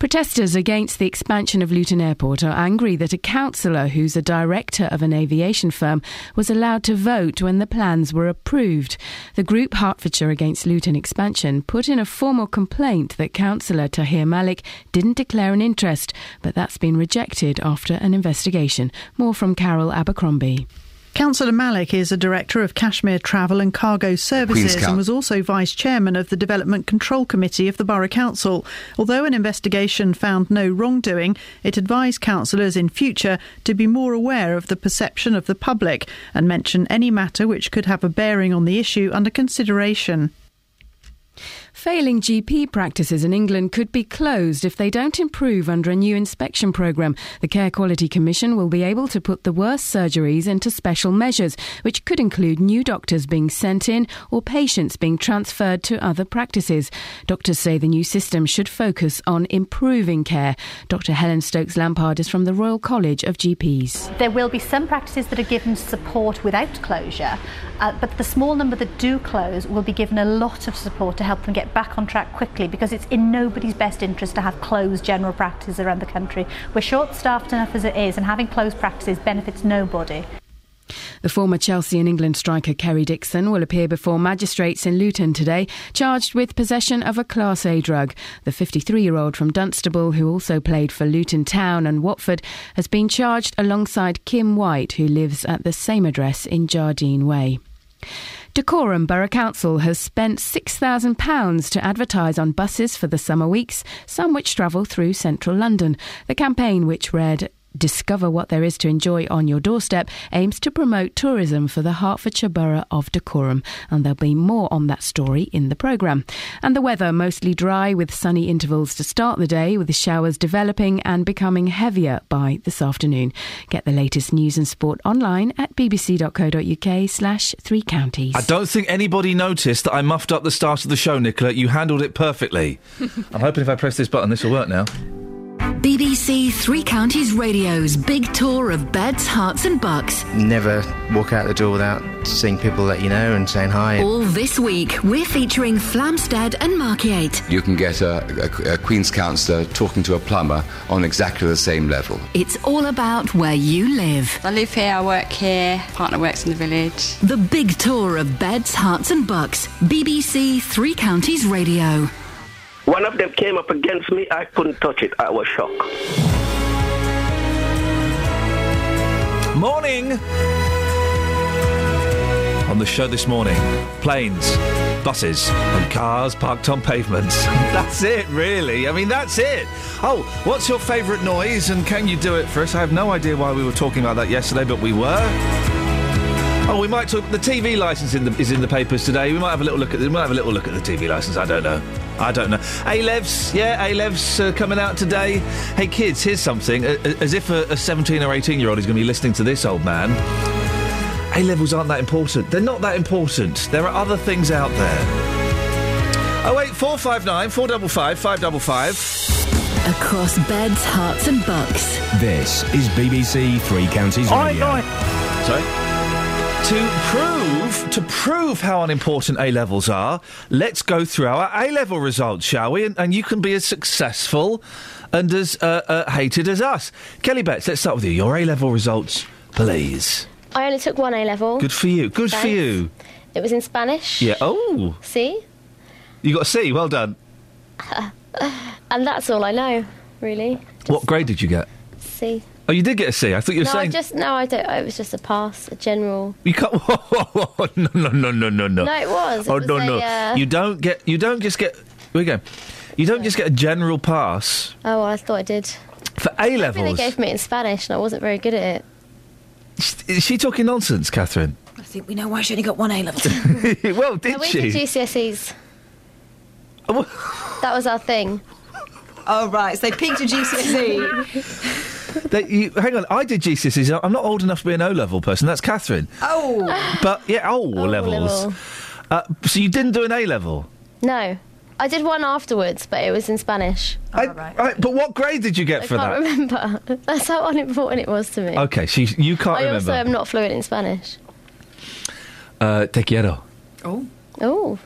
Protesters against the expansion of Luton Airport are angry that a councillor who's a director of an aviation firm was allowed to vote when the plans were approved. The group Hertfordshire Against Luton Expansion put in a formal complaint that councillor Tahir Malik didn't declare an interest, but that's been rejected after an investigation. More from Carol Abercrombie. Councillor Malik is a director of Kashmir Travel and Cargo Services and was also vice chairman of the Development Control Committee of the Borough Council. Although an investigation found no wrongdoing, it advised councillors in future to be more aware of the perception of the public and mention any matter which could have a bearing on the issue under consideration. Failing GP practices in England could be closed if they don't improve under a new inspection programme. The Care Quality Commission will be able to put the worst surgeries into special measures, which could include new doctors being sent in or patients being transferred to other practices. Doctors say the new system should focus on improving care. Dr. Helen Stokes Lampard is from the Royal College of GPs. There will be some practices that are given support without closure, uh, but the small number that do close will be given a lot of support to help them get back on track quickly because it's in nobody's best interest to have closed general practices around the country. We're short staffed enough as it is, and having closed practices benefits nobody. The former Chelsea and England striker Kerry Dixon will appear before magistrates in Luton today, charged with possession of a Class A drug. The 53 year old from Dunstable, who also played for Luton Town and Watford, has been charged alongside Kim White, who lives at the same address in Jardine Way. Dacorum Borough Council has spent £6,000 to advertise on buses for the summer weeks, some which travel through central London. The campaign, which read Discover what there is to enjoy on your doorstep aims to promote tourism for the Hertfordshire Borough of Dacorum, and there'll be more on that story in the programme. And the weather mostly dry with sunny intervals to start the day, with the showers developing and becoming heavier by this afternoon. Get the latest news and sport online at bbc.co.uk slash three counties. I don't think anybody noticed that I muffed up the start of the show, Nicola. You handled it perfectly. I'm hoping if I press this button, this will work now. BBC Three Counties Radio's big tour of beds, Herts, and bucks. Never walk out the door without seeing people that you know and saying hi. All this week, we're featuring Flamstead and Markyate. You can get a, a, a Queen's counsellor talking to a plumber on exactly the same level. It's all about where you live. I live here, I work here, partner works in the village. The big tour of beds, Herts, and bucks. BBC Three Counties Radio. One of them came up against me. I couldn't touch it. I was shocked. Morning! On the show this morning, planes, buses, and cars parked on pavements. that's it, really. I mean, that's it. Oh, what's your favourite noise and can you do it for us? I have no idea why we were talking about that yesterday, but we were. Oh, we might talk. The TV license in the, is in the papers today. We might have a little look at. We might have a little look at the TV license. I don't know. I don't know. A Levs, yeah, A Levs uh, coming out today. Hey kids, here's something. As if a, a 17 or 18 year old is going to be listening to this old man. A levels aren't that important. They're not that important. There are other things out there. Oh wait, four five nine four double five five double five. Across beds, Herts, and bucks. This is BBC Three Counties Oi, Radio. oi. Sorry. To prove to prove how unimportant A levels are, let's go through our A level results, shall we? And, and you can be as successful and as uh, uh, hated as us. Kelly Betts, let's start with you. Your A level results, please. I only took one A level. Good for you. Good for you. It was in Spanish. Yeah. Oh, See? you got a C. Well done. And that's all I know, really. What grade did you get? See? Oh, you did get a C. I thought you were saying. no, I just no, I don't. It was just a pass, a general. you can't. no, no, no, no, no, no. No, it was. It oh was no, a, no. uh, You don't get. You don't just get. Here we go. You don't just get a general pass Oh, well, I thought I did. for A I think they gave me it in Spanish, and I wasn't very good at it. Is she talking nonsense, Catherine? I think we know why she only got one A level. well, did No, we did GCSEs. that was our thing. oh, right. So they peaked at GCSE. They- you- hang on, I did GCSEs. I'm not old enough to be an O level person. That's Catherine. oh. But yeah, O levels. level. Uh, so you didn't do an A level. No, I did one afterwards, but it was in Spanish. I, I- but what grade did you get I for that? I can't remember. That's how unimportant it was to me. Okay, so you can't I remember. also am not fluent in Spanish. Uh, te quiero. Oh. Oh,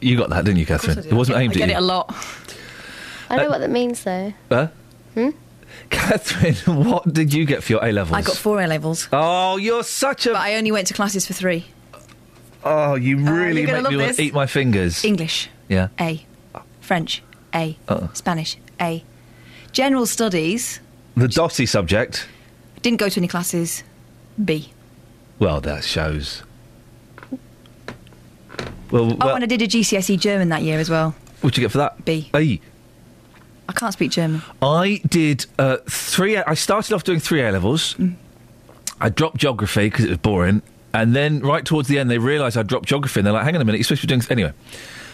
You got that, didn't you, Catherine? It wasn't aimed I at get you. it a lot. I know Uh, what that means, though. Huh? Hmm? Catherine, what did you get for your A levels? I got four A levels. Oh, you're such a. But I only went to classes for three. Oh, you oh, really you're gonna make me want to eat my fingers. English, yeah. A. French, A. Uh-uh. Spanish, A. General studies, The Dotty subject. didn't go to any classes, B. Well, that shows. Well, Oh, well and I did a GCSE German that year as well. what'd you get for that? B. A. I can't speak German. I did uh, three. I started off doing three A levels. Mm. I dropped geography because it was boring, and then right towards the end, they realised I dropped geography, and they're like, "Hang on a minute, you're supposed to be doing anyway."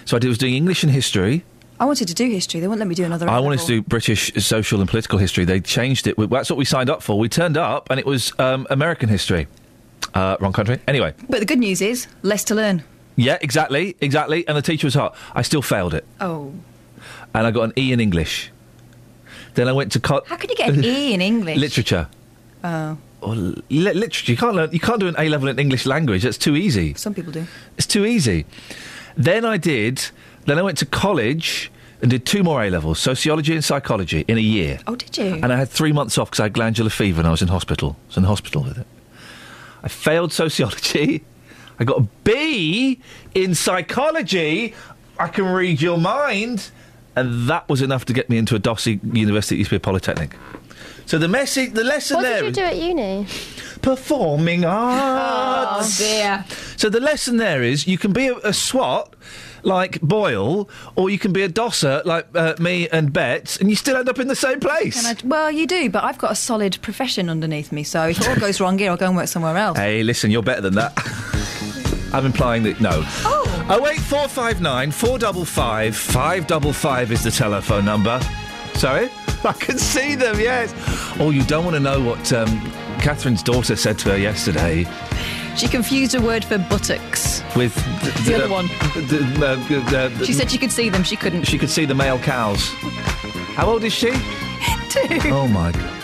So I did, was doing English and history. I wanted to do history. They wouldn't let me do another. I wanted to do British social and political history. They changed it. That's what we signed up for. We turned up, and it was um, American history. Uh, wrong country. Anyway, But the good news is less to learn. yeah, exactly, exactly. And the teacher was hot. I still failed it, Oh, and I got an E in English. Then I went to co- how could you get an E in English? literature. Oh, oh Or li- literature. You can't learn. You can't do an A level in English language. That's too easy. some people do. It's too easy. Then I did. Then I went to college and did two more A levels: sociology and psychology in a year. Oh, did you? And I had three months off because I had glandular fever and I was in hospital. I was in hospital with it. I failed sociology. I got a B in psychology. I can read your mind. And that was enough to get me into a Dossy University. It used to be a polytechnic. So the message, the lesson What there did you do at uni? performing arts. Oh dear. So the lesson there is you can be a, a swat like Boyle, or you can be a dosser like uh, me and Betts, and you still end up in the same place. I, well, you do, but I've got a solid profession underneath me. So if it all goes wrong here, I'll go and work somewhere else. Hey, listen, you're better than that. I'm implying that no. Oh. Oh wait, four five nine four double five five double five is the telephone number. Sorry, I can see them. Yes. Oh, you don't want to know what um, Catherine's daughter said to her yesterday She confused a word for buttocks. with The other one. the- uh, the- the- She said she could see them. She couldn't. she could see the male cows. How old is she? Two. Oh my god.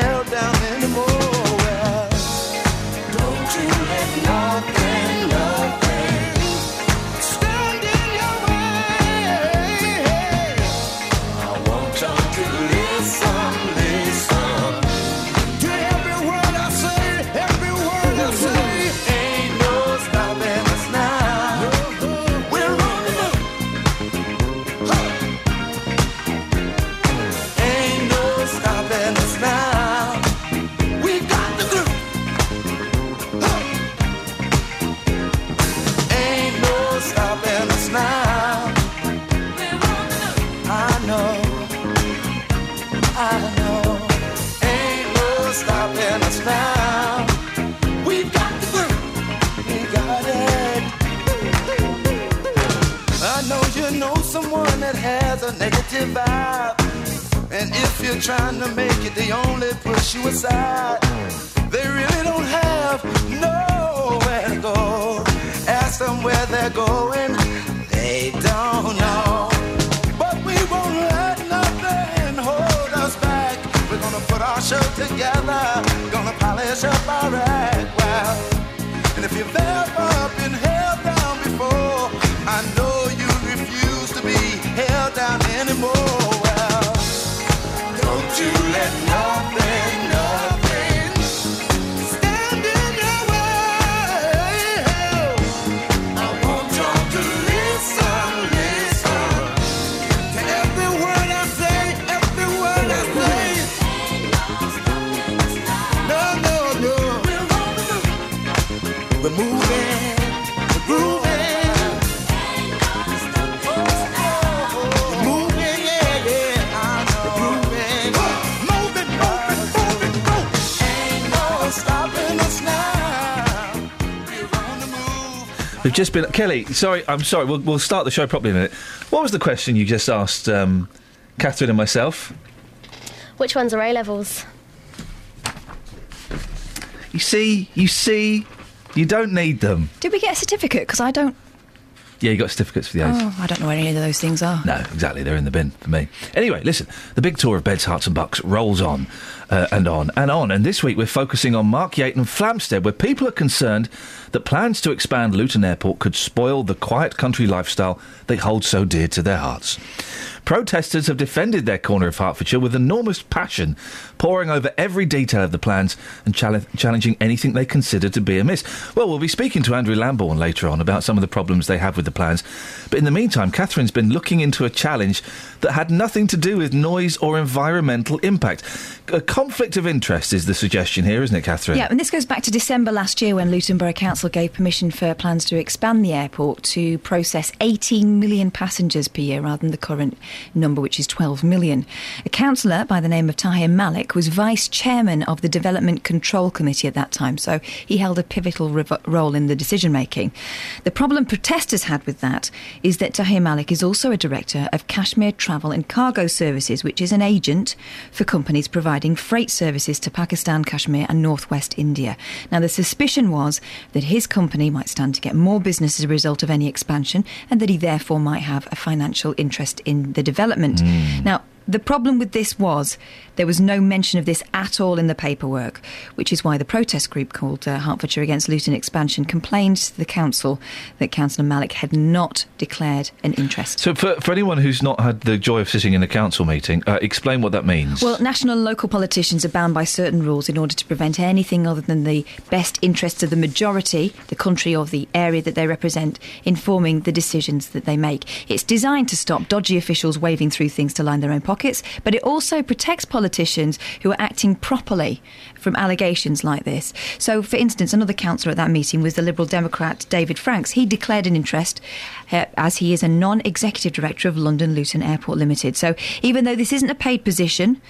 down anymore. Negative vibe. And if you're trying to make it, they only push you aside. They really don't have nowhere to go. Ask them where they're going, they don't know. But we won't let nothing hold us back. We're gonna put our show together, gonna polish up our act well. And if you've ever been held down before, I know you anymore. We've just been Kelly. Sorry, I'm sorry. We'll, we'll start the show properly in a minute. What was the question you just asked, um, Catherine and myself? Which ones are A levels? You see, you see, you don't need them. Did we get a certificate? Because I don't. Yeah, you got certificates for the A's. Oh, I don't know where any of those things are. No, exactly. They're in the bin for me. Anyway, listen, the big tour of Beds, Herts and Bucks rolls on uh, and on and on. And this week we're focusing on Markyate and Flamstead, where people are concerned that plans to expand Luton Airport could spoil the quiet country lifestyle they hold so dear to their hearts. Protesters have defended their corner of Hertfordshire with enormous passion, poring over every detail of the plans and chal- challenging anything they consider to be amiss. Well, we'll be speaking to Andrew Lambourne later on about some of the problems they have with the plans. But in the meantime, Catherine's been looking into a challenge that had nothing to do with noise or environmental impact. A conflict of interest is the suggestion here, isn't it, Catherine? Yeah, and this goes back to December last year when Luton Borough Council gave permission for plans to expand the airport to process 18 million passengers per year rather than the current number, which is 12 million. A councillor by the name of Tahir Malik was vice chairman of the Development Control Committee at that time, so he held a pivotal revo- role in the decision making. The problem protesters had with that is that Tahir Malik is also a director of Kashmir Travel and Cargo Services, which is an agent for companies providing freight services to Pakistan, Kashmir, and northwest India. Now, the suspicion was that his company might stand to get more business as a result of any expansion, and that he therefore might have a financial interest in the development. Hmm. Now, the problem with this was there was no mention of this at all in the paperwork, which is why the protest group called uh, Hertfordshire Against Luton Expansion complained to the council that Councillor Malik had not declared an interest. So, for, for anyone who's not had the joy of sitting in a council meeting, uh, explain what that means. Well, national and local politicians are bound by certain rules in order to prevent anything other than the best interests of the majority, the country or the area that they represent, informing the decisions that they make. It's designed to stop dodgy officials waving through things to line their own pockets, but it also protects politicians who are acting properly from allegations like this. So, for instance, another councillor at that meeting was the Liberal Democrat David Franks. He declared an interest uh, as he is a non executive director of London Luton Airport Limited. So, even though this isn't a paid position,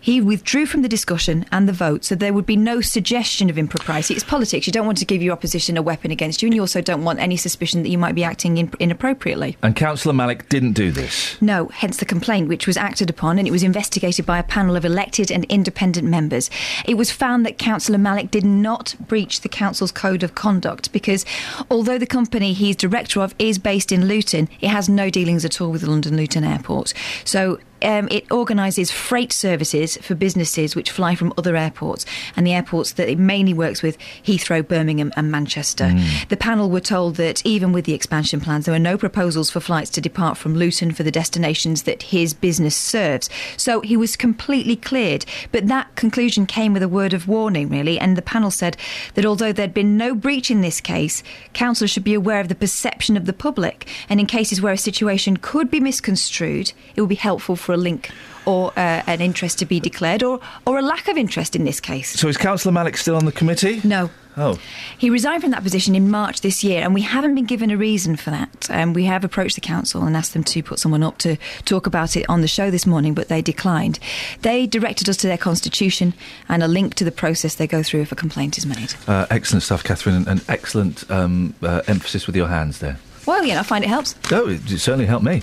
he withdrew from the discussion and the vote, so there would be no suggestion of impropriety. It's politics. You don't want to give your opposition a weapon against you, and you also don't want any suspicion that you might be acting in- inappropriately. and Councillor Malik didn't do this. No, hence the complaint, which was acted upon and it was investigated by a panel of elected and independent members. It was found that Councillor Malik did not breach the council's code of conduct because although the company he's director of is based in Luton, it has no dealings at all with London Luton Airport. So um, it organises freight services for businesses which fly from other airports, and the airports that it mainly works with Heathrow, Birmingham, and Manchester. The panel were told that even with the expansion plans, there were no proposals for flights to depart from Luton for the destinations that his business serves. So he was completely cleared. But that conclusion came with a word of warning, really, and the panel said that although there'd been no breach in this case, councillors should be aware of the perception of the public, and in cases where a situation could be misconstrued, it would be helpful for a link or uh, an interest to be declared, or, or a lack of interest in this case. So, is Councillor Malik still on the committee? No. Oh. He resigned from that position in March this year, and we haven't been given a reason for that. Um, we have approached the council and asked them to put someone up to talk about it on the show this morning, but they declined. They directed us to their constitution and a link to the process they go through if a complaint is made. Uh, excellent stuff, Catherine, and, excellent um, uh, emphasis with your hands there. Well, yeah, I find it helps. Oh, it certainly helped me.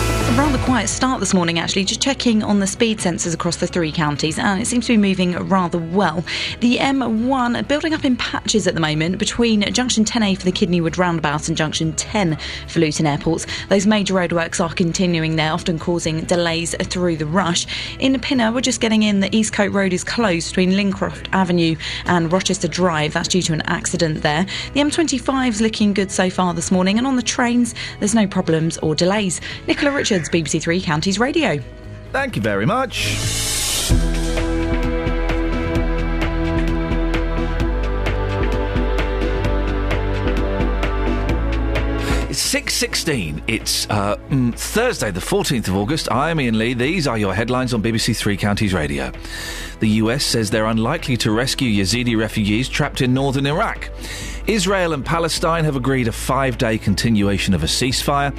A rather quiet start this morning, actually. Just checking on the speed sensors across the three counties, and it seems to be moving rather well. The M1 building up in patches at the moment between Junction 10A for the Kidneywood roundabout and Junction 10 for Luton Airports. Those major roadworks are continuing there, often causing delays through the rush. In Pinner, we're just getting in. The Eastcote Road is closed between Lincroft Avenue and Rochester Drive. That's due to an accident there. The M25 is looking good so far this morning, and on the trains, there's no problems or delays. Nicola Richards, BBC Three Counties Radio. Thank you very much. It's six sixteen. It's uh, mm, Thursday, the fourteenth of August. I am Iain Lee. These are your headlines on BBC Three Counties Radio. The US says they're unlikely to rescue Yazidi refugees trapped in northern Iraq. Israel and Palestine have agreed a five day continuation of a ceasefire.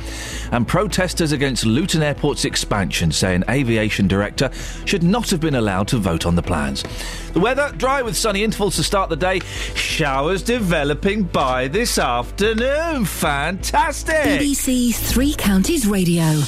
And protesters against Luton Airport's expansion say an aviation director should not have been allowed to vote on the plans. The weather dry with sunny intervals to start the day. Showers developing by this afternoon. Fantastic! BBC Three Counties Radio.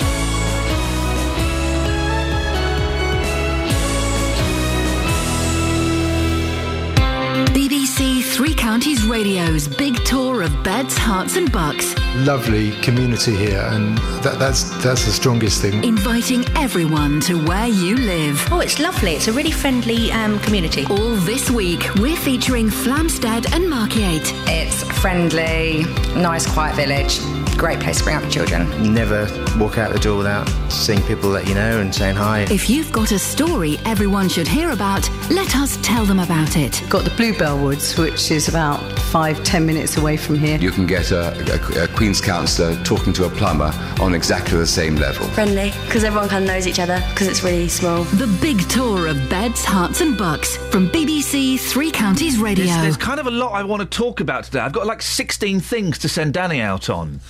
Counties Radio's big tour of beds, Herts, and bucks. Lovely community here, and that, that's that's the strongest thing. Inviting everyone to where you live. Oh, it's lovely. It's a really friendly um, community. All this week, we're featuring Flamstead and Markyate. It's friendly, nice, quiet village. Great place to bring up children. Never walk out the door without seeing people that you know and saying hi. If you've got a story everyone should hear about, let us tell them about it. Got the Bluebell Woods, which is about five, ten minutes away from here. You can get a, a, a Queen's counsellor talking to a plumber on exactly the same level. Friendly, because everyone kind of knows each other, because it's really small. The big tour of beds, Herts, and bucks from BBC Three Counties Radio. There's, there's kind of a lot I want to talk about today. I've got like 16 things to send Danny out on.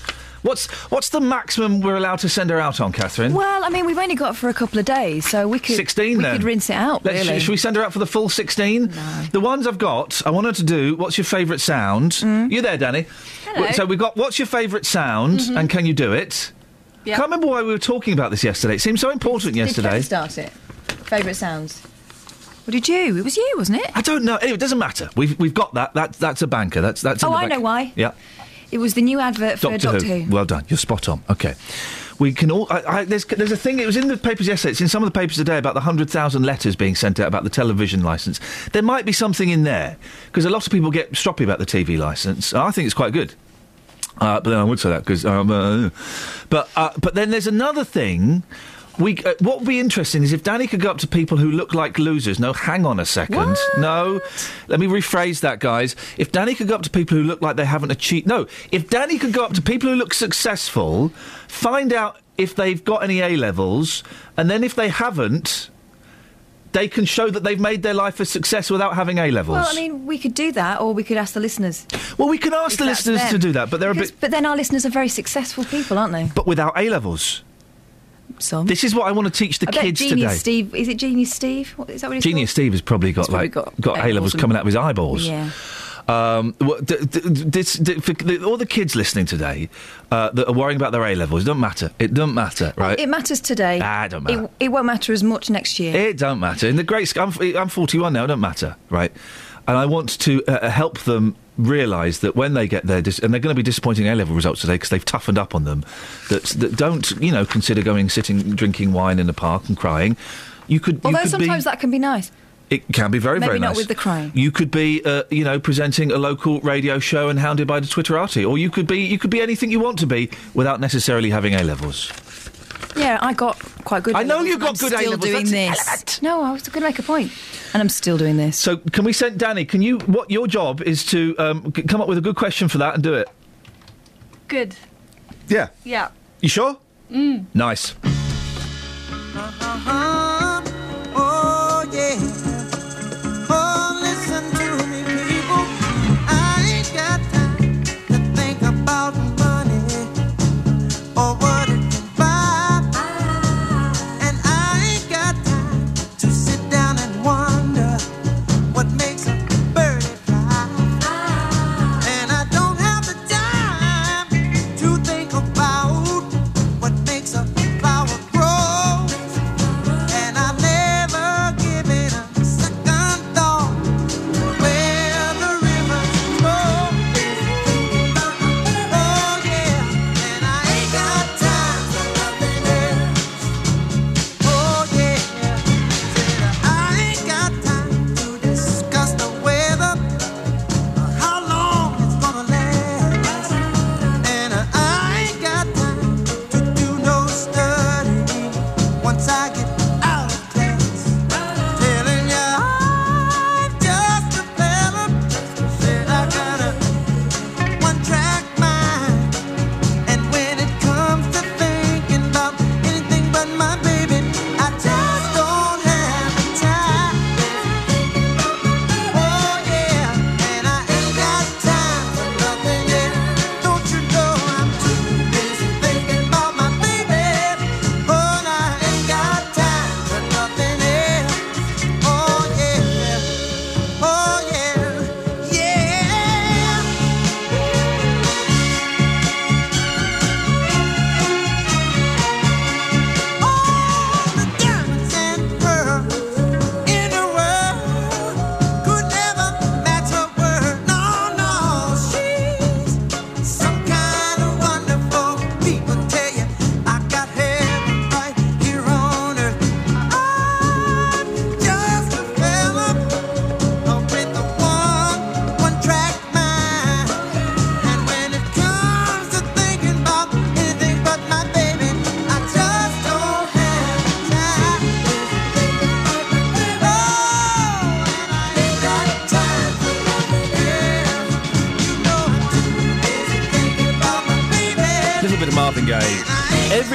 What's what's the maximum we're allowed to send her out on, Catherine? Well, I mean, we've only got it for a couple of days, so we could 16 we then. could rinse it out. Let's- really. Should we send her out for the full 16? No. The ones I've got, I want her to do what's your favourite sound? You there, Danny? Hello. So we've got what's your favourite sound Mhm. and can you do it? Yeah. Can't remember why we were talking about this yesterday. It seemed so important Did yesterday. Kevin start it? Favourite sounds. What did you? It was you, wasn't it? I don't know. Anyway, it doesn't matter. We've we've got that. That that's a banker. That's that's. Oh, I bank. know why. Yeah. It was the new advert for Doctor, Doctor, Who. Well done. You're spot on. Okay. We can all. I, I, there's, there's a thing. It was in the papers yesterday. It's in some of the papers today about the hundred thousand letters being sent out about the television license. There might be something in there because a lot of people get stroppy about the TV license. I think it's quite good. Uh, but then I would say that because. Um, uh, but uh, but then there's another thing. We, uh, what would be interesting is if Danny could go up to people who look like losers. No, hang on a second. No, let me rephrase that, guys. If Danny could go up to people who look like they haven't achieved. No, if Danny could go up to people who look successful, find out if they've got any A levels, and then if they haven't, they can show that they've made their life a success without having A levels. Well, I mean, we could do that, or we could ask the listeners. Well, we can ask If the listeners to do that, but they're a bit. But then our listeners are very successful people, aren't they? But without A levels. Some. This is what I want to teach the I kids Genius today. Steve. Is it Genius Steve? What, is that what he's Genius Steve has probably got probably like got got, A levels coming out of his eyeballs. Yeah. Um, what- d- d- this, all the kids listening today uh, that are worrying about their A levels, it doesn't matter. It doesn't matter, right? It matters today. Ah, it don't matter. It, it won't matter as much next year. It don't matter. In the great, I'm, I'm 41 now. It don't matter, right? And I want to uh, help them realise that when they get there, dis- and they're going to be disappointing A level results today because they've toughened up on them. That that don't you know consider going sitting drinking wine in the park and crying. You could. you Although could sometimes be, that can be nice. it can be very Maybe very not nice. with the crying. You could be, uh, you know, presenting a local radio show and hounded by the Twitterati, or you could be, you could be anything you want to be without necessarily having A levels. Yeah, I got quite good. I know you and got I'm good still A-levels, doing that's this. No, I was going to make a point, and I'm still doing this. So, can we send Danny? Can you? What your job is to um, c- come up with a good question for that and do it. Good. Yeah. Yeah. You sure? Mm. Nice.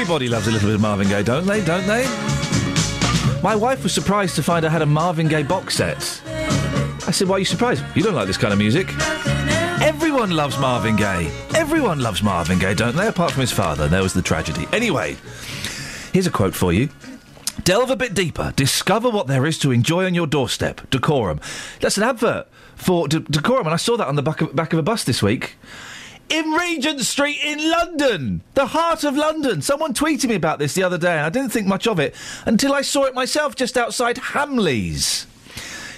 Everybody loves a little bit of Marvin Gaye, don't they? Don't they? My wife was surprised to find I had a Marvin Gaye box set. I said, Why are you surprised? You don't like this kind of music. Everyone loves Marvin Gaye. Everyone loves Marvin Gaye, don't they? Apart from his father. There was the tragedy. Anyway, here's a quote for you. Delve a bit deeper. Discover what there is to enjoy on your doorstep. Dacorum. That's an advert for D- Dacorum, and I saw that on the back of, back of a bus this week. Regent Street in London, the heart of London. Someone tweeted me about this the other day, and I didn't think much of it until I saw it myself just outside Hamleys.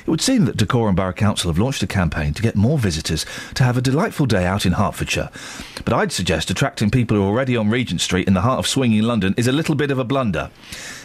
It would seem that Dacorum Borough Council have launched a campaign to get more visitors to have a delightful day out in Hertfordshire. But I'd suggest attracting people who are already on Regent Street in the heart of swinging London is a little bit of a blunder.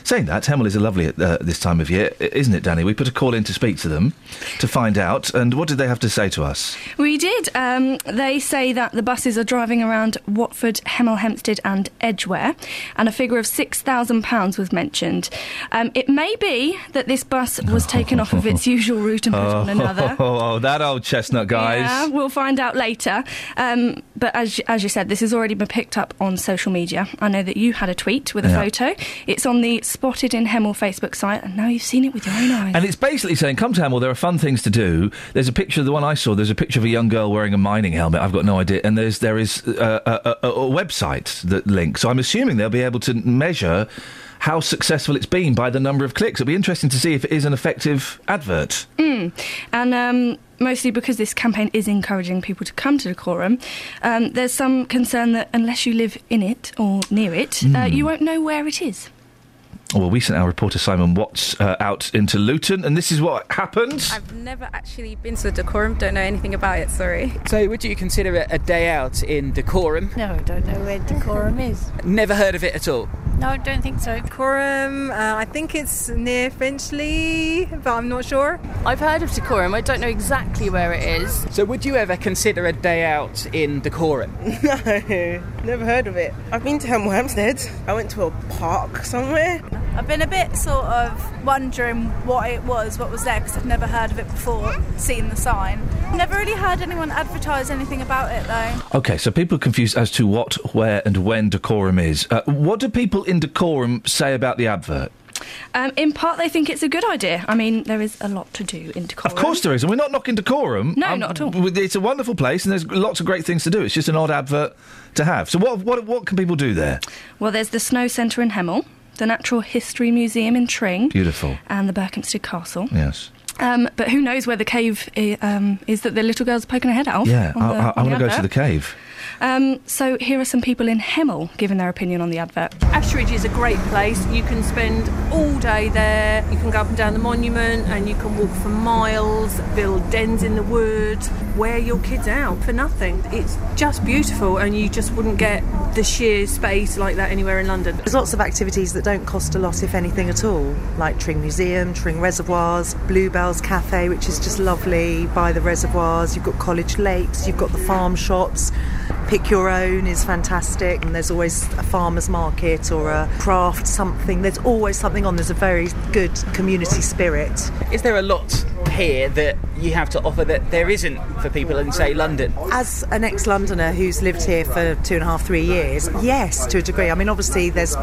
Saying that, Hemel is a lovely at uh, this time of year, isn't it, Danny? We put a call in to speak to them to find out, and what did they have to say to us? We did. Um, they say that the buses are driving around Watford, Hemel Hempstead, and Edgware, and a figure of £6,000 was mentioned. Um, it may be that this bus was taken off of its usual route and put on another. Oh, oh, that old chestnut, guys. Yeah, we'll find out later. Um, but as as you said, this has already been picked up on social media. I know that you had a tweet with a Yeah. photo. It's on the Spotted in Hemel Facebook site, and now you've seen it with your own eyes. And it's basically saying, come to Hemel, there are fun things to do. There's a picture, of the one I saw, there's a picture of a young girl wearing a mining helmet. I've got no idea. And there's, there is uh, a, a, a website that links. So I'm assuming they'll be able to measure how successful it's been by the number of clicks. It'll be interesting to see if it is an effective advert. Mm. And um, mostly because this campaign is encouraging people to come to Dacorum, um, there's some concern that unless you live in it or near it, uh, Mm. you won't know where it is. Well, we sent our reporter Simon Watts uh, out into Luton, and this is what happened. I've never actually been to Dacorum, don't know anything about it, sorry. So, would you consider it a day out in Dacorum? No, I don't know where Dacorum is. Never heard of it at all. No, I don't think so. Dacorum, uh, I think it's near Finchley, but I'm not sure. I've heard of Dacorum. I don't know exactly where it is. So, would you ever consider a day out in Dacorum? No, never heard of it. I've been to Hemel Hempstead. I went to a park somewhere. I've been a bit sort of wondering what it was, what was there, because I've never heard of it before, seen the sign. Never really heard anyone advertise anything about it though. Okay, so people are confused as to what, where, and when Dacorum is. Uh, what do people in Dacorum say about the advert? Um, in part, they think it's a good idea. I mean, there is a lot to do in Dacorum. Of course there is, and we're not knocking Dacorum. No, not at all. It's a wonderful place, and there's lots of great things to do. It's just an odd advert to have. So what what what can people do there? Well, there's the Snow Centre in Hemel, the Natural History Museum in Tring, Beautiful. and the Berkhamsted Castle. Yes. Um, but who knows where the cave i- um, is that the little girl's poking her head out? yeah, I, I, I want to go to the cave. Um, so here are some people in Hemel giving their opinion on the advert. Ashridge is a great place. You can spend all day there. You can go up and down the monument and you can walk for miles, build dens in the woods, wear your kids out for nothing. It's just beautiful and you just wouldn't get the sheer space like that anywhere in London. There's lots of activities that don't cost a lot, if anything at all, like Tring Museum, Tring Reservoirs, Bluebells Cafe, which is just lovely by the reservoirs. You've got College Lakes, you've got the farm shops. Pick your own is fantastic, and there's always a farmer's market or a craft something. There's always something on. There's a very good community spirit. Is there a lot here that you have to offer that there isn't for people in, say, London? As an ex Londoner who's lived here for two and a half, three years, yes, to a degree. I mean, obviously, there's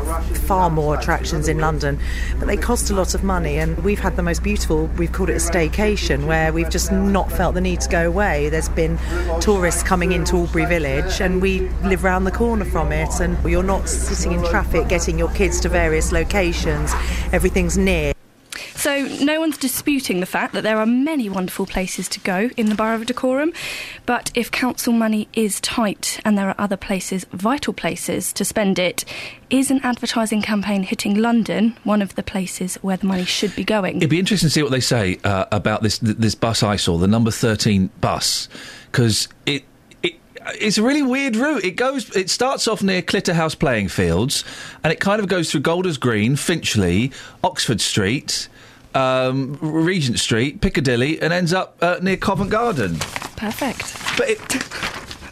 far more attractions in London, but they cost a lot of money. And we've had the most beautiful, we've called it a staycation, where we've just not felt the need to go away. There's been tourists coming into Aldbury Village, and we live round the corner from it, and you're not sitting in traffic getting your kids to various locations. Everything's near. So no one's disputing the fact that there are many wonderful places to go in the borough of Dacorum, but if council money is tight and there are other places, vital places to spend it, is an advertising campaign hitting London one of the places where the money should be going? It'd be interesting to see what they say uh, about this this bus I saw, the number thirteen bus, because it. It- It's a really weird route. It goes. It starts off near Clitterhouse playing fields, and it kind of goes through Golders Green, Finchley, Oxford Street, um, Regent Street, Piccadilly, and ends up uh, near Covent Garden. Perfect. But it,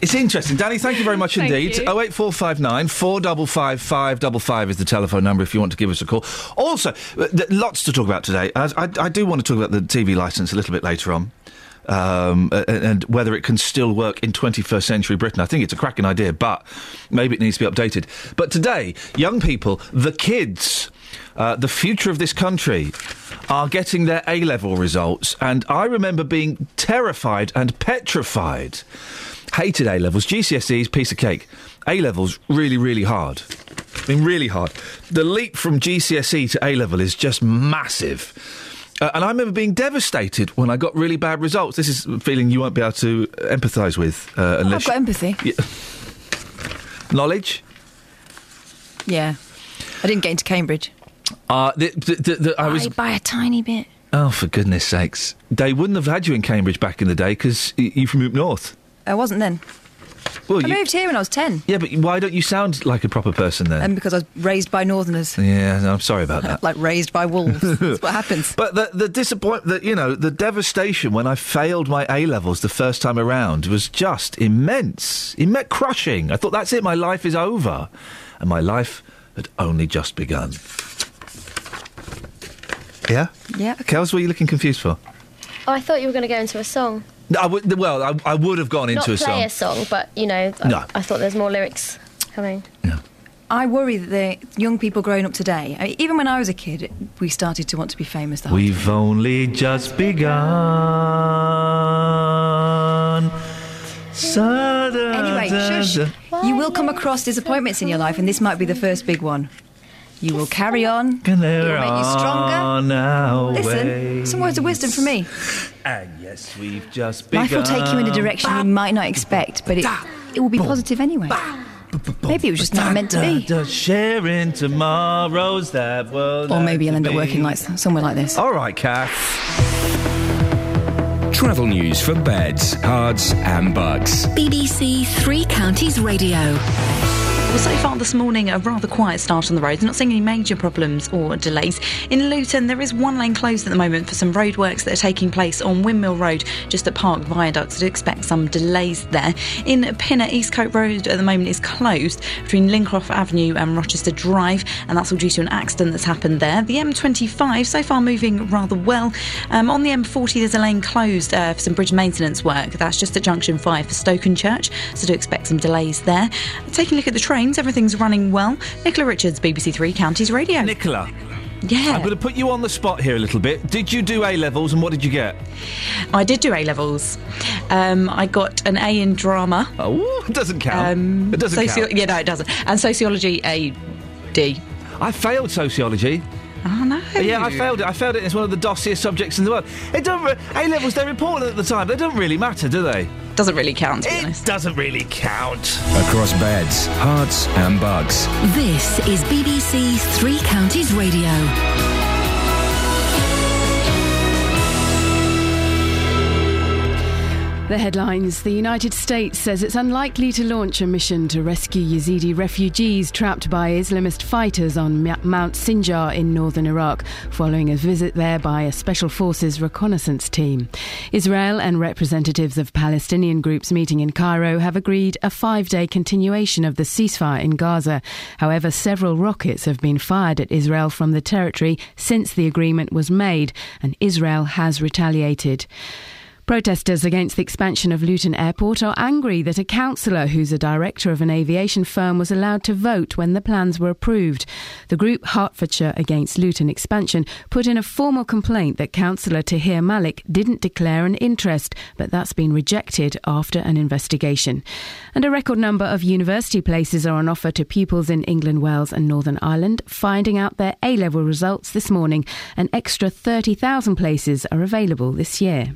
it's interesting. Danny, thank you very much indeed. you. 08459 455 555 is the telephone number if you want to give us a call. Also, uh, th- lots to talk about today. I, I, I do want to talk about the TV licence a little bit later on. Um, and whether it can still work in 21st century Britain. I think it's a cracking idea, but maybe it needs to be updated. But today, young people, the kids, uh, the future of this country, are getting their A level results. And I remember being terrified and petrified. Hated A levels. GCSEs, piece of cake. A levels, really, really hard. I mean, really hard. The leap from GCSE to A level is just massive. Uh, and I remember being devastated when I got really bad results. This is a feeling you won't be able to empathise with uh, I've unless got empathy. Yeah. knowledge. Yeah. I didn't get into Cambridge. Uh, the, the, the, I was. by a tiny bit. Oh, for goodness sakes! They wouldn't have had you in Cambridge back in the day because you're from Up North. I wasn't then. Well, I you, moved here when I was 10. yeah, but why don't you sound like a proper person then? And because I was raised by Northerners. yeah, no, I'm sorry about that. like raised by wolves. That's what happens. But the the disappointment, that you know, the devastation when I failed my A levels the first time around was just immense, immense, crushing. I thought that's it, my life is over, and my life had only just begun. Yeah, Yeah. Kels, what are you looking confused for? Oh, I thought you were going to go into a song. No, I would, well, I, I would have gone Not into a play song. a song, but you know, I, No. I thought there's more lyrics coming. I worry that the young people growing up today, I mean, even when I was a kid, we started to want to be famous. The whole We've only just begun. Anyway, shush. You will come across disappointments in your life, and this might be the first big one. You will carry on. It will make you stronger. On our Listen, way. some words of wisdom from me. And yes, we've just begun. Life will take you in a direction you might not expect, but it, it will be positive anyway. Maybe it was just not meant to be. Da, da, sharing tomorrow's that world. Or maybe you'll end up working like somewhere like this. All right, Kath. Travel news for beds, cards, and bugs. BBC Three Counties Radio. Well, so far this morning, a rather quiet start on the roads. Not seeing any major problems or delays. In Luton, there is one lane closed at the moment for some roadworks that are taking place on Windmill Road, just at Park Viaduct. So do expect some delays there. In Pinner, Eastcote Road at the moment is closed between Lincroft Avenue and Rochester Drive, and that's all due to an accident that's happened there. The M25 so far moving rather well. Um, on the M40, there's a lane closed uh, for some bridge maintenance work. That's just at Junction 5 for Stokenchurch, so do expect some delays there. Taking a look at the trains, everything's running well. Nicola Richards, BBC Three Counties Radio. Nicola. Yeah. I'm going to put you on the spot here a little bit. Did you do A levels and what did you get? I did do A levels. Um, I got an A in drama. Oh, it doesn't count. Um, it doesn't count. Yeah, no, it doesn't. And sociology, A D. I failed sociology. Oh no! Yeah, I failed it. I failed it. It's one of the dossiest subjects in the world. It don't. Re- A levels. They're important at the time. They don't really matter, do they? Doesn't really count. To be it honest. doesn't really count. Across beds, Herts, and bugs. This is BBC Three Counties Radio. The headlines The United States says it's unlikely to launch a mission to rescue Yazidi refugees trapped by Islamist fighters on Mount Sinjar in northern Iraq, following a visit there by a Special Forces reconnaissance team. Israel and representatives of Palestinian groups meeting in Cairo have agreed a five day continuation of the ceasefire in Gaza. However, several rockets have been fired at Israel from the territory since the agreement was made, and Israel has retaliated. Protesters against the expansion of Luton Airport are angry that a councillor who's a director of an aviation firm was allowed to vote when the plans were approved. The group Hertfordshire Against Luton Expansion put in a formal complaint that Councillor Tahir Malik didn't declare an interest, but that's been rejected after an investigation. And a record number of university places are on offer to pupils in England, Wales, and Northern Ireland, finding out their A level results this morning. An extra 30,000 places are available this year.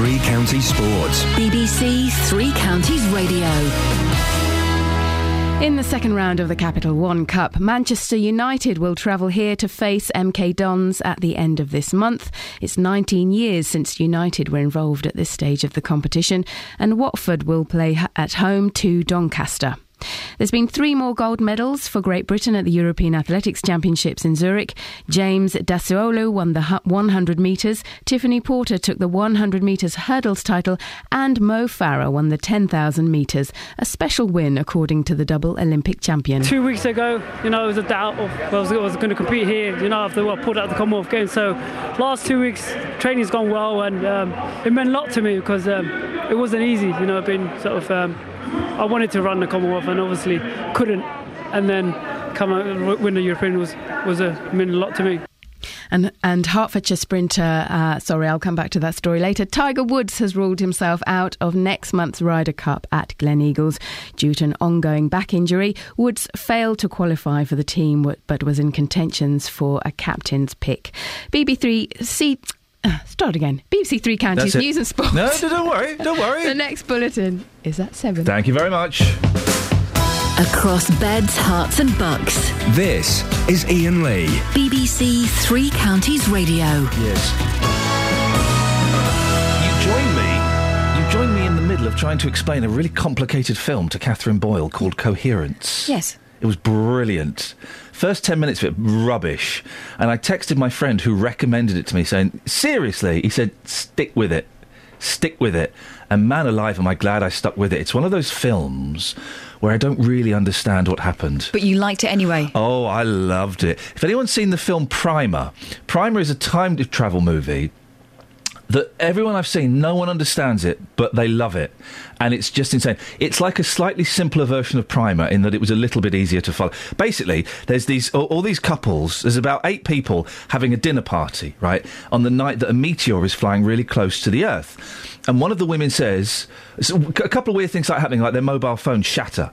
Three Counties Sports. BBC Three Counties Radio. In the second round of the Capital One Cup, Manchester United will travel here to face MK Dons at the end of this month. It's 19 years since United were involved at this stage of the competition, and Watford will play at home to Doncaster. There's been three more gold medals for Great Britain at the European Athletics Championships in Zurich. James Dasaolu won the 100 metres, Tiffany Porter took the 100 metres hurdles title, and Mo Farah won the 10,000 metres, a special win according to the double Olympic champion. Two weeks ago, you know, it was a doubt of whether I was, going to compete here, you know, after what I pulled out the Commonwealth Games. So, last two weeks, training's gone well, and um, it meant a lot to me because um, it wasn't easy, you know, I've been sort of. Um, I wanted to run the Commonwealth and obviously couldn't, and then come out and win the European was was a meant a lot to me. And and Hertfordshire sprinter, uh, sorry, I'll come back to that story later. Tiger Woods has ruled himself out of next month's Ryder Cup at Gleneagles due to an ongoing back injury. Woods failed to qualify for the team, but was in contentions for a captain's pick. BB3 C. Uh, start again. BBC Three Counties News and Sport. No, no, don't worry, don't worry. the next bulletin is at seven. Thank you very much. Across beds, Herts, and bucks. This is Iain Lee. BBC Three Counties Radio. Yes. You join me. You join me in the middle of trying to explain a really complicated film to Catherine Boyle called Coherence. Yes. It was brilliant. First 10 minutes of it, rubbish. And I texted my friend who recommended it to me saying, seriously? He said, stick with it. Stick with it. And man alive, am I glad I stuck with it. It's one of those films where I don't really understand what happened. But you liked it anyway. Oh, I loved it. If anyone's seen the film Primer, Primer is a time travel movie that everyone I've seen, no one understands it, but they love it. And it's just insane. It's like a slightly simpler version of Primer in that it was a little bit easier to follow. Basically, there's these all, all these couples, there's about eight people having a dinner party, right, on the night that a meteor is flying really close to the Earth. And one of the women says, so a couple of weird things start happening, like their mobile phones shatter.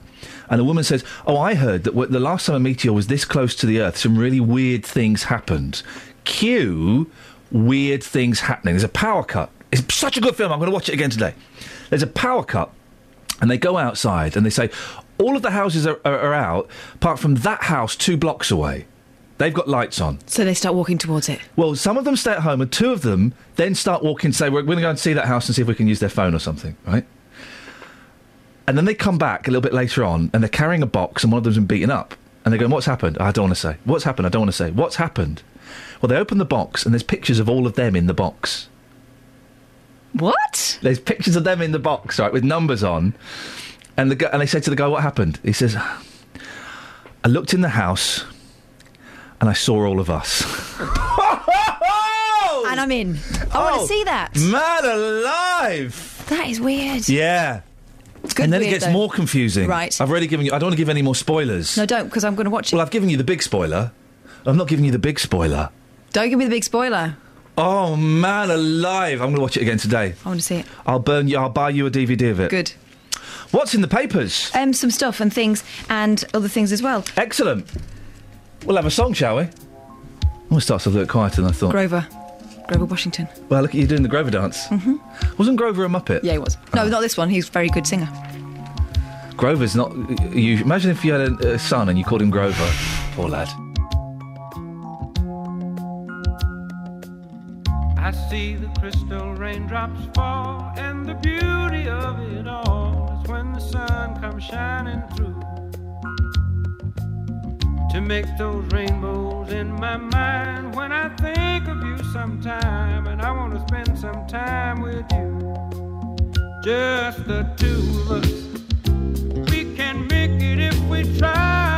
And the woman says, Oh, I heard that the last time a meteor was this close to the Earth, some really weird things happened. Cue weird things happening. There's a power cut. It's such a good film. I'm going to watch it again today. There's a power cut, and they go outside and they say, All of the houses are, are, are out, apart from that house two blocks away. They've got lights on. So they start walking towards it. Well, some of them stay at home, and two of them then start walking. Say, we're going to go and see that house and see if we can use their phone or something, right? And then they come back a little bit later on, and they're carrying a box, and one of them's been beaten up. And they're going, "What's happened?" I don't want to say. What's happened? I don't want to say. What's happened? Well, they open the box, and there's pictures of all of them in the box. What? There's pictures of them in the box, right, with numbers on. And the gu- and they say to the guy, "What happened?" He says, "I looked in the house, and I saw all of us." And I'm in. I want Oh, to see that. Man alive! That is weird. Yeah. and then it gets though. more confusing. Right. I've already given you. I don't want to give any more spoilers. No, don't, because I'm going to watch it. Well, I've given you the big spoiler. I'm not giving you the big spoiler. Don't give me the big spoiler. Oh man alive! I'm going to watch it again today. I want to see it. I'll burn you. I'll buy you a DVD of it. Good. What's in the papers? Um, some stuff and things and other things as well. Excellent. We'll have a song, shall we? Oh, it starts a little quieter than I thought. Grover. Grover Washington. well, look at you doing the Grover dance. hmm Wasn't Grover a Muppet? Yeah, he was. No, not this one. He's a very good singer. Grover's not. You imagine if you had a, a son and you called him Grover. Poor lad. I see the crystal raindrops fall, and the beauty of it all is when the sun comes shining through to make those rainbows in my mind. When I think of you sometime, and I want to spend some time with you, just the two of us. We can make it if we try,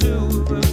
Just the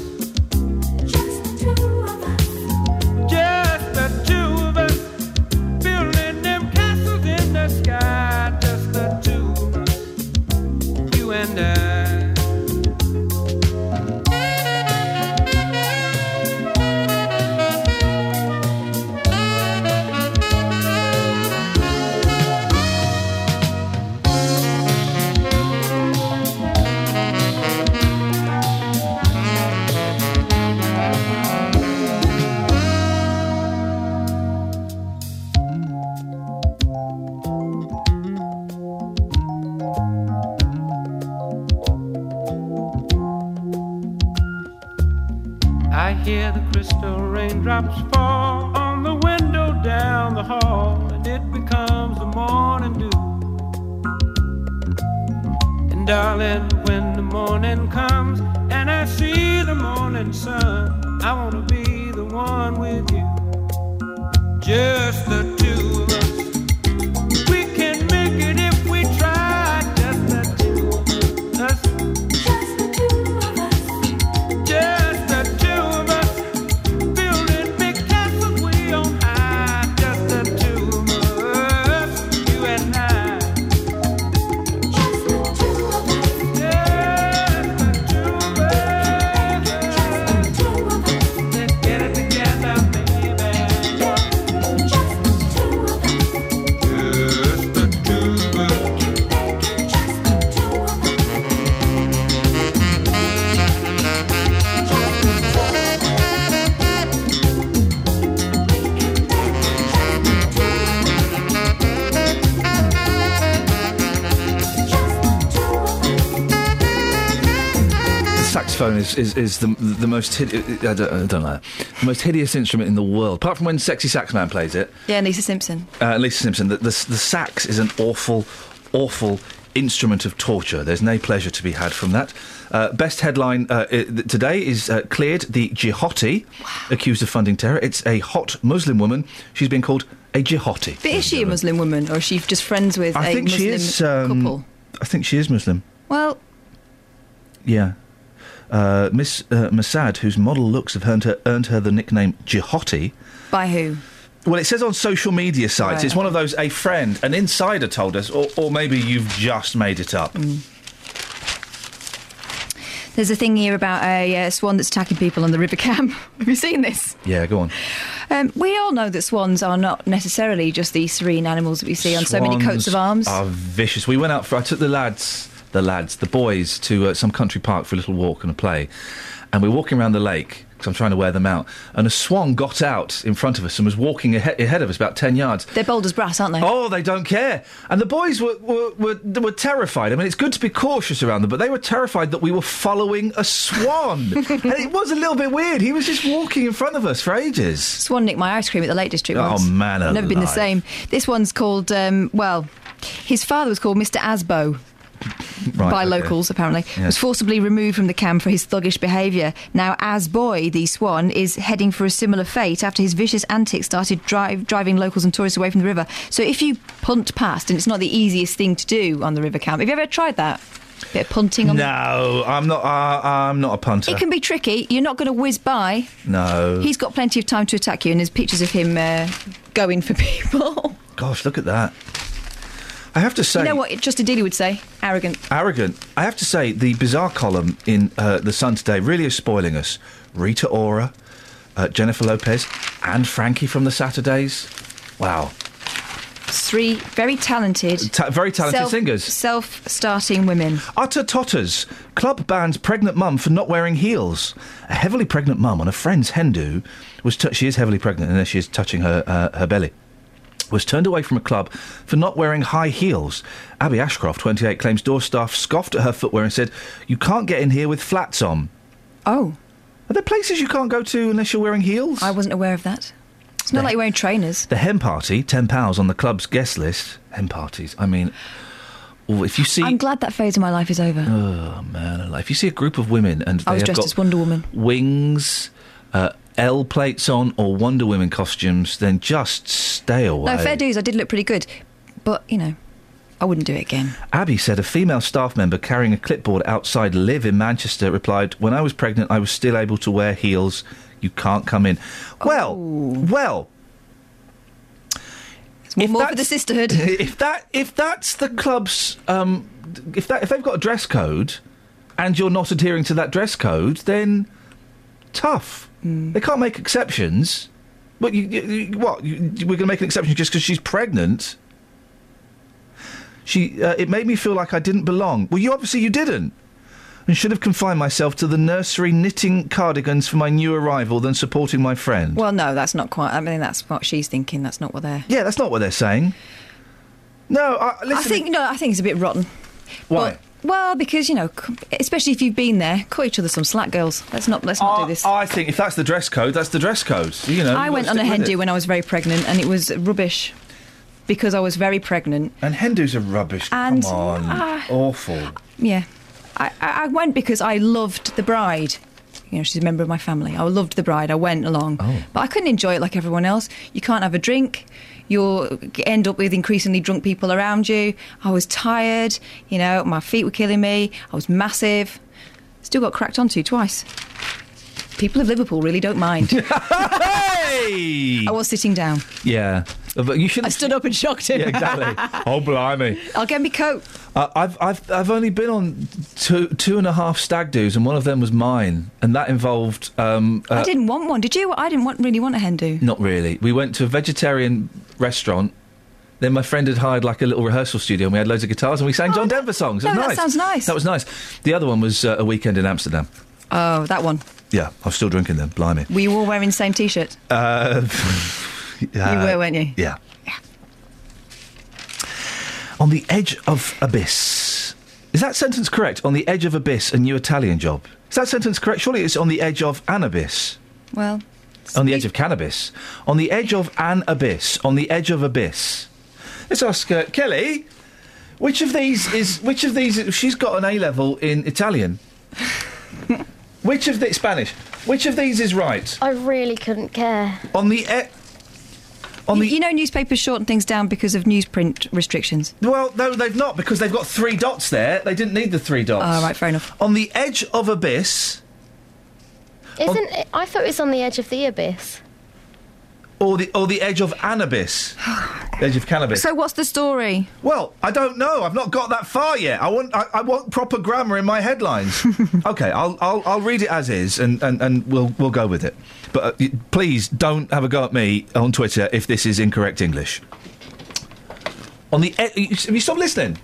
raindrops fall on the window down the hall, and it becomes the morning dew. And darling, when the morning comes and I see the morning sun, I wanna be the one with you. Just the is, is, is the the most hid- I don't, I don't know the most hideous instrument in the world. Apart from when Sexy Saxman plays it, Yeah, Lisa Simpson. uh, Lisa Simpson. The, the the sax is an awful, awful instrument of torture. There's no pleasure to be had from that. Uh, best headline uh, today is uh, cleared the jihadi accused of funding terror. It's a hot Muslim woman. She's been called a jihadi. But is she a Muslim woman, or is she just friends with I a think Muslim she is. Um, couple? I think she is Muslim. Well, Yeah. Uh, Miss uh, Masad, whose model looks have earned her, earned her the nickname Jihoti. by who? Well, it says on social media sites. Right, it's one of those a friend, an insider told us, or, or maybe you've just made it up. Mm. There's a thing here about a uh, swan that's attacking people on the River Cam. Have you seen this? Yeah, go on. Um, we all know that swans are not necessarily just these serene animals that we see on so many coats of arms. Are vicious. We went out for. I took the lads, the lads, the boys to uh, some country park for a little walk and a play, and we're walking around the lake because I'm trying to wear them out. And a swan got out in front of us and was walking ahe- ahead of us about ten yards. They're bold as brass, aren't they? Oh, they don't care. And the boys were, were, were, were terrified. I mean, it's good to be cautious around them, but they were terrified that we were following a swan. and it was a little bit weird. He was just walking in front of us for ages. Swan nicked my ice cream at the Lake District Oh, once. man Never been the same. This one's called, um, well, his father was called Mr. Asbo. Right, by okay. locals, apparently, Yes. was forcibly removed from the Cam for his thuggish behaviour. Now, as boy, the swan is heading for a similar fate after his vicious antics started drive, driving locals and tourists away from the river. So, if you punt past, and it's not the easiest thing to do on the river Cam, have you ever tried that? Bit of punting on No, I'm not. Uh, I'm not a punter. It can be tricky. You're not going to whiz by. no. He's got plenty of time to attack you, and there's pictures of him uh, going for people. Gosh, look at that. I have to say, you know what Justin Dealey would say? Arrogant. arrogant. I have to say, the bizarre column in uh, the Sun today really is spoiling us. Rita Ora, uh, Jennifer Lopez, and Frankie from the Saturdays. Wow, Three very talented, Ta- very talented self- singers. self-starting women. Utter totters. Club bans pregnant mum for not wearing heels. A heavily pregnant mum on a friend's hen do was. T- she is heavily pregnant, and she is touching her uh, her belly. Was turned away from a club for not wearing high heels. Abby Ashcroft, 28, claims door staff scoffed at her footwear and said, "You can't get in here with flats on." Oh, Are there places you can't go to unless you're wearing heels? I wasn't aware of that. It's not like you're wearing trainers. The hen party, ten pounds on the club's guest list. Hen parties. I mean, oh, if you see, I'm glad that phase of my life is over. Oh man, if you see a group of women and they I was have dressed got as Wonder Woman. wings, uh, L plates on, or Wonder Women costumes, then just stay away. No, fair dues. I did look pretty good, but you know, I wouldn't do it again. Abby said a female staff member carrying a clipboard outside Live in Manchester replied, "When I was pregnant, I was still able to wear heels. You can't come in." Well, Oh. well. More, more for the sisterhood. If that if that's the club's um, if that if they've got a dress code, and you're not adhering to that dress code, then tough. Hmm. They can't make exceptions. But you, you, you- what? We're going to make an exception just because she's pregnant? She. Uh, it made me feel like I didn't belong. Well, you obviously you didn't, and should have confined myself to the nursery knitting cardigans for my new arrival than supporting my friend. Well, no, that's not quite. I mean, that's what she's thinking. That's not what they're. Yeah, that's not what they're saying. No, I, listen. I think no. I think it's a bit rotten. Why? Well, because you know, especially if you've been there, cut each other some slack, girls. Let's not let's not do this. I think if that's the dress code, that's the dress code. You know. I went on a do when I was very pregnant, and it was rubbish because I was very pregnant. And hen dos are rubbish. And- Come on, Ah. awful. Yeah, I, I I went because I loved the bride. You know, she's a member of my family. I loved the bride. I went along, Oh. but I couldn't enjoy it like everyone else. You can't have a drink. You'll end up with increasingly drunk people around you. I was tired. You know, my feet were killing me. I was massive. Still got cracked onto twice. People of Liverpool really don't mind. Hey! I was sitting down. Yeah, but you should. I stood up and shocked him. Yeah, exactly. oh, blimey. I'll get me coat. Uh, I've I've I've only been on two two and a half stag do's, and one of them was mine, and that involved. Um, uh, I didn't want one. Did you? I didn't want, really want a hen do. Not really. We went to a vegetarian restaurant. Then my friend had hired like a little rehearsal studio, and we had loads of guitars, and we sang John Denver songs. It Oh, no, was that sounds nice. That was nice. The other one was uh, a weekend in Amsterdam. Oh, that one. Yeah, I was still drinking then. Blimey. Were you all wearing the same t-shirt? Uh, you were, weren't you? Yeah. On the edge of abyss. Is that sentence correct? On the edge of abyss, a new Italian job. Is that sentence correct? Surely it's on the edge of an abyss. Well, On the edge of cannabis. On the edge of an abyss. On the edge of abyss. Let's ask uh, Kelly. Which of these is which of these? She's got an A level in Italian. which of the Spanish? Which of these is right? I really couldn't care. On the e- on you, you know, newspapers shorten things down because of newsprint restrictions. Well, no, they've not because they've got three dots there. They didn't need the three dots. Oh, right, fair enough. On the edge of abyss, Isn't it? I thought it was on the edge of the abyss. Or the or the edge of an abyss, the edge of cannabis. So, what's the story? Well, I don't know. I've not got that far yet. I want I, I want proper grammar in my headlines. okay, I'll, I'll I'll read it as is, and, and, and we'll we'll go with it. But uh, please don't have a go at me on Twitter if this is incorrect English. On the e- have you stopped listening?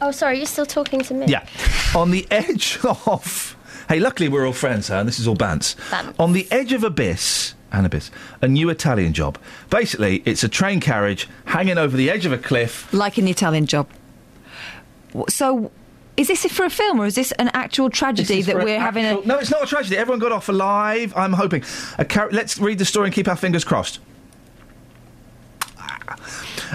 Oh, sorry, you're still talking to me. Yeah. On the edge of. Hey, luckily we're all friends, huh? And this is all bants. Bants. On the edge of abyss. An abyss. A new Italian job. Basically, it's a train carriage hanging over the edge of a cliff. Like in the Italian job. So, is this for a film or is this an actual tragedy that we're having a. No, it's not a tragedy. Everyone got off alive. I'm hoping. A car- Let's read the story and keep our fingers crossed.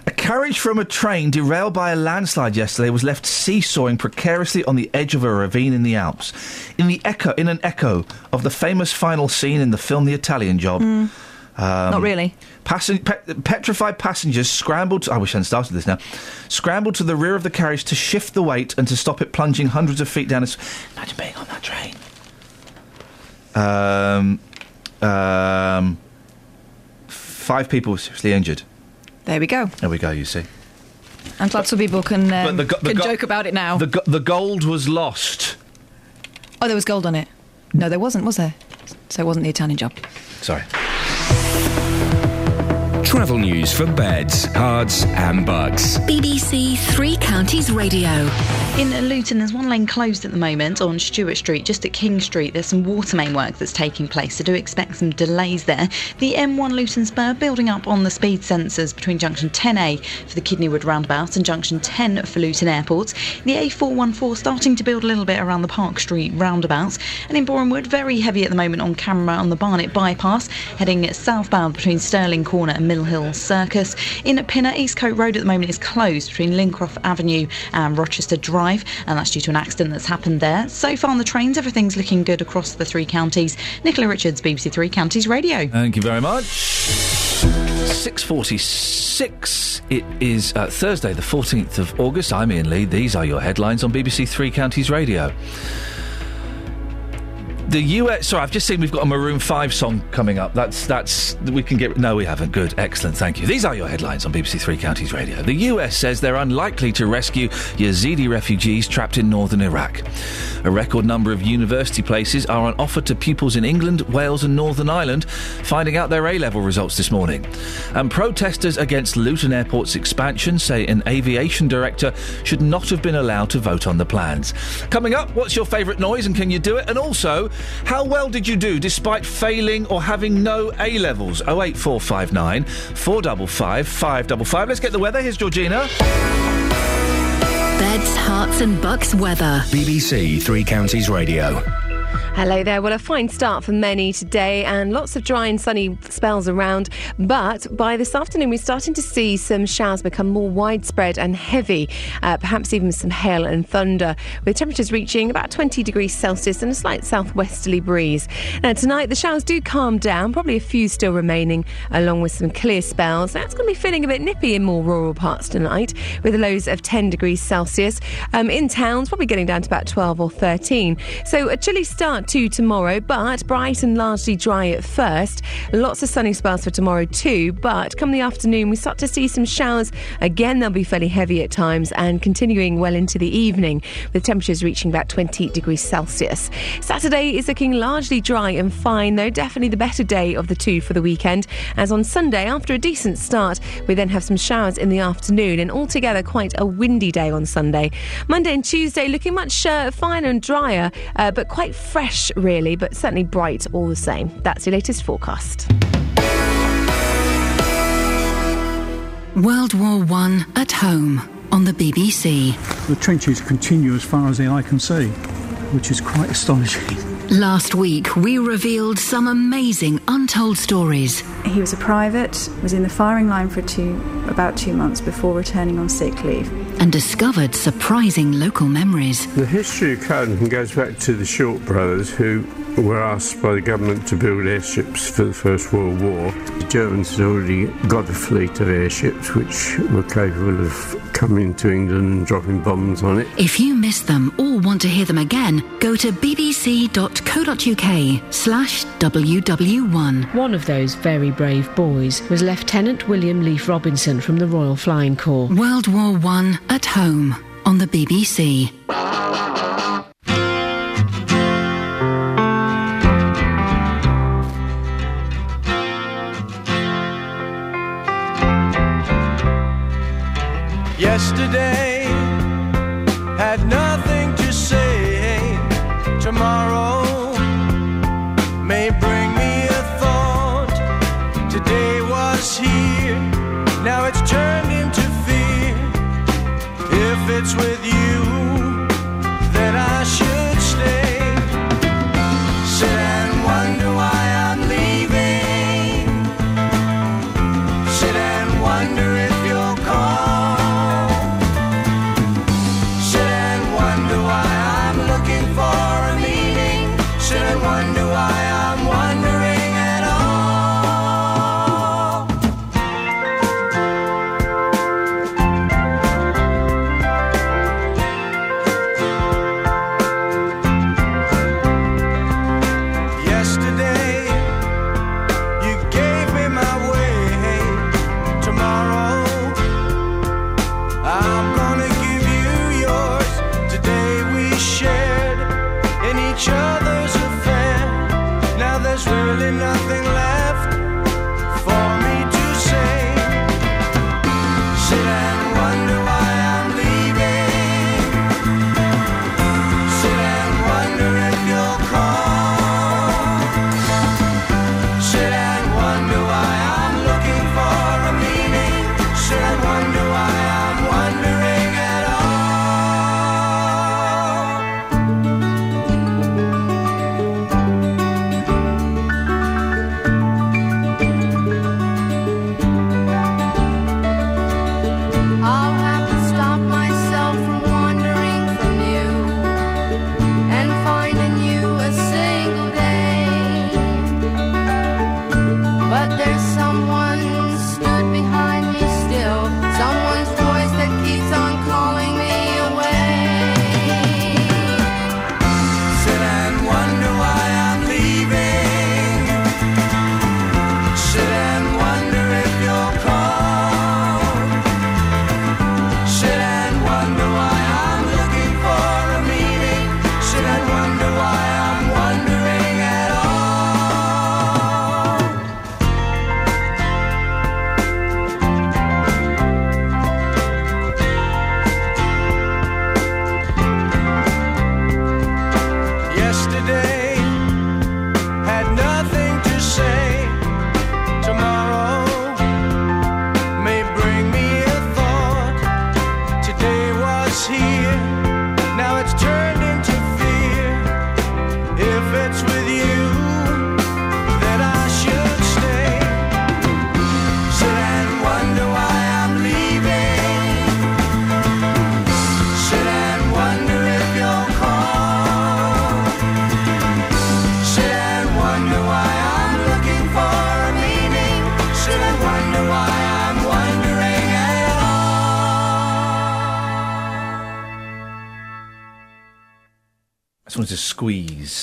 A carriage from a train derailed by a landslide yesterday was left seesawing precariously on the edge of a ravine in the Alps. In the echo, in an echo of the famous final scene in the film The Italian Job. Um, Not really. Passen- pe- petrified passengers scrambled. To, I wish I hadn't started this now. Scrambled to the rear of the carriage to shift the weight and to stop it plunging hundreds of feet down. Imagine being on that train. Um, um, five people were seriously injured. There we go. There we go. You see. I'm glad some people can, um, the go- the can go- joke about it now. The go- the gold was lost. oh, there was gold on it. No, there wasn't, was there? So it wasn't the Italian job. Sorry. Travel news for beds, cards, and bugs. BBC Three Counties Radio. In Luton, there's one lane closed at the moment on Stuart Street, just at King Street. There's some water main work that's taking place, so do expect some delays there. The M1 Luton Spur building up on the speed sensors between junction 10A for the Kidney Wood roundabout and junction 10 for Luton Airport. The A414 starting to build a little bit around the Park Street roundabout. And in Borehamwood, very heavy at the moment on camera on the Barnet bypass, heading southbound between Stirling Corner and Mill Hill Circus. In Pinner, Eastcote Road at the moment is closed between Lincroft Avenue and Rochester Drive, and that's due to an accident that's happened there. So far on the trains, everything's looking good across the three counties. Nicola Richards, BBC Three Counties Radio. Thank you very much. 6.46. It is uh, Thursday, the 14th of August. I'm Iain Lee. These are your headlines on BBC Three Counties Radio. The US. Sorry, I've just seen we've got a Maroon Five song coming up. That's that's we can get. No, we haven't. Good, excellent. Thank you. These are your headlines on BBC Three Counties Radio. The US says they're unlikely to rescue Yazidi refugees trapped in northern Iraq. A record number of university places are on offer to pupils in England, Wales, and Northern Ireland, finding out their A level results this morning. And protesters against Luton Airport's expansion say an aviation director should not have been allowed to vote on the plans. Coming up, what's your favourite noise and can you do it? And also, how well did you do despite failing or having no A levels? 08459 455 555. Let's get the weather. Here's Georgina. Beds, Herts and Bucks weather. BBC Three Counties Radio. Hello there. Well, a fine start for many today, and lots of dry and sunny spells around. But by this afternoon, we're starting to see some showers become more widespread and heavy, uh, perhaps even some hail and thunder, with temperatures reaching about 20 degrees Celsius and a slight southwesterly breeze. Now, tonight, the showers do calm down, probably a few still remaining, along with some clear spells. It's going to be feeling a bit nippy in more rural parts tonight, with lows of 10 degrees Celsius. Um, in towns, probably getting down to about 12 or 13. So, a chilly start to tomorrow, but bright and largely dry at first. Lots of sunny spells for tomorrow too, but come the afternoon, we start to see some showers. Again, they'll be fairly heavy at times and continuing well into the evening, with temperatures reaching about 20 degrees Celsius. Saturday is looking largely dry and fine, though definitely the better day of the two for the weekend. As on Sunday, after a decent start, we then have some showers in the afternoon, and altogether quite a windy day on Sunday. Monday and Tuesday looking much uh, finer and drier, uh, but quite fresh really, but certainly bright all the same. That's your latest forecast. World War One at home on the BBC. The trenches continue as far as the eye can see, which is quite astonishing. Last week, we revealed some amazing untold stories. He was a private, was in the firing line for two, about two months before returning on sick leave. And discovered surprising local memories. The history of Cardington goes back to the Short brothers, who were asked by the government to build airships for the First World War. The Germans had already got a fleet of airships which were capable of coming to England and dropping bombs on it. If you miss them or want to hear them again, go to bbc.co.uk slash WW1. One of those very brave boys was Lieutenant William Leefe Robinson from the Royal Flying Corps. World War One at home on the BBC. Yesterday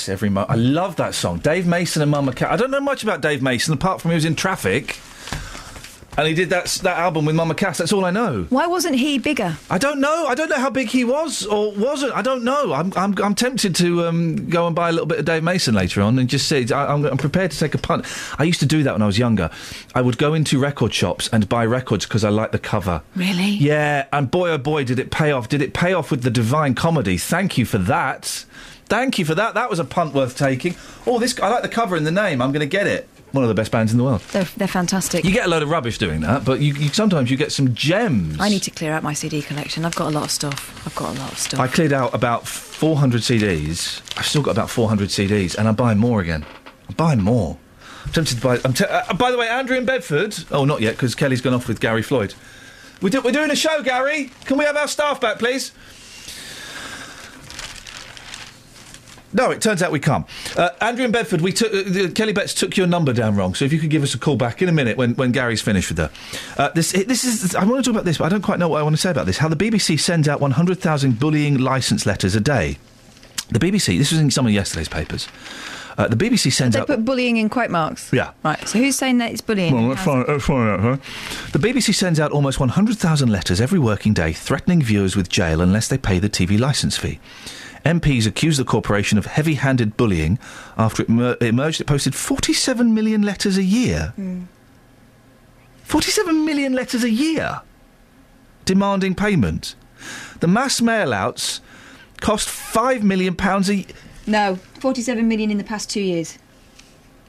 every mo I love that song. Dave Mason and Mama Cass. I don't know much about Dave Mason apart from he was in Traffic. And he did that that album with Mama Cass. That's all I know. Why wasn't he bigger? I don't know. I don't know how big he was or wasn't. I don't know. I'm I'm, I'm tempted to um, go and buy a little bit of Dave Mason later on and just say I, I'm, I'm prepared to take a punt. I used to do that when I was younger. I would go into record shops and buy records because I liked the cover. Really? Yeah, and boy oh boy, did it pay off. Did it pay off with the Divine Comedy? Thank you for that. Thank you for that. That was a punt worth taking. Oh, this I like the cover and the name. I'm going to get it. One of the best bands in the world. They're, they're fantastic. You get a load of rubbish doing that, but you, you sometimes you get some gems. I need to clear out my CD collection. I've got a lot of stuff. I've got a lot of stuff. I cleared out about 400 CDs. I've still got about 400 CDs, and I'm buying more again. I'm buying more. I'm tempted to buy. I'm te- uh, by the way, Andrew in Bedford. Oh, not yet, because Kelly's gone off with Gary Floyd. We do, we're doing a show, Gary. Can we have our staff back, please? No, it turns out we can't. Uh, Andrew in Bedford, we took uh, Kelly Betts took your number down wrong. So if you could give us a call back in a minute when, when Gary's finished with her. Uh, this this is I want to talk about this, but I don't quite know what I want to say about this. How the BBC sends out 100,000 bullying licence letters a day. The BBC. This was in some of yesterday's papers. Uh, the BBC sends They out. They put bullying in quote marks. Yeah. Right. So who's saying that it's bullying? Well, let's find, let's find out, huh? The BBC sends out almost 100,000 letters every working day threatening viewers with jail unless they pay the TV licence fee. MPs accused the corporation of heavy handed bullying after it mer- it emerged it posted 47 million letters a year. Hmm. 47 million letters a year demanding payment. The mass mail outs cost £5 million a year. No, 47 million in the past two years.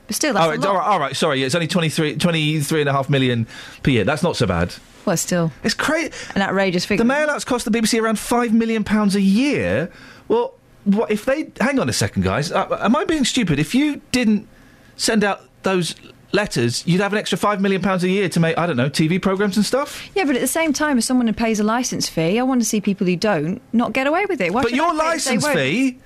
But still, that's All a right, lot. all right, all right, sorry, it's only 23, 23 and a half million per year. That's not so bad. Well, still. It's crazy. An outrageous figure. The mail outs cost the BBC around five million pounds a year. Well, what if they? Hang on a second, guys. Uh, am I being stupid? If you didn't send out those letters, you'd have an extra five million pounds a year to make I don't know TV programs and stuff. Yeah, but at the same time, as someone who pays a licence fee, I want to see people who don't not get away with it. Why but your I pay if they license fee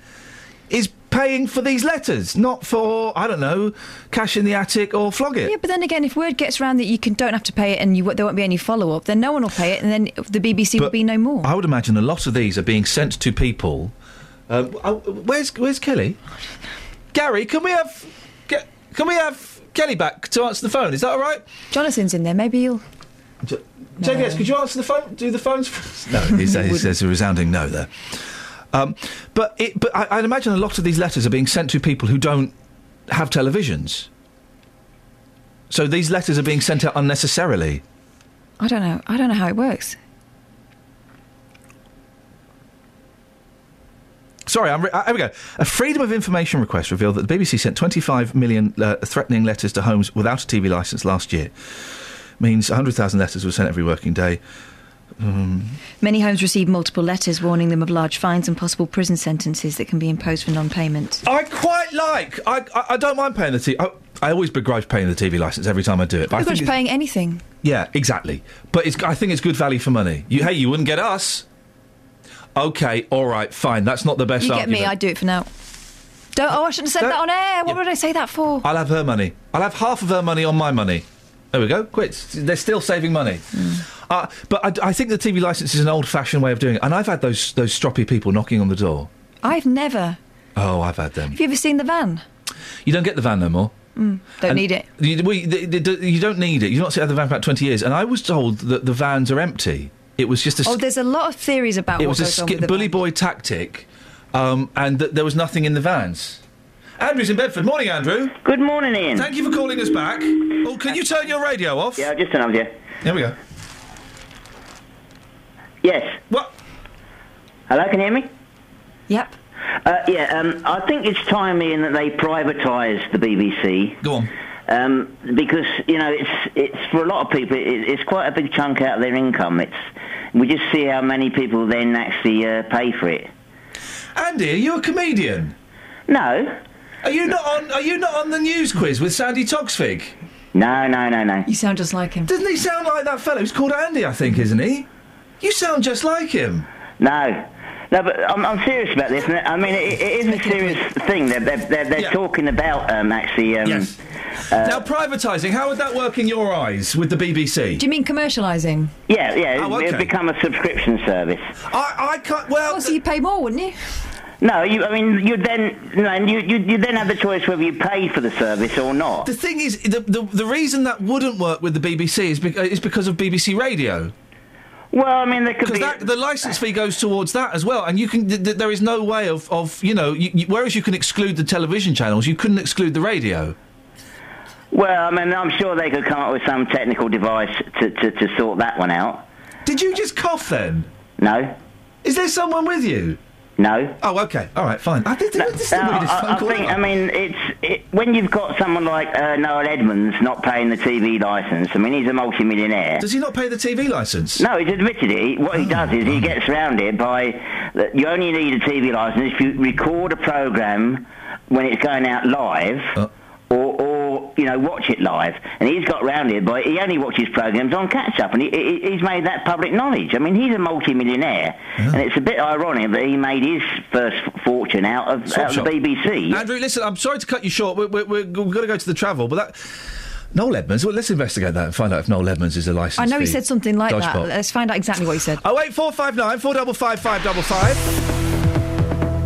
is paying for these letters, not for I don't know, cash in the attic or flog it. Yeah, but then again, if word gets around that you can don't have to pay it and you, there won't be any follow up, then no one will pay it, and then the BBC will be no more. I would imagine a lot of these are being sent to people. Um, oh, where's Where's Kelly? Gary, can we have Can we have Kelly back to answer the phone? Is that all right? Jonathan's in there. Maybe he'll. JVS, could you answer the phone? Do the phones? No, says, he says a resounding no there. Um, but it, but I, I'd imagine a lot of these letters are being sent to people who don't have televisions. So these letters are being sent out unnecessarily. I don't know. I don't know how it works. Sorry, I'm re- uh, here we go. A freedom of information request revealed that the BBC sent 25 million uh, threatening letters to homes without a TV licence last year. Means 100,000 letters were sent every working day. Um, Many homes receive multiple letters warning them of large fines and possible prison sentences that can be imposed for non-payment. I quite like. I, I, I don't mind paying the TV. I, I always begrudge paying the TV licence every time I do it. But I You're think it's- paying anything. Yeah, exactly. But it's, I think it's good value for money. You, hey, you wouldn't get us. Okay, all right, fine. That's not the best you get argument. me. I do it for now. Don't. Oh, I shouldn't have said that on air. What would I say that for? I'll have her money. I'll have half of her money on my money. There we go. Quit. They're still saving money. Uh, but I, I think the TV licence is an old-fashioned way of doing it. And I've had those those stroppy people knocking on the door. I've never. Oh, I've had them. Have you ever seen the van? You don't get the van no more. Mm, don't And need it. You, we, the, the, the- you don't need it. You've not seen the van for about 20 years. And I was told that the vans are empty. It was just a Oh, there's a lot of theories about it what was a goes on with the bully van. boy tactic, um, and that there was nothing in the vans. Andrew's in Bedford. Morning, Andrew. Good morning, Iain. Thank you for calling us back. Oh, can you turn your radio off? Yeah, I'll just turn off, yeah. There we go. Yes. What? Hello, can you hear me? Yep. Uh, yeah, um, I think it's time, Iain, that they privatise the BBC. Go on. Um, because you know it's it's for a lot of people it, it's quite a big chunk out of their income. It's we just see how many people then actually uh, pay for it. Andy, are you a comedian? No. Are you not on? Are you not on the news quiz with Sandi Toksvig? No, no, no, no. You sound just like him. Doesn't he sound like that fellow? He's called Andy, I think, isn't he? You sound just like him. No. No, but I'm, I'm serious about this. I mean, it, it is a serious thing. They're, they're, they're, they're talking about um, actually. Um, Yes. uh, now, privatising. How would that work in your eyes with the BBC? Do you mean commercialising? Yeah, yeah. Oh, it would become a subscription service. I, I can't. Well, so you pay more, wouldn't you? No, you, I mean, you then no, you, you you then have the choice whether you pay for the service or not. The thing is, the, the, the reason that wouldn't work with the BBC is, bec- uh, is because of BBC Radio. Well, I mean, there could Because be. that, the license fee goes towards that as well, and you can. Th- th- there is no way of, of you know. You, you, whereas you can exclude the television channels, you couldn't exclude the radio. Well, I mean, I'm sure they could come up with some technical device to, to, to sort that one out. Did you just cough then? No. Is there someone with you? No. Oh, okay. All right, fine. I think this is the No, I, I think. I mean, it's it, when you've got someone like uh, Noel Edmonds not paying the TV license. I mean, he's a multi-millionaire. Does he not pay the TV license? No, he's admitted it. He- Oh, What he does is he gets around it by that you only need a TV license if you record a program when it's going out live, Uh. Or, or you know watch it live. And he's got round it by he only watches programs on catch up, and he, he, he's made that public knowledge. I mean, he's a multi-millionaire, and it's a bit ironic that he made his first fortune out of, Swap out of the. BBC. Andrew, listen, I'm sorry to cut you short. We're, we're, we're, we've got to go to the travel, but that. Noel Edmonds, well, let's investigate that and find out if Noel Edmonds is a licensed I know he said something like that. dodgeball. Let's find out exactly what he said. Oh eight four five nine four double five five double five.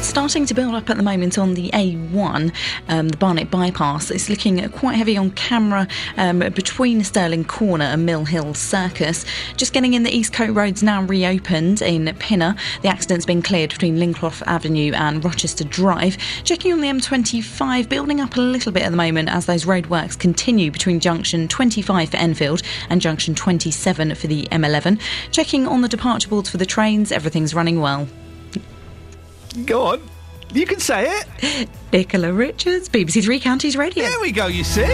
Starting to build up at the moment on the A1, um, the Barnet bypass. It's looking quite heavy on camera um, between Stirling Corner and Mill Hill Circus. Just getting in the Eastcote Road's now reopened in Pinner. The accident's been cleared between Lincroft Avenue and Rochester Drive. Checking on the M25, building up a little bit at the moment as those roadworks continue between junction 25 for Enfield and junction 27 for the M11. Checking on the departure boards for the trains, everything's running well. Go on. You can say it. Nicola Richards, BBC Three Counties Radio. There we go, you see?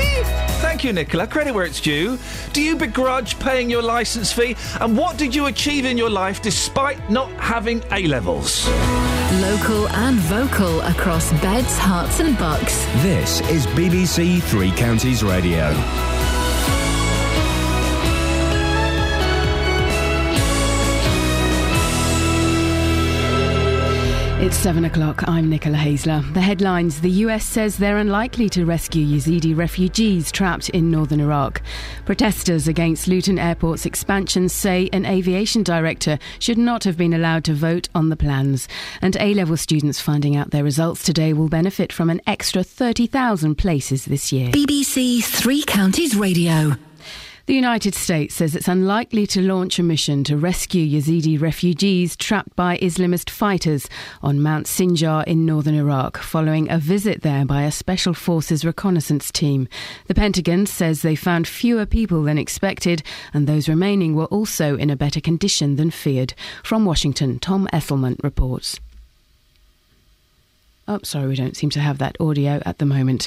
Thank you, Nicola. Credit where it's due. Do you begrudge paying your licence fee? And what did you achieve in your life despite not having A levels? Local and vocal across beds, Herts, and bucks. This is BBC Three Counties Radio. It's seven o'clock. I'm Nicola Hazler. The headlines The US says they're unlikely to rescue Yazidi refugees trapped in northern Iraq. Protesters against Luton Airport's expansion say an aviation director should not have been allowed to vote on the plans. And A level students finding out their results today will benefit from an extra 30,000 places this year. BBC Three Counties Radio. The United States says it's unlikely to launch a mission to rescue Yazidi refugees trapped by Islamist fighters on Mount Sinjar in northern Iraq, following a visit there by a Special Forces reconnaissance team. The Pentagon says they found fewer people than expected, and those remaining were also in a better condition than feared. From Washington, Tom Esslemont reports. Oh, sorry, we don't seem to have that audio at the moment.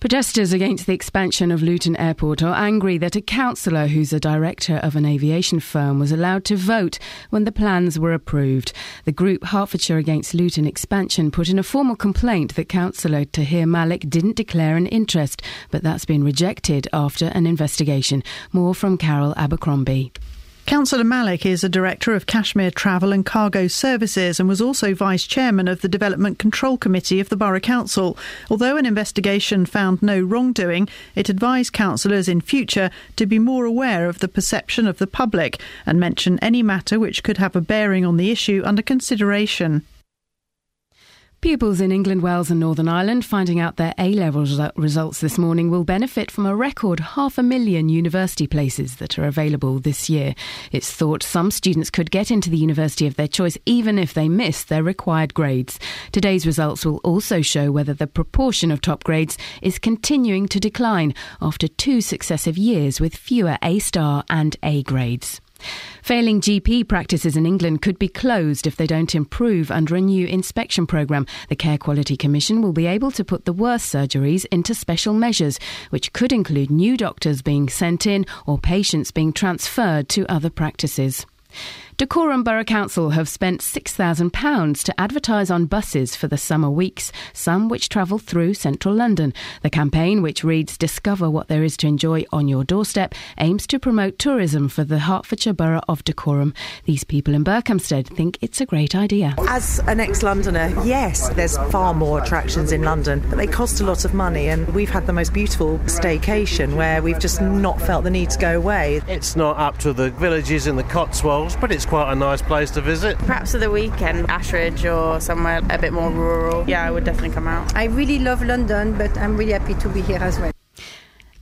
Protesters against the expansion of Luton Airport are angry that a councillor who's a director of an aviation firm was allowed to vote when the plans were approved. The group Hertfordshire Against Luton Expansion put in a formal complaint that councillor Tahir Malik didn't declare an interest, but that's been rejected after an investigation. More from Carol Abercrombie. Councillor Malik is a director of Kashmir Travel and Cargo Services and was also vice chairman of the Development Control Committee of the Borough Council. Although an investigation found no wrongdoing, it advised councillors in future to be more aware of the perception of the public and mention any matter which could have a bearing on the issue under consideration. Pupils in England, Wales, and Northern Ireland finding out their A level results this morning will benefit from a record half a million university places that are available this year. It's thought some students could get into the university of their choice even if they miss their required grades. Today's results will also show whether the proportion of top grades is continuing to decline after two successive years with fewer A star and A grades. Failing GP practices in England could be closed if they don't improve under a new inspection programme. The Care Quality Commission will be able to put the worst surgeries into special measures, which could include new doctors being sent in or patients being transferred to other practices. Dacorum Borough Council have spent £6,000 to advertise on buses for the summer weeks, some which travel through central London. The campaign, which reads Discover what there is to enjoy on your doorstep, aims to promote tourism for the Hertfordshire Borough of Dacorum. These people in Berkhamsted think it's a great idea. As an ex Londoner, yes, there's far more attractions in London, but they cost a lot of money, and we've had the most beautiful staycation where we've just not felt the need to go away. It's not up to the villages in the Cotswolds, but it's quite a nice place to visit. Perhaps for the weekend, Ashridge or somewhere a bit more rural. Yeah, I would definitely come out. I really love London, but I'm really happy to be here as well.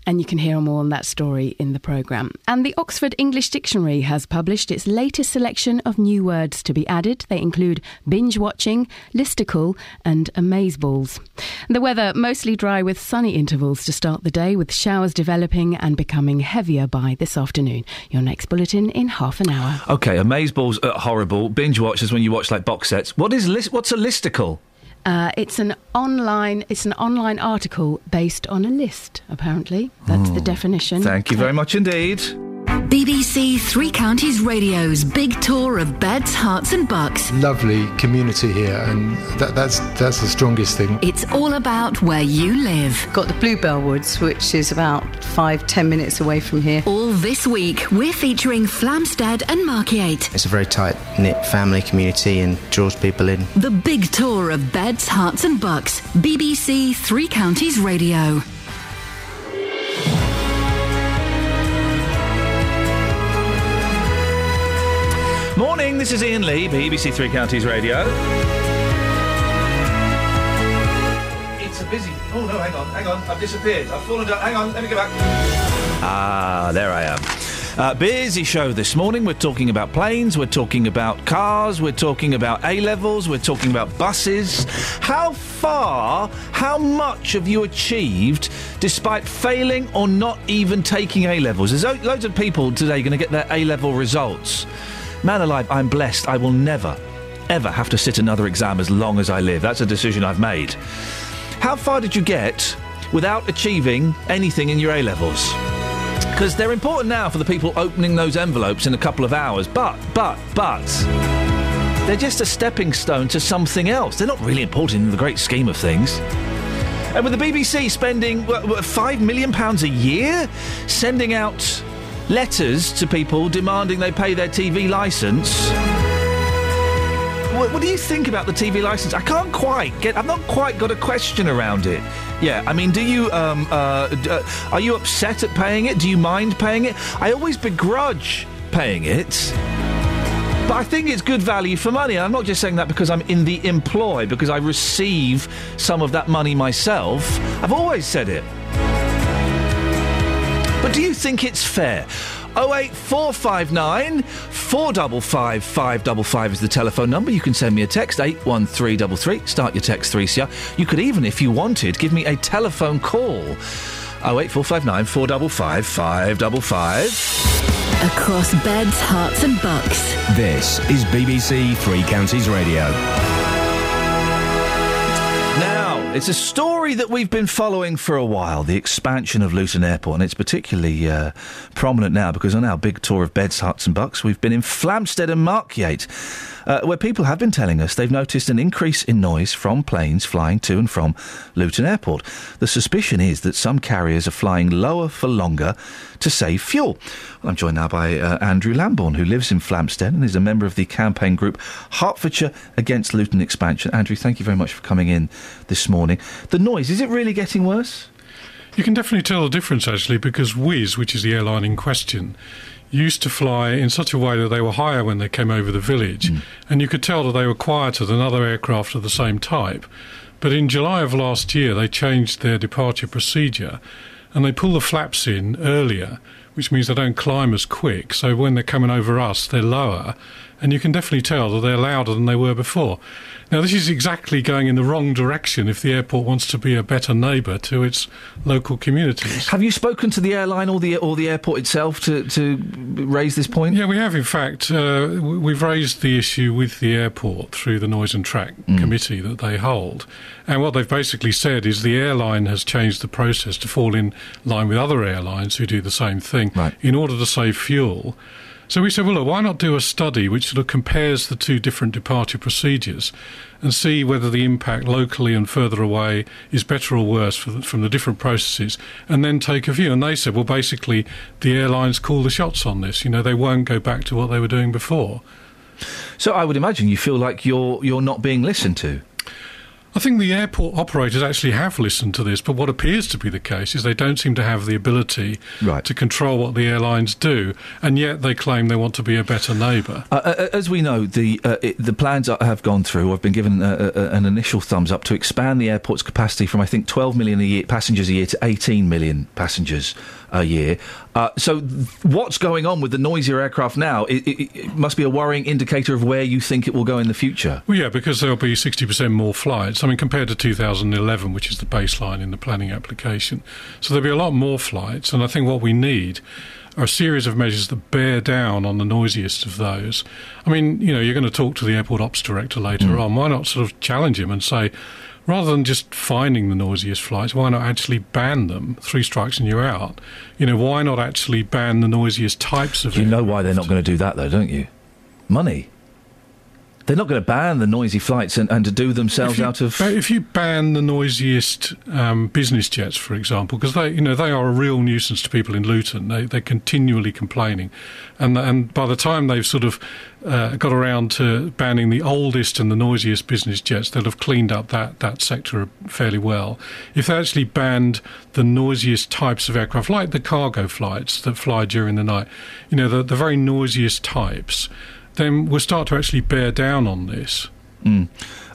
And you can hear more on that story in the programme. And the Oxford English Dictionary has published its latest selection of new words to be added. They include binge watching, listicle, and amazeballs. The weather mostly dry with sunny intervals to start the day, with showers developing and becoming heavier by this afternoon. Your next bulletin in half an hour. Okay, amazeballs are horrible. Binge watchers when you watch like box sets. What is list? What's a listicle? Uh, it's an online. It's an online article based on a list. Apparently, that's the definition. Thank you very much indeed. BBC Three Counties Radio's big tour of beds, Herts, and bucks. lovely community here, and that, that's that's the strongest thing. It's all about where you live. Got the Bluebell Woods, which is about five, ten minutes away from here. All this week, we're featuring Flamstead and Markyate. It's a very tight knit family community and draws people in. The big tour of beds, Herts, and bucks. BBC Three Counties Radio. Morning, this is Iain Lee, BBC Three Counties Radio. It's a busy. Oh no, hang on, hang on, I've disappeared. I've fallen down. Hang on, let me go back. Ah, there I am. Uh, busy show this morning. We're talking about planes, we're talking about cars, we're talking about A levels, we're talking about buses. How far, how much have you achieved despite failing or not even taking A levels? There's lo- loads of people today going to get their A level results. Man alive, I'm blessed. I will never, ever have to sit another exam as long as I live. That's a decision I've made. How far did you get without achieving anything in your A levels? Because they're important now for the people opening those envelopes in a couple of hours. But, but, but. They're just a stepping stone to something else. They're not really important in the great scheme of things. And with the BBC spending what, what, five million pounds a year sending out letters to people demanding they pay their TV license. What, what do you think about the TV license? I can't quite get. I've not quite got a question around it. Yeah, I mean, do you um, uh, d- uh, are you upset at paying it? Do you mind paying it? I always begrudge paying it. But I think it's good value for money. I'm not just saying that because I'm in the employ, because I receive some of that money myself. I've always said it. But do you think it's fair? 08459 455 555 is the telephone number. You can send me a text 81333. Start your text 3CR. You could even, if you wanted, give me a telephone call. 08459 455 555. Across beds, Herts, and bucks. This is BBC Three Counties Radio. Now, it's a story that we've been following for a while the expansion of Luton Airport, and it's particularly uh, prominent now because on our big tour of beds, Herts, and bucks, we've been in Flamstead and Markyate, uh, where people have been telling us they've noticed an increase in noise from planes flying to and from Luton Airport. The suspicion is that some carriers are flying lower for longer to save fuel. Well, I'm joined now by uh, Andrew Lambourne, who lives in Flamstead and is a member of the campaign group Hertfordshire Against Luton Expansion. Andrew, thank you very much for coming in this morning. The noise, is it really getting worse? You can definitely tell the difference actually because Wizz, which is the airline in question, used to fly in such a way that they were higher when they came over the village, hmm. and you could tell that they were quieter than other aircraft of the same type. But in July of last year, they changed their departure procedure and they pull the flaps in earlier, which means they don't climb as quick. So when they're coming over us, they're lower, and you can definitely tell that they're louder than they were before. Now, this is exactly going in the wrong direction if the airport wants to be a better neighbour to its local communities. Have you spoken to the airline or the or the airport itself to, to raise this point? Yeah, we have. In fact, uh, we've raised the issue with the airport through the Noise and Track Mm. committee that they hold. And what they've basically said is the airline has changed the process to fall in line with other airlines who do the same thing in order to save fuel. So we said, well, look, why not do a study which sort of compares the two different departure procedures and see whether the impact locally and further away is better or worse the, from the different processes, and then take a view. And they said, well, basically, the airlines call the shots on this. You know, they won't go back to what they were doing before. So I would imagine you feel like you're you're not being listened to. I think the airport operators actually have listened to this, but what appears to be the case is they don't seem to have the ability Right. to control what the airlines do, and yet they claim they want to be a better neighbour. Uh, uh, as we know, the uh, it, the plans have gone through. I've been given uh, uh, an initial thumbs up to expand the airport's capacity from I think 12 million a year passengers a year to 18 million passengers a year. Uh, so, th- what's going on with the noisier aircraft now? It, it, it must be a worrying indicator of where you think it will go in the future. Well, yeah, because there'll be 60% more flights. I mean, compared to 2011, which is the baseline in the planning application. So there'll be a lot more flights, and I think what we need are a series of measures that bear down on the noisiest of those. I mean, you know, you're going to talk to the airport ops director later Mm. on. Why not sort of challenge him and say, rather than just finding the noisiest flights, why not actually ban them? Three strikes and you're out. You know, why not actually ban the noisiest types of You know why they're not going to do that, though, don't you? Money. They're not going to ban the noisy flights and, and to do themselves you, out of. if you ban the noisiest um, business jets, for example, because they, you know, they are a real nuisance to people in Luton. They, they're continually complaining, and and by the time they've sort of uh, got around to banning the oldest and the noisiest business jets, they'll have cleaned up that that sector fairly well. If they actually banned the noisiest types of aircraft, like the cargo flights that fly during the night, you know, the, the very noisiest types, then we'll start to actually bear down on this. Mm.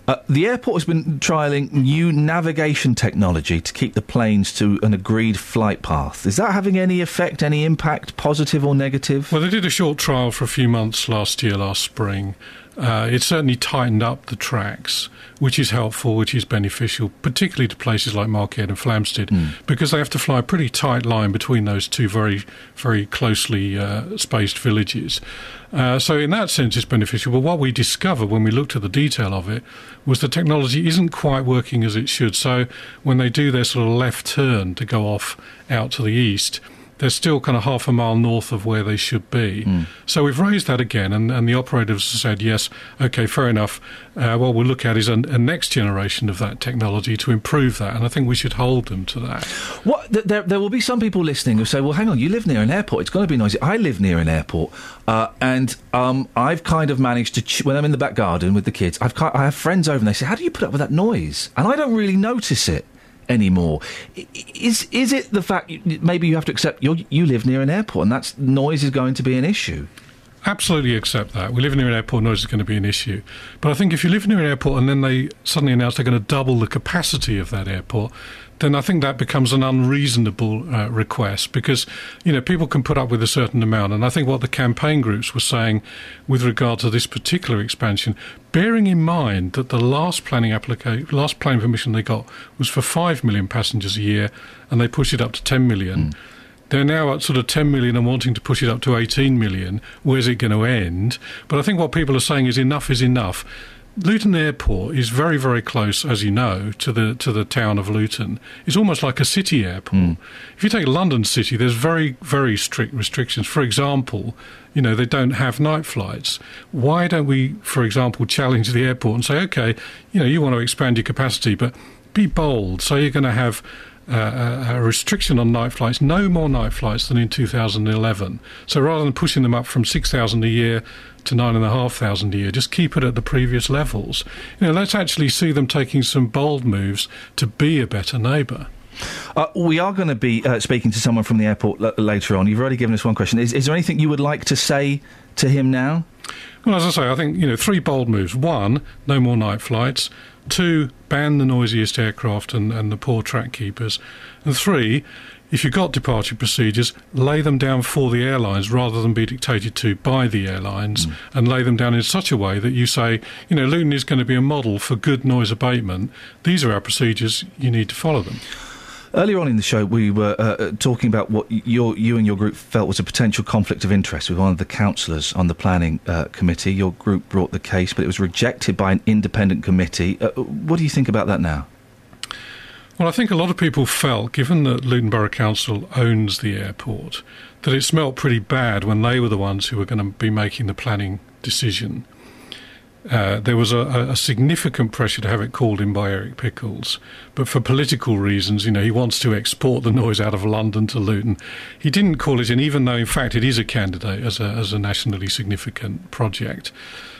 Uh, the airport has been trialling new navigation technology to keep the planes to an agreed flight path. Is that having any effect, any impact, positive or negative? Well, they did a short trial for a few months last year, last spring. Uh, it certainly tightened up the tracks, which is helpful, which is beneficial, particularly to places like Markyate and Flamstead, because they have to fly a pretty tight line between those two very, very closely uh, spaced villages. Uh, so, in that sense, it's beneficial. But what we discovered when we looked at the detail of it was the technology isn't quite working as it should. So, when they do their sort of left turn to go off out to the east, they're still kind of half a mile north of where they should be. So we've raised that again, and, and the operators said, yes, okay, fair enough. Uh, what we'll look at is a, a next generation of that technology to improve that, and I think we should hold them to that. What? Th- there, there will be some people listening who say, "Well, hang on, you live near an airport. It's going to be noisy." I live near an airport, uh, and um, I've kind of managed to ch- when I'm in the back garden with the kids. I've I have friends over, and they say, "How do you put up with that noise?" And I don't really notice it anymore. Is is it the fact you, maybe you have to accept you you live near an airport, and that's noise is going to be an issue? Absolutely accept that. We live near an airport, noise is going to be an issue. But I think if you live near an airport and then they suddenly announce they're going to double the capacity of that airport, then I think that becomes an unreasonable uh, request because, you know, people can put up with a certain amount. And I think what the campaign groups were saying with regard to this particular expansion, bearing in mind that the last planning application, last planning permission they got was for 5 million passengers a year and they pushed it up to 10 million. They're now at sort of 10 million and wanting to push it up to 18 million. Where's it going to end? But I think what people are saying is enough is enough. Luton Airport is very, very close, as you know, to the to the town of Luton. It's almost like a city airport. If you take London City, there's very, very strict restrictions. For example, you know they don't have night flights. Why don't we, for example, challenge the airport and say, okay, you know, you want to expand your capacity, but be bold. So you're going to have uh, a a restriction on night flights, no more night flights than in 2011. So rather than pushing them up from 6,000 a year to 9,500 a year, just keep it at the previous levels. You know, let's actually see them taking some bold moves to be a better neighbour. Uh, we are going to be uh, speaking to someone from the airport l- later on. You've already given us one question. Is, is there anything you would like to say to him now? Well, as I say, I think, you know, three bold moves. One, no more night flights. Two, ban the noisiest aircraft and, and the poor track keepers. And three, if you've got departure procedures, lay them down for the airlines rather than be dictated to by the airlines and lay them down in such a way that you say, you know, Luton is going to be a model for good noise abatement. These are our procedures, you need to follow them. Earlier on in the show, we were uh, uh, talking about what your, you and your group felt was a potential conflict of interest with one of the councillors on the planning uh, committee. Your group brought the case, but it was rejected by an independent committee. Uh, what do you think about that now? Well, I think a lot of people felt, given that Luton Borough Council owns the airport, that it smelt pretty bad when they were the ones who were going to be making the planning decision. Uh, there was a, a, significant pressure to have it called in by Eric Pickles, but for political reasons, you know, he wants to export the noise out of London to Luton. He didn't call it in, even though, in fact, it is a candidate as a, as a nationally significant project.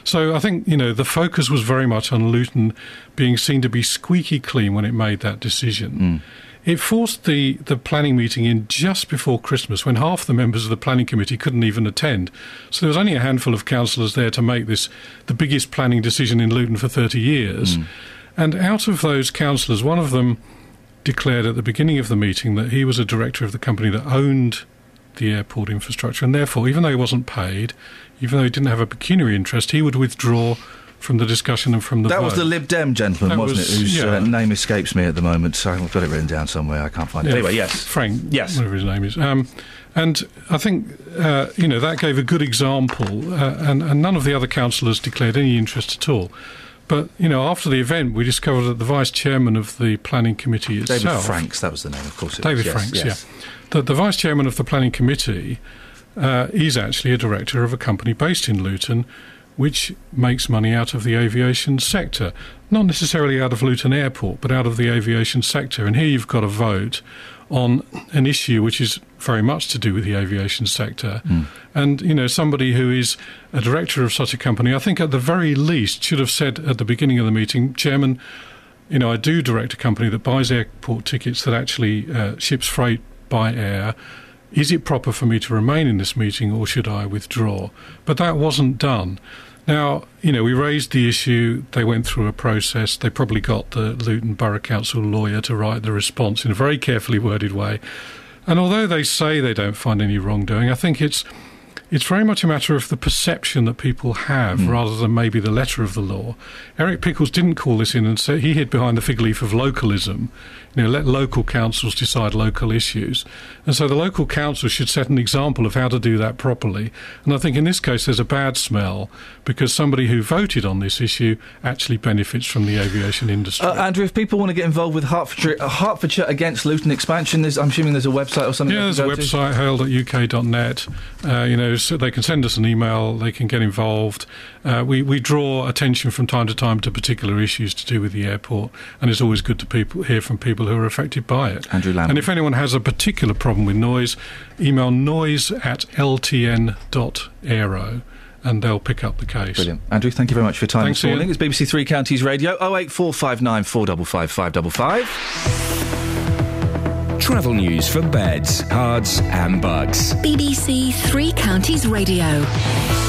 So I think, you know, the focus was very much on Luton being seen to be squeaky clean when it made that decision. Hmm. It forced the, the planning meeting in just before Christmas when half the members of the planning committee couldn't even attend. So there was only a handful of councillors there to make this the biggest planning decision in Luton for 30 years. Hmm. And out of those councillors, one of them declared at the beginning of the meeting that he was a director of the company that owned the airport infrastructure, and therefore, even though he wasn't paid, even though he didn't have a pecuniary interest, he would withdraw from the discussion and from the That vote. was the Lib Dem gentleman, That wasn't was- it? Whose yeah. uh, name escapes me at the moment. So I've got it written down somewhere. I can't find it. Anyway, yes. Frank. Yes. whatever his name is. Um, and I think uh, you know that gave a good example, uh, and, and none of the other councillors declared any interest at all. But you know, after the event, we discovered that the vice chairman of the planning committee itself, David Franks, that was the name, of course. David was. Yes, Franks, yes. yeah, that the vice chairman of the planning committee uh, is actually a director of a company based in Luton, which makes money out of the aviation sector, not necessarily out of Luton Airport, but out of the aviation sector. And here you've got a vote on an issue which is very much to do with the aviation sector. And, you know, somebody who is a director of such a company, I think at the very least should have said at the beginning of the meeting, Chairman, you know, I do direct a company that buys airport tickets that actually uh, ships freight by air. Is it proper for me to remain in this meeting or should I withdraw? But that wasn't done. Now, you know, we raised the issue, they went through a process, they probably got the Luton Borough Council lawyer to write the response in a very carefully worded way. And although they say they don't find any wrongdoing, I think it's it's very much a matter of the perception that people have rather than maybe the letter of the law. Eric Pickles didn't call this in and say he hid behind the fig leaf of localism. You know, let local councils decide local issues. And so the local council should set an example of how to do that properly. And I think in this case there's a bad smell because somebody who voted on this issue actually benefits from the aviation industry. Uh, Andrew, if people want to get involved with Hertfordshire, uh, Hertfordshire against Luton expansion, there's, I'm assuming there's a website or something. Yeah, there's a can go to? website, hail.uk.net. Uh, you know, so they can send us an email, they can get involved. Uh, we, we draw attention from time to time to particular issues to do with the airport, and it's always good to people hear from people who are affected by it. Andrew Lambourne. And if anyone has a particular problem with noise, email noise at ltn.aero and they'll pick up the case. Brilliant. Andrew, thank you very much for your time Thanks, this morning. It's BBC Three Counties Radio, 08459 455 555. Travel news for beds, cards, and bugs. BBC Three Counties Radio.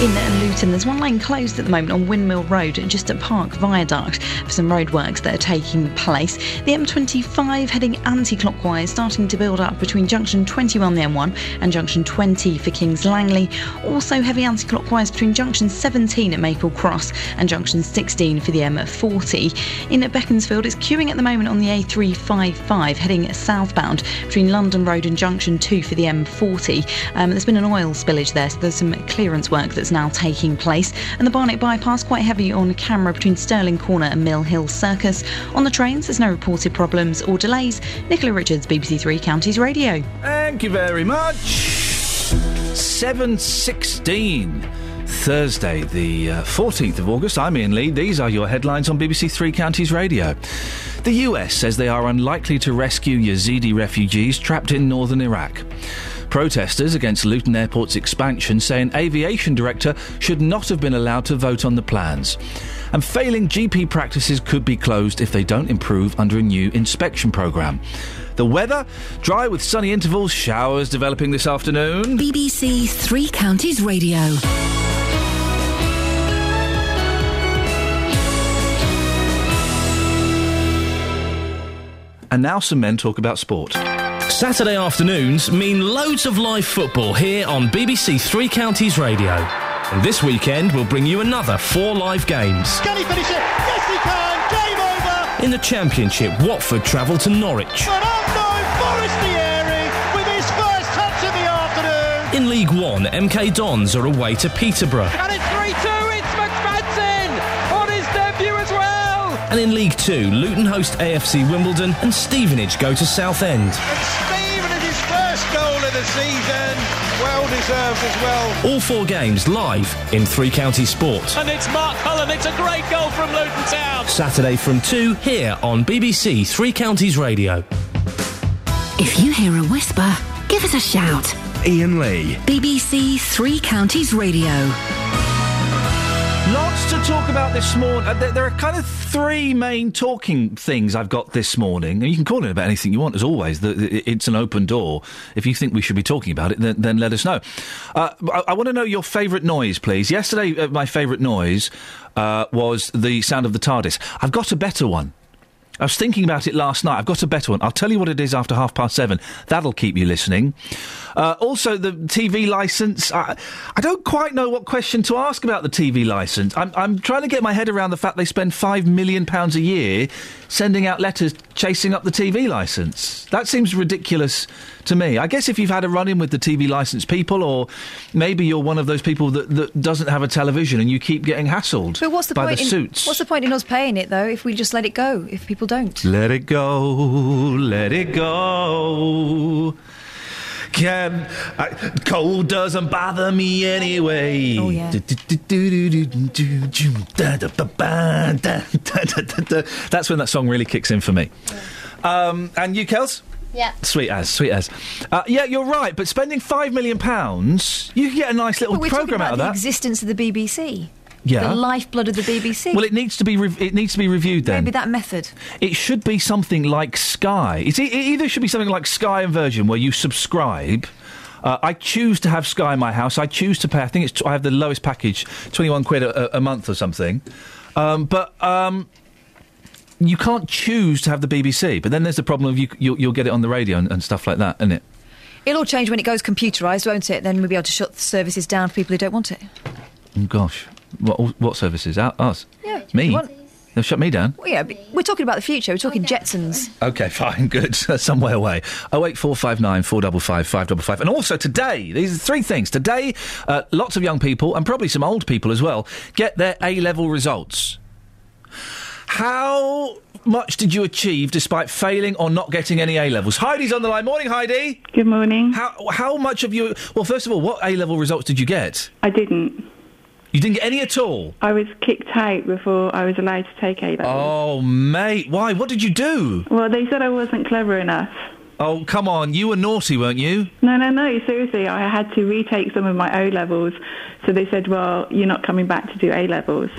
In Luton, there's one lane closed at the moment on Windmill Road, just at Park Viaduct, for some roadworks that are taking place. The M25 heading anti-clockwise, starting to build up between junction 21 the M1 and junction 20 for Kings Langley. Also heavy anti-clockwise between junction 17 at Maple Cross and junction 16 for the M40. In Beaconsfield, it's queuing at the moment on the A355 heading southbound between London Road and junction 2 for the M40. Um, there's been an oil spillage there, so there's some clearance work that's now taking place. And the Barnet bypass quite heavy on camera between Stirling Corner and Mill Hill Circus. On the trains, there's no reported problems or delays. Nicola Richards, BBC Three Counties Radio. Thank you very much. 7.16. Thursday, the uh, 14th of August. I'm Iain Lee. These are your headlines on BBC Three Counties Radio. The US says they are unlikely to rescue Yazidi refugees trapped in northern Iraq. Protesters against Luton Airport's expansion say an aviation director should not have been allowed to vote on the plans. And failing GP practices could be closed if they don't improve under a new inspection programme. The weather dry with sunny intervals, showers developing this afternoon. BBC Three Counties Radio. And now some men talk about sport. Saturday afternoons mean loads of live football here on BBC Three Counties Radio. And this weekend we'll bring you another four live games. Can he finish it? Yes, he can. Game over. In the Championship, Watford travel to Norwich. But unknown Forestieri with his first touch of the afternoon. In League One, MK Dons are away to Peterborough. And in League Two, Luton host AFC Wimbledon and Stevenage go to Southend. Stevenage's first goal of the season. Well deserved as well. All four games live in Three Counties Sport. And it's Mark Cullen. It's a great goal from Luton Town. Saturday from 2 here on BBC Three Counties Radio. If you hear a whisper, give us a shout. Iain Lee. BBC Three Counties Radio. Lots to talk about this morning. Uh, there, are kind of three main talking things I've got this morning. And you can call it about anything you want, as always. It's an open door. If you think we should be talking about it, then, let us know. Uh, I, I want to know your favourite noise, please. Yesterday, uh, my favourite noise uh, was the sound of the TARDIS. I've got a better one. I was thinking about it last night. I've got a better one. I'll tell you what it is after half past seven. That'll keep you listening. Uh, also, the TV license. I, I don't quite know what question to ask about the TV license. I'm, I'm trying to get my head around the fact they spend five million pounds a year sending out letters chasing up the TV license. That seems ridiculous to me. I guess if you've had a run in with the TV license people, or maybe you're one of those people that, that doesn't have a television and you keep getting hassled But what's the by point? the in, suits. What's the point in us paying it though if we just let it go? If people don't, Let it go, let it go. Can I, cold doesn't bother me anyway. Oh yeah. That's when that song really kicks in for me. Um, and you, Kels? Yeah. Sweet as, sweet as. Uh, yeah, you're right. But spending five million pounds, you can get a nice little but we're talking program about out of the that. existence of the BBC. Yeah. The lifeblood of the BBC. well, it needs to be re- it needs to be reviewed then. Maybe that method. It should be something like Sky. It's, it either should be something like Sky and Virgin, where you subscribe. Uh, I choose to have Sky in my house. I choose to pay. I think it's. I have the lowest package, twenty-one quid a, a month or something. Um, but um, you can't choose to have the BBC. But then there's the problem of you. You'll, you'll get it on the radio and, and stuff like that, isn't it? It'll all change when it goes computerised, won't it? Then we'll be able to shut the services down for people who don't want it. Oh, gosh, what what services? Our- Us? Yeah. Me? They'll shut me down. Well, yeah, but we're talking about the future. We're talking Jetsons. Okay, fine, good. Some way away. Oh eight four five nine four double five five double five. And also today, these are three things. Today, uh, lots of young people and probably some old people as well get their A level results. How much did you achieve despite failing or not getting any A levels? Heidi's on the line. Morning, Heidi. Good morning. How how much of you? Well, first of all, what A level results did you get? I didn't. You didn't get any at all. I was kicked out before I was allowed to take A levels. Oh, mate, why? What did you do? Well, they said I wasn't clever enough. Oh, come on, you were naughty, weren't you? No, no, no. Seriously, I had to retake some of my O levels. So they said, "Well, you're not coming back to do A levels."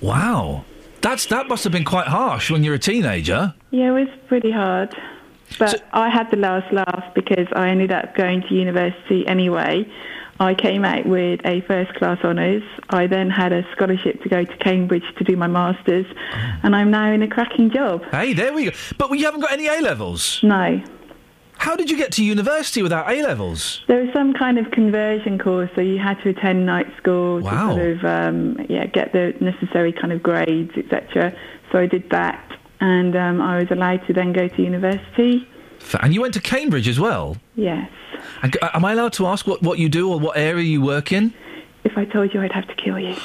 Wow. That's that must have been quite harsh when you're a teenager. Yeah, it was pretty hard. But I had the last laugh because I ended up going to university anyway. I came out with a first class honours. I then had a scholarship to go to Cambridge to do my masters, and I'm now in a cracking job. Hey, there we go. But you haven't got any A levels. No. How did you get to university without A levels? There was some kind of conversion course, so you had to attend night school Wow. to sort of um, yeah get the necessary kind of grades, etc. So I did that, and um, I was allowed to then go to university. And you went to Cambridge as well. Yes. And, uh, am I allowed to ask what, what you do or what area you work in? If I told you, I'd have to kill you.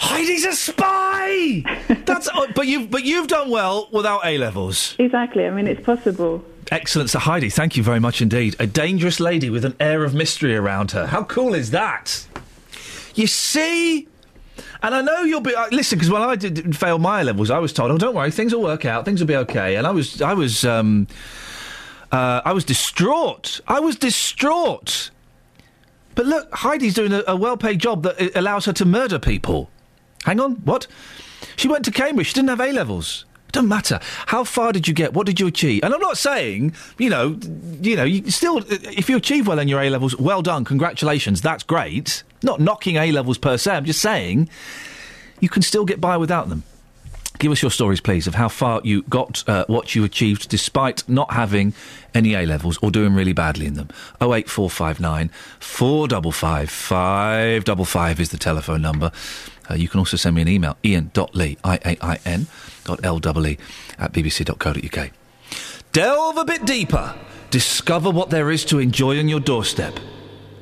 Heidi's a spy. That's oh, but you've but you've done well without A levels. Exactly. I mean, it's possible. Excellent, so Heidi. Thank you very much indeed. A dangerous lady with an air of mystery around her. How cool is that? You see. And I know you'll be uh, listen because when I did, did fail my levels, I was told, "Oh, don't worry, things will work out. Things will be okay." And I was, I was, um, uh, I was distraught. I was distraught. But look, Heidi's doing a, a well-paid job that uh, allows her to murder people. Hang on, what? She went to Cambridge. She didn't have A levels. Doesn't matter. How far did you get? What did you achieve? And I'm not saying, you know, you know, you still, if you achieve well in your A levels, well done, congratulations, that's great. Not knocking A levels per se. I'm just saying, you can still get by without them. Give us your stories, please, of how far you got, uh, what you achieved despite not having any A levels or doing really badly in them. 08459 455 555 is the telephone number. Uh, you can also send me an email, iain.lee, I-A-I-N, dot L-E-E, at bbc.co.uk. Delve a bit deeper. Discover what there is to enjoy on your doorstep.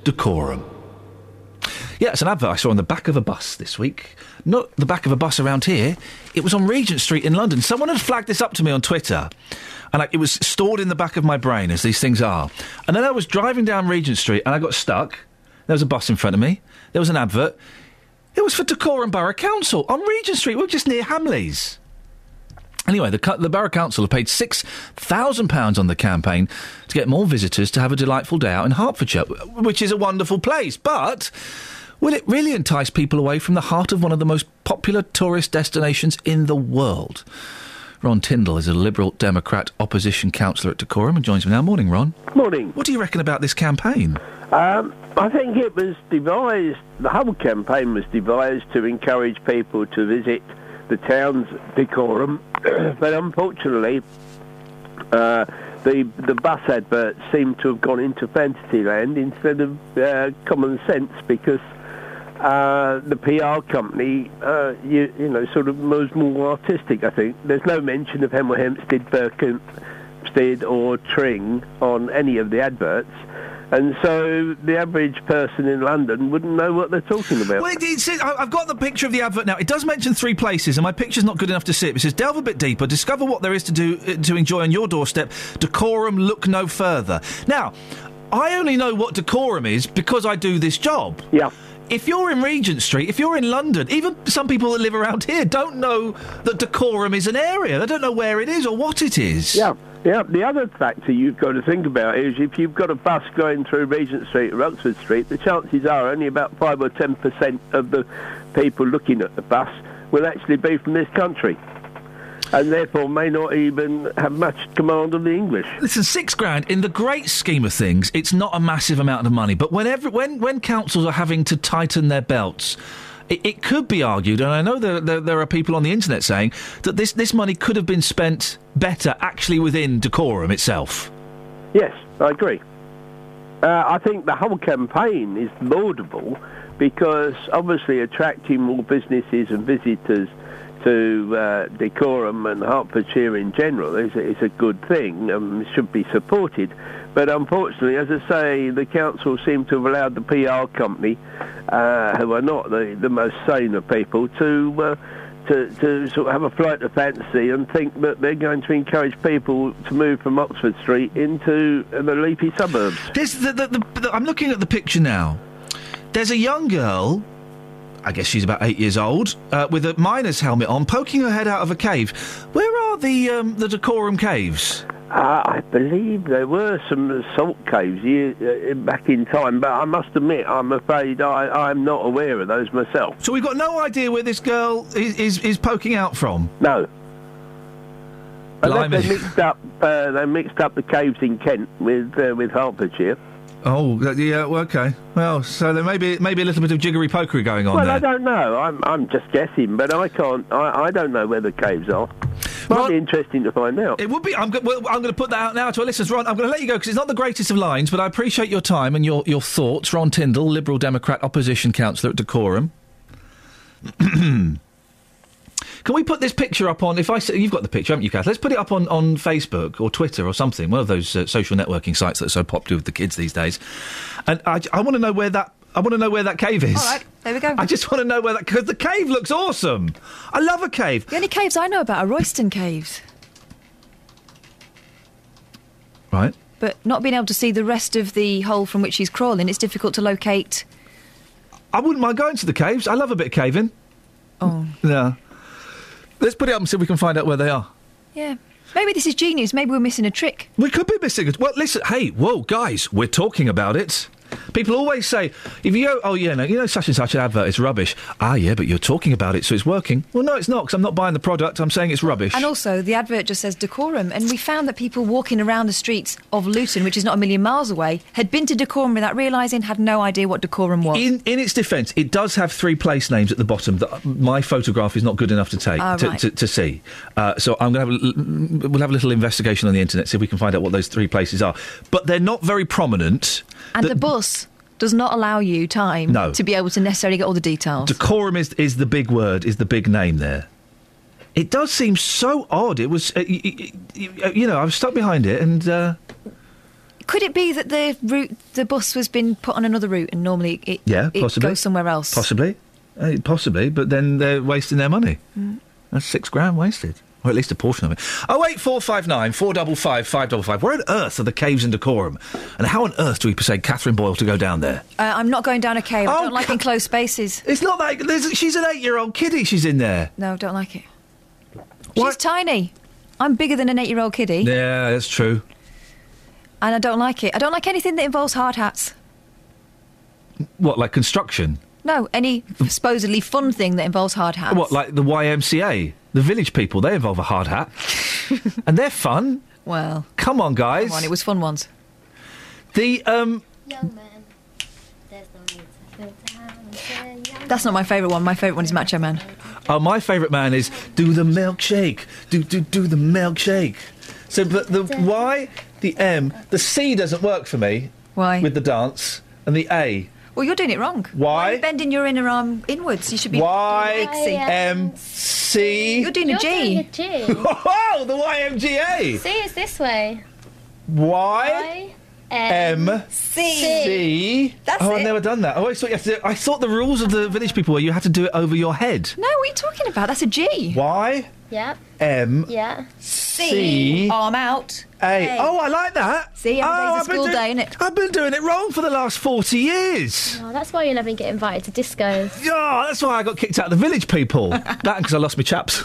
Dacorum. Yeah, it's an advert I saw on the back of a bus this week. Not the back of a bus around here. It was on Regent Street in London. Someone had flagged this up to me on Twitter. And I, it was stored in the back of my brain, as these things are. And then I was driving down Regent Street and I got stuck. There was a bus in front of me. There was an advert. It was for Dacorum Borough Council on Regent Street. We're just near Hamleys. Anyway, the, the Borough Council have paid £6,000 on the campaign to get more visitors to have a delightful day out in Hertfordshire, which is a wonderful place. But will it really entice people away from the heart of one of the most popular tourist destinations in the world? Ron Tindall is a Liberal Democrat opposition councillor at Dacorum and joins me now. Morning, Ron. Morning. What do you reckon about this campaign? Um, I think it was devised, the whole campaign was devised to encourage people to visit the town's Dacorum, but unfortunately, uh, the the bus adverts seem to have gone into fantasy land instead of uh, common sense because uh, the PR company, uh, you, you know, sort of was more artistic. I think there's no mention of Hemel Hempstead, Berkhamsted, or Tring on any of the adverts. And so the average person in London wouldn't know what they're talking about. Well, it, it's, I- I've got the picture of the advert now. It does mention three places, and my picture's not good enough to see it. It says, delve a bit deeper, discover what there is to do uh, to enjoy on your doorstep. Dacorum, look no further. Now, I only know what Dacorum is because I do this job. Yeah. If you're in Regent Street, if you're in London, even some people that live around here don't know that Dacorum is an area. They don't know where it is or what it is. Yeah, yeah. The other factor you've got to think about is if you've got a bus going through Regent Street or Oxford Street, the chances are only about five or ten percent of the people looking at the bus will actually be from this country, and therefore may not even have much command of the English. Listen, six grand in the great scheme of things, it's not a massive amount of money. But whenever when when councils are having to tighten their belts. It, it could be argued, and I know there, there, there are people on the internet saying that this, this money could have been spent better actually within Dacorum itself. Yes, I agree. Uh, I think the whole campaign is laudable because obviously attracting more businesses and visitors to uh, Dacorum and Hertfordshire in general is is a good thing and should be supported. But unfortunately, as I say, the council seem to have allowed the PR company, uh, who are not the, the most sane of people, to uh, to, to sort of have a flight of fancy and think that they're going to encourage people to move from Oxford Street into the leafy suburbs. The, the, the- I'm looking at the picture now. There's a young girl, I guess she's about eight years old, uh, with a miner's helmet on, poking her head out of a cave. Where are the um, the Dacorum caves? Uh, I believe there were some salt caves uh, back in time, but I must admit, I'm afraid I, I'm not aware of those myself. So we've got no idea where this girl is, is, is poking out from. No. Unless they mixed up, uh, they mixed up the caves in Kent with uh, with Hertfordshire. Oh, uh, yeah, okay. Well, so there may be, maybe a little bit of jiggery pokery going on well, there. I don't know. I'm I'm just guessing, but I can't. I, I don't know where the caves are. Might be interesting to find out. It would be. I'm, go- well, I'm going to put that out now to our listeners. Ron, I'm going to let you go because it's not the greatest of lines, but I appreciate your time and your, your thoughts. Ron Tindall, Liberal Democrat opposition councillor at Dacorum. Can we put this picture up on? If I you've got the picture, haven't you, Kath? Let's put it up on, on Facebook or Twitter or something. One of those uh, social networking sites that are so popular with the kids these days. And I, I want to know where that. I want to know where that cave is. All right, there we go. I just want to know where that because the cave looks awesome. I love a cave. The only caves I know about are Royston caves, Right. but not being able to see the rest of the hole from which he's crawling, it's difficult to locate. I wouldn't mind going to the caves. I love a bit of caving. Oh. Yeah. Let's put it up and see if we can find out where they are. Yeah. Maybe this is genius. Maybe we're missing a trick. We could be missing it. Well, listen, hey, whoa, guys, we're talking about it. People always say, if you go, oh, yeah, no, you know, such and such an advert is rubbish. Ah, yeah, but you're talking about it, so it's working. Well, no, it's not, because I'm not buying the product. I'm saying it's rubbish. And also, the advert just says Dacorum, and we found that people walking around the streets of Luton, which is not a million miles away, had been to Dacorum without realising, had no idea what Dacorum was. In, in its defence, it does have three place names at the bottom that my photograph is not good enough to take Ah, to, right. to, to see. Uh, so I'm going to have a, l- we'll have a little investigation on the internet see if we can find out what those three places are. But they're not very prominent. and The- the bus does not allow you time No. to be able to necessarily get all the details. Dacorum is is the big word, is the big name there. It does seem so odd. It was, uh, y- y- y- you know, I was stuck behind it, and uh, Could it be that the route, the bus was been put on another route, and normally it, Yeah, it possibly. goes somewhere else? Possibly. Uh, possibly, but then they're wasting their money. Mm. That's six grand wasted. Or at least a portion of it. Oh wait, four five nine four double five five double five. Where on earth are the caves in Dacorum? And how on earth do we persuade Catherine Boyle to go down there? Uh, I'm not going down a cave. I Oh, don't like enclosed spaces. It's not like there's, she's an eight-year-old kiddie. She's in there. No, don't like it. She's tiny. I'm bigger than an eight-year-old kiddie, Yeah, that's true. and I don't like it. I don't like anything that involves hard hats. What, like construction? No, any supposedly fun thing that involves hard hats. What, like the YMCA? The village people, they involve a hard hat. and they're fun. Well, Come on, guys. come on, it was fun once. The, um... That's not my favourite one. My favourite one is Macho Man. Oh, my favourite man is do the milkshake. Do, do, do the milkshake. So, but the Y, the M, the C doesn't work for me. Why? With the dance. And the A. Well, you're doing it wrong. Why? are you bending your inner arm inwards? You should be. Y, doing a M, C. You're doing a G. You're doing a G. Oh, the YMGA. See, it's this way. Y, M, C. C. That's oh, it. I've never done that. Oh, I thought you had to. Do, I thought the rules of the village people were you had to do it over your head. No, what are you talking about? That's a G. Y, Yep. M, Yeah. C. Arm out. A. Oh, I like that. See, every oh, day's a oh, I've been school do- day, innit? I've been doing it wrong for the last 40 years. Oh, that's why you never get invited to discos. Yeah, that's why I got kicked out of the village people. that because I lost my chaps.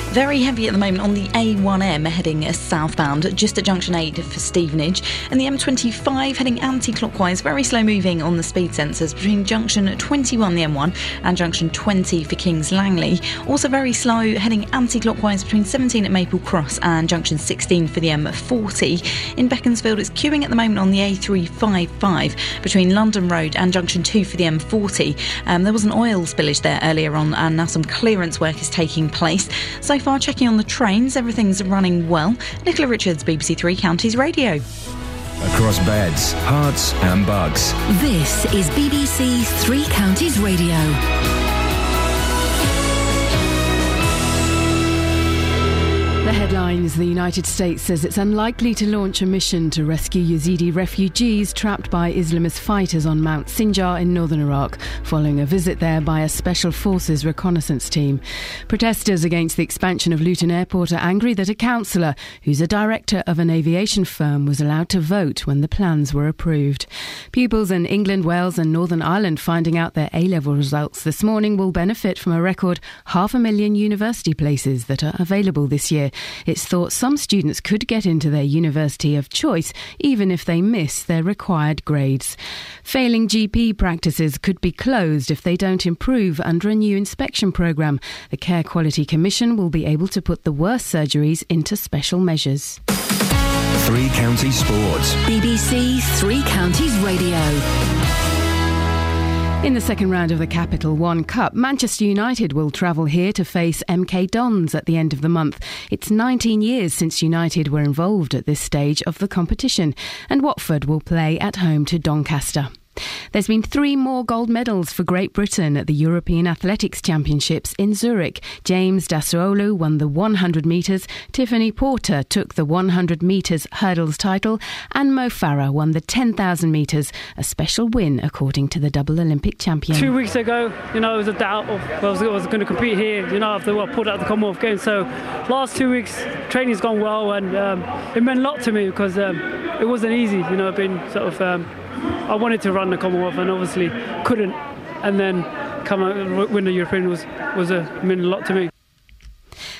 Very heavy at the moment on the A1M heading southbound, just at junction 8 for Stevenage, and the M25 heading anti clockwise, very slow moving on the speed sensors between junction 21, the M1, and junction 20 for Kings Langley. Also very slow heading anti clockwise between 17 at Maple Cross and junction 16 for the M40. In Beaconsfield, it's queuing at the moment on the A355 between London Road and junction 2 for the M40. Um, there was an oil spillage there earlier on, and now some clearance work is taking place. So far, checking on the trains, everything's running well. Nicola Richards, BBC Three Counties Radio. Across beds, Herts, and bucks. This is BBC Three Counties Radio. The headlines The United States says it's unlikely to launch a mission to rescue Yazidi refugees trapped by Islamist fighters on Mount Sinjar in northern Iraq, following a visit there by a Special Forces reconnaissance team. Protesters against the expansion of Luton Airport are angry that a councillor, who's a director of an aviation firm, was allowed to vote when the plans were approved. Pupils in England, Wales, and Northern Ireland finding out their A level results this morning will benefit from a record half a million university places that are available this year. It's thought some students could get into their university of choice even if they miss their required grades. Failing GP practices could be closed if they don't improve under a new inspection programme. The Care Quality Commission will be able to put the worst surgeries into special measures. Three Counties Sports. BBC Three Counties Radio. In the second round of the Capital One Cup, Manchester United will travel here to face MK Dons at the end of the month. It's 19 years since United were involved at this stage of the competition, and Watford will play at home to Doncaster. There's been three more gold medals for Great Britain at the European Athletics Championships in Zurich. James Dasaolu won the 100 metres, Tiffany Porter took the 100 metres hurdles title, and Mo Farah won the 10,000 metres, a special win according to the double Olympic champion. Two weeks ago, you know, it was a doubt of whether I was, was going to compete here, you know, after what pulled out the Commonwealth Games. So, last two weeks, training's gone well, and um, it meant a lot to me because um, it wasn't easy, you know, I've been sort of. Um, I wanted to run the Commonwealth and obviously couldn't, and then come out and win the European was was a meant a lot to me.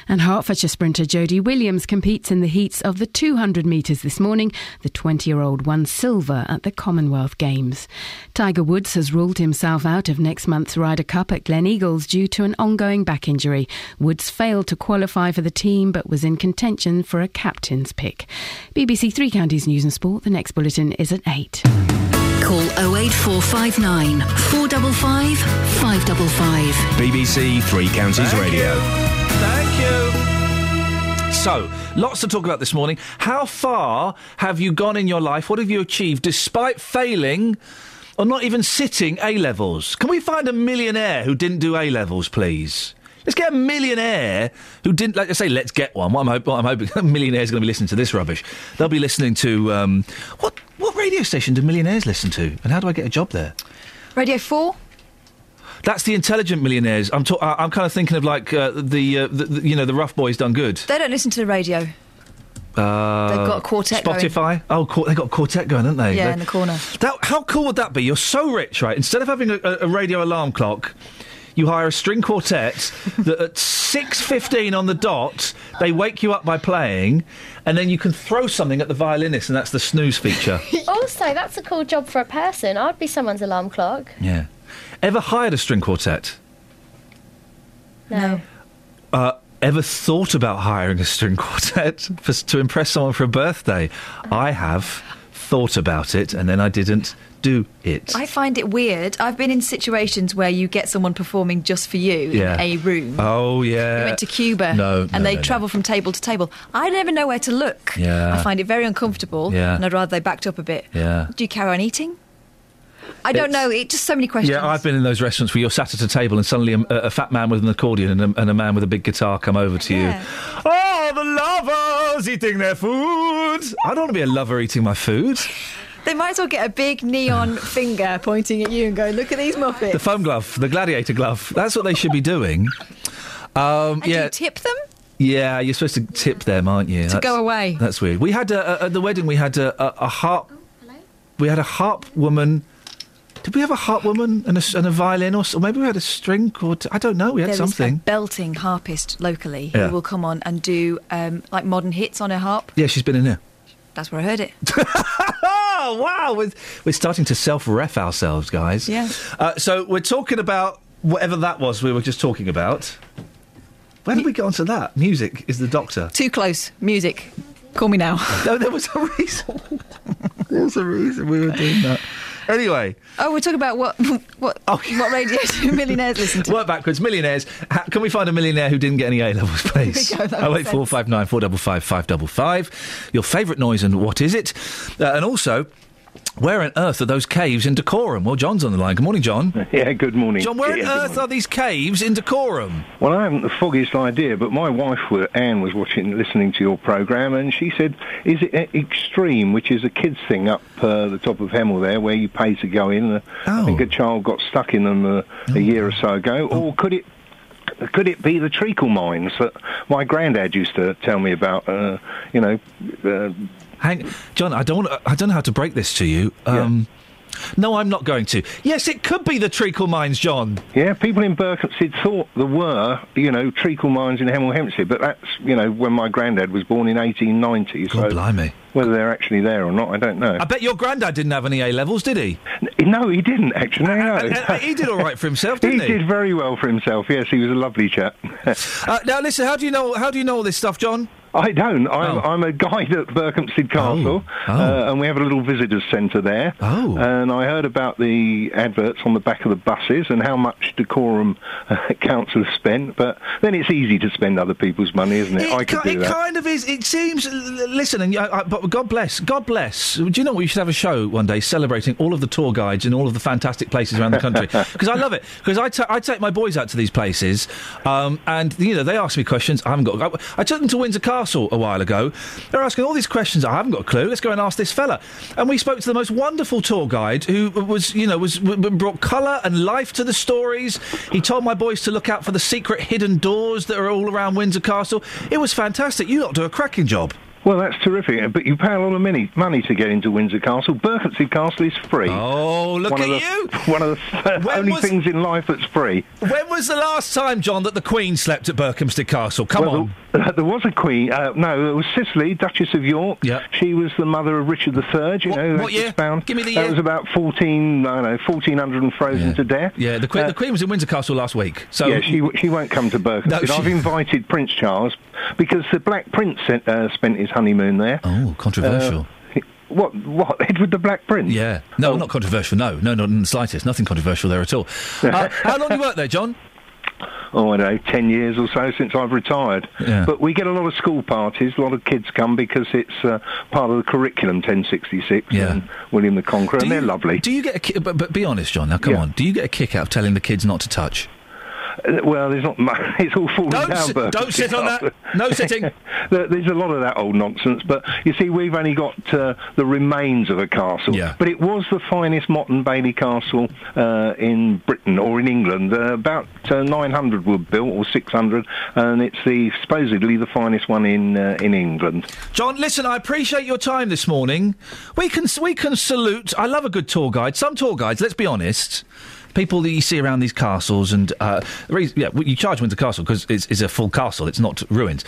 And Hertfordshire sprinter Jodie Williams competes in the heats of the 200 metres this morning. The 20 year old won silver at the Commonwealth Games. Tiger Woods has ruled himself out of next month's Ryder Cup at Gleneagles due to an ongoing back injury. Woods failed to qualify for the team but was in contention for a captain's pick. BBC Three Counties News and Sport. The next bulletin is at 8. Call 08459 455 555. BBC Three Counties Radio. Thank you. So, lots to talk about this morning. How far have you gone in your life? What have you achieved despite failing or not even sitting A levels? Can we find a millionaire who didn't do A levels, please? Let's get a millionaire who didn't, like I say, let's get one. What I'm, hope, what I'm hoping, a millionaires going to be listening to this rubbish. They'll be listening to, um, what, what radio station do millionaires listen to? And how do I get a job there? Radio 4? That's the intelligent millionaires. I'm, ta- I- I'm kind of thinking of like uh, the, uh, the, the, you know, the rough boys done good. They don't listen to the radio. Uh, They've got a quartet going. Spotify. Oh, quar- they got a quartet going, haven't they? Yeah, They- in the corner. That, how cool would that be? You're so rich, right? Instead of having a, a, a radio alarm clock, you hire a string quartet that at six fifteen on the dot they wake you up by playing, and then you can throw something at the violinist, and that's the snooze feature. also, that's a cool job for a person. I'd be someone's alarm clock. yeah. Ever hired a string quartet? No. Uh, ever thought about hiring a string quartet for, to impress someone for a birthday? I have thought about it, and then I didn't do it. I find it weird. I've been in situations where you get someone performing just for you Yeah. in a room. Oh yeah. We went to Cuba No, and no, they no, no. travel from table to table. I never know where to look. Yeah. I find it very uncomfortable Yeah. and I'd rather they backed up a bit. Yeah. Do you carry on eating? I don't know. It just so many questions. Yeah, I've been in those restaurants where you're sat at a table and suddenly a, a fat man with an accordion and a, and a man with a big guitar come over to Yeah. you. Oh, the lovers eating their food. I don't want to be a lover eating my food. They might as well get a big neon finger pointing at you and go, "Look at these muppets." The foam glove, the gladiator glove. That's what they should be doing. Um, yeah, do you tip them? yeah, you're supposed to tip them, aren't you? To go away. That's weird. We had a, a, at the wedding. We had a, a, a harp. We had a harp woman. Did we have a harp woman and a, and a violin, or, or maybe we had a string quartet? I don't know. We had There something. a belting harpist locally Yeah. who will come on and do um, like modern hits on her harp. Yeah, she's been in here. That's where I heard it. Oh wow, we're, we're starting to self-ref ourselves, guys. Yeah. Uh, so we're talking about whatever that was we were just talking about. When did we get onto that? Music is the doctor. Too close. Music. Call me now. No, there was a reason. there was a reason we were doing that. Anyway, Oh, we're talking about what what what radio do millionaires listen to? work backwards. Millionaires. Ha- Can we find a millionaire who didn't get any A levels, please? There we go, that Oh eight four five nine four double five five double five. Your favourite noise and what is it? Uh, and also, where on earth are those caves in Dacorum? Well, John's on the line. Good morning, John. Yeah, good morning. John, where Yeah, on earth morning. are these caves in Dacorum? Well, I haven't the foggiest idea, but my wife, Anne, was watching, listening to your programme, and she said, "Is it Extreme, which is a kids' thing up uh, the top of Hemel there, where you pay to go in? Uh, I think a child got stuck in them uh, a year or so ago, or could it?" Could it be the treacle mines that my granddad used to tell me about? Uh, you know, uh, Hang, John, I don't, I don't know how to break this to you. Um, No, I'm not going to. Yes, it could be the treacle mines, John. Yeah, people in Berkhamsted thought there were, you know, treacle mines in Hemel Hempstead, but that's, you know, when my granddad was born in 1890. God so blimey. whether they're actually there or not, I don't know. I bet your granddad didn't have any A levels, did he? No, he didn't actually. No. Uh, he did all right for himself, didn't he? did very well for himself. Yes, he was a lovely chap. Uh, now, listen. How do you know? How do you know all this stuff, John? I don't. I'm, Oh. I'm a guide at Berkhamsted Castle, Oh. Uh, and we have a little visitors' centre there. Oh. And I heard about the adverts on the back of the buses and how much Dacorum uh, Council have spent. But then it's easy to spend other people's money, isn't it? I could ki- do it that. kind of is. It seems. l- l- Listen, and I, I, but God bless. God bless. Do you know what? we should have a show one day celebrating all of the tour guides and all of the fantastic places around the country? Because I love it. Because I I take my boys out to these places, um, and you know they ask me questions. I haven't got. I, I took them to Windsor Castle a while ago. They're asking all these questions. I haven't got a clue. Let's go and ask this fella. And we spoke to the most wonderful tour guide who was, you know, was brought colour and life to the stories. He told my boys to look out for the secret hidden doors that are all around Windsor Castle. It was fantastic. You lot do a cracking job. Well, that's terrific, but you pay a lot of money, money to get into Windsor Castle. Berkhamsted Castle is free. Oh, look one at the, you! One of the only was- things in life that's free. When was the last time, John, that the Queen slept at Berkhamsted Castle? Come well, on. There, there was a queen. Uh, no, it was Cicely, Duchess of York. Yeah. She was the mother of Richard III. You know, what year? Found. Give me the year. That was about fourteen. I don't know, fourteen hundred and frozen to death. Yeah, the Queen, Uh, the Queen was in Windsor Castle last week. So yeah, she she won't come to Berkhamsted. No, she- I've invited Prince Charles because the Black Prince sent, uh, spent his honeymoon there. Oh, controversial. Uh, what? What? Edward the Black Prince? Yeah. Oh. No, not controversial. No, no, not in the slightest. Nothing controversial there at all. Uh, how long you worked there, John? oh, I don't know, 10 years or so since I've retired. Yeah. But we get a lot of school parties, a lot of kids come because it's uh, part of the curriculum 1066 Yeah. and William the Conqueror, Do and they're lovely. Do you get a ki- but, but be honest, John. Now, come Yeah. on. Do you get a kick out of telling the kids not to touch? Well, there's not much. It's all falling Don't down. sit- don't sit on that. No sitting. There's a lot of that old nonsense. But you see, we've only got uh, the remains of a castle. Yeah. But it was the finest Motte and Bailey castle uh, in Britain or in England. Uh, about uh, 900 were built, or 600, and it's the supposedly the finest one in uh, in England. John, listen, I appreciate your time this morning. We can we can salute. I love a good tour guide. Some tour guides, let's be honest. People that you see around these castles, and uh, yeah, you charge Windsor Castle because it's, it's a full castle; it's not ruins.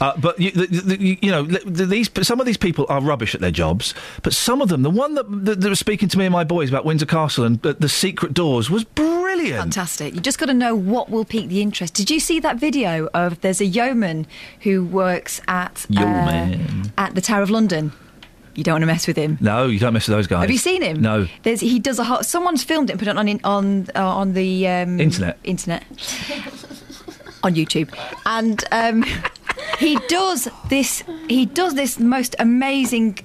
Uh, but you, the, the, you- know, the, the- these some of these people are rubbish at their jobs. But some of them, the one that, that, that was speaking to me and my boys about Windsor Castle and uh, the secret doors, was brilliant. Fantastic. You just got to know what will pique the interest. Did you see that video of there's a yeoman who works at uh, Yeoman. at the Tower of London? You don't want to mess with him. No, you don't mess with those guys. Have you seen him? No. There's, he does a whole, someone's filmed it and put it on in- on uh, on the um, Internet. internet on YouTube, and um, he does this. He does this most amazing.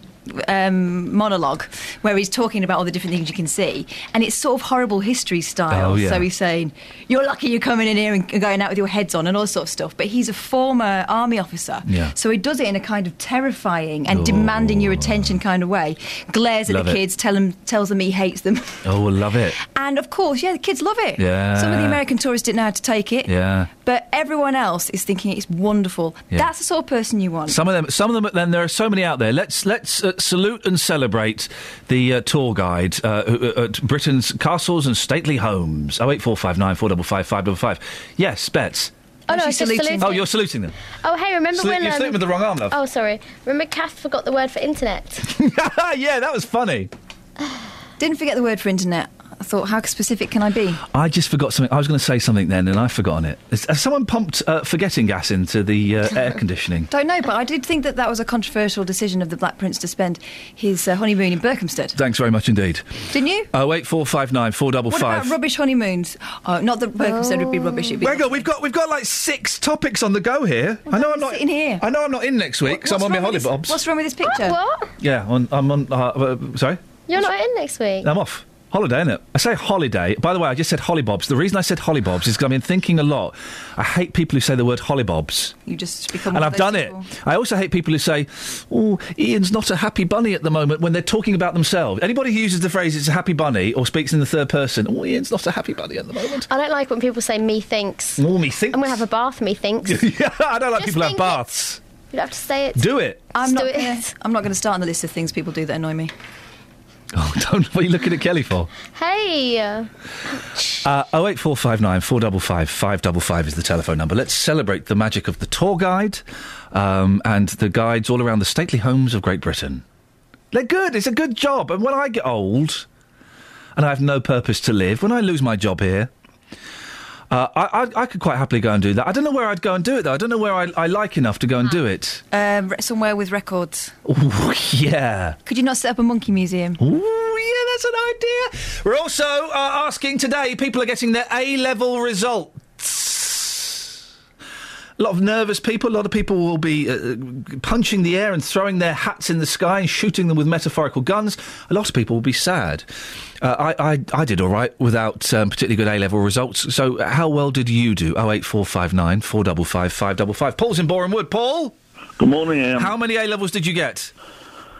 Um, monologue where he's talking about all the different things you can see, and it's sort of horrible history style. Oh, yeah. So he's saying, "You're lucky you're coming in here and going out with your heads on and all sort of stuff." But he's a former army officer, Yeah. so he does it in a kind of terrifying and demanding your attention kind of way. Glares at Love the it. kids, tell them, tells them he hates them, Oh, love it. and of course, yeah, the kids love it. Yeah. Some of the American tourists didn't know how to take it, Yeah. But everyone else is thinking it's wonderful. Yeah. That's the sort of person you want. Some of them, some of them. Then there are so many out there. Let's let's uh, salute and celebrate the uh, tour guide uh, uh, at Britain's castles and stately homes. Oh eight four five nine four double five five double five. Yes, Bets. Oh, no, I saluting. Oh, you're saluting them. Oh, hey, remember Salute- when... you're saluting with the wrong arm, love. Oh, sorry. Remember Kath forgot the word for internet? yeah, that was funny. Didn't forget the word for internet. I thought, how specific can I be? I just forgot something. I was going to say something then, and I've forgotten it. Has, has someone pumped uh, forgetting gas into the uh, air conditioning? Don't know, but I did think that that was a controversial decision of the Black Prince to spend his uh, honeymoon in Berkhamsted. Thanks very much indeed. Didn't you? Oh eight four five nine four double What about rubbish honeymoons? Oh, not that Berkhamsted would be rubbish. It'd be Hang we've got we've got like six topics on the go here. I know I'm not in here. I know I'm not in next week because I'm on my wrong with hollybobs. What's wrong with this picture? What? Yeah, on, I'm on. Uh, uh, sorry, You're not in next week? I'm off. Holiday, innit? I say holiday. By the way, I just said hollybobs. The reason I said hollybobs is because I've been thinking a lot. I hate people who say the word hollybobs. You just become. And I've of those done it. I also hate people who say, "Oh, Iain's not a happy bunny at the moment" when they're talking about themselves. Anybody who uses the phrase "it's a happy bunny" or speaks in the third person, "Oh, Iain's not a happy bunny at the moment." I don't like when people say me thinks. Oh, me thinks. I'm going to have a bath, me thinks. yeah, I don't like Just people who have think baths. You don't have to say it. Do it. I'm Just not. do Gonna, it. I'm not going to start on the list of things people do that annoy me. Oh, don't. What are you looking at Kelly for? Hey! uh, Uh, 08459 455 555 is the telephone number. Let's celebrate the magic of the tour guide um, and the guides all around the stately homes of Great Britain. They're good. It's a good job. And when I get old and I have no purpose to live, when I lose my job here, uh, I, I, I could quite happily go and do that. I don't know where I'd go and do it, though. I don't know where I, I like enough to go and do it. Um, somewhere with records. Ooh, yeah. Could you not set up a monkey museum? Ooh, yeah, that's an idea. We're also uh, asking today, people are getting their A level results. A lot of nervous people. A lot of people will be uh, punching the air and throwing their hats in the sky and shooting them with metaphorical guns. A lot of people will be sad. Uh, I, I, I did all right without um, particularly good A level results. So, how well did you do? Oh eight four five nine four double five five double five. Paul's in Borehamwood. Paul. Good morning, Iain. How many A levels did you get?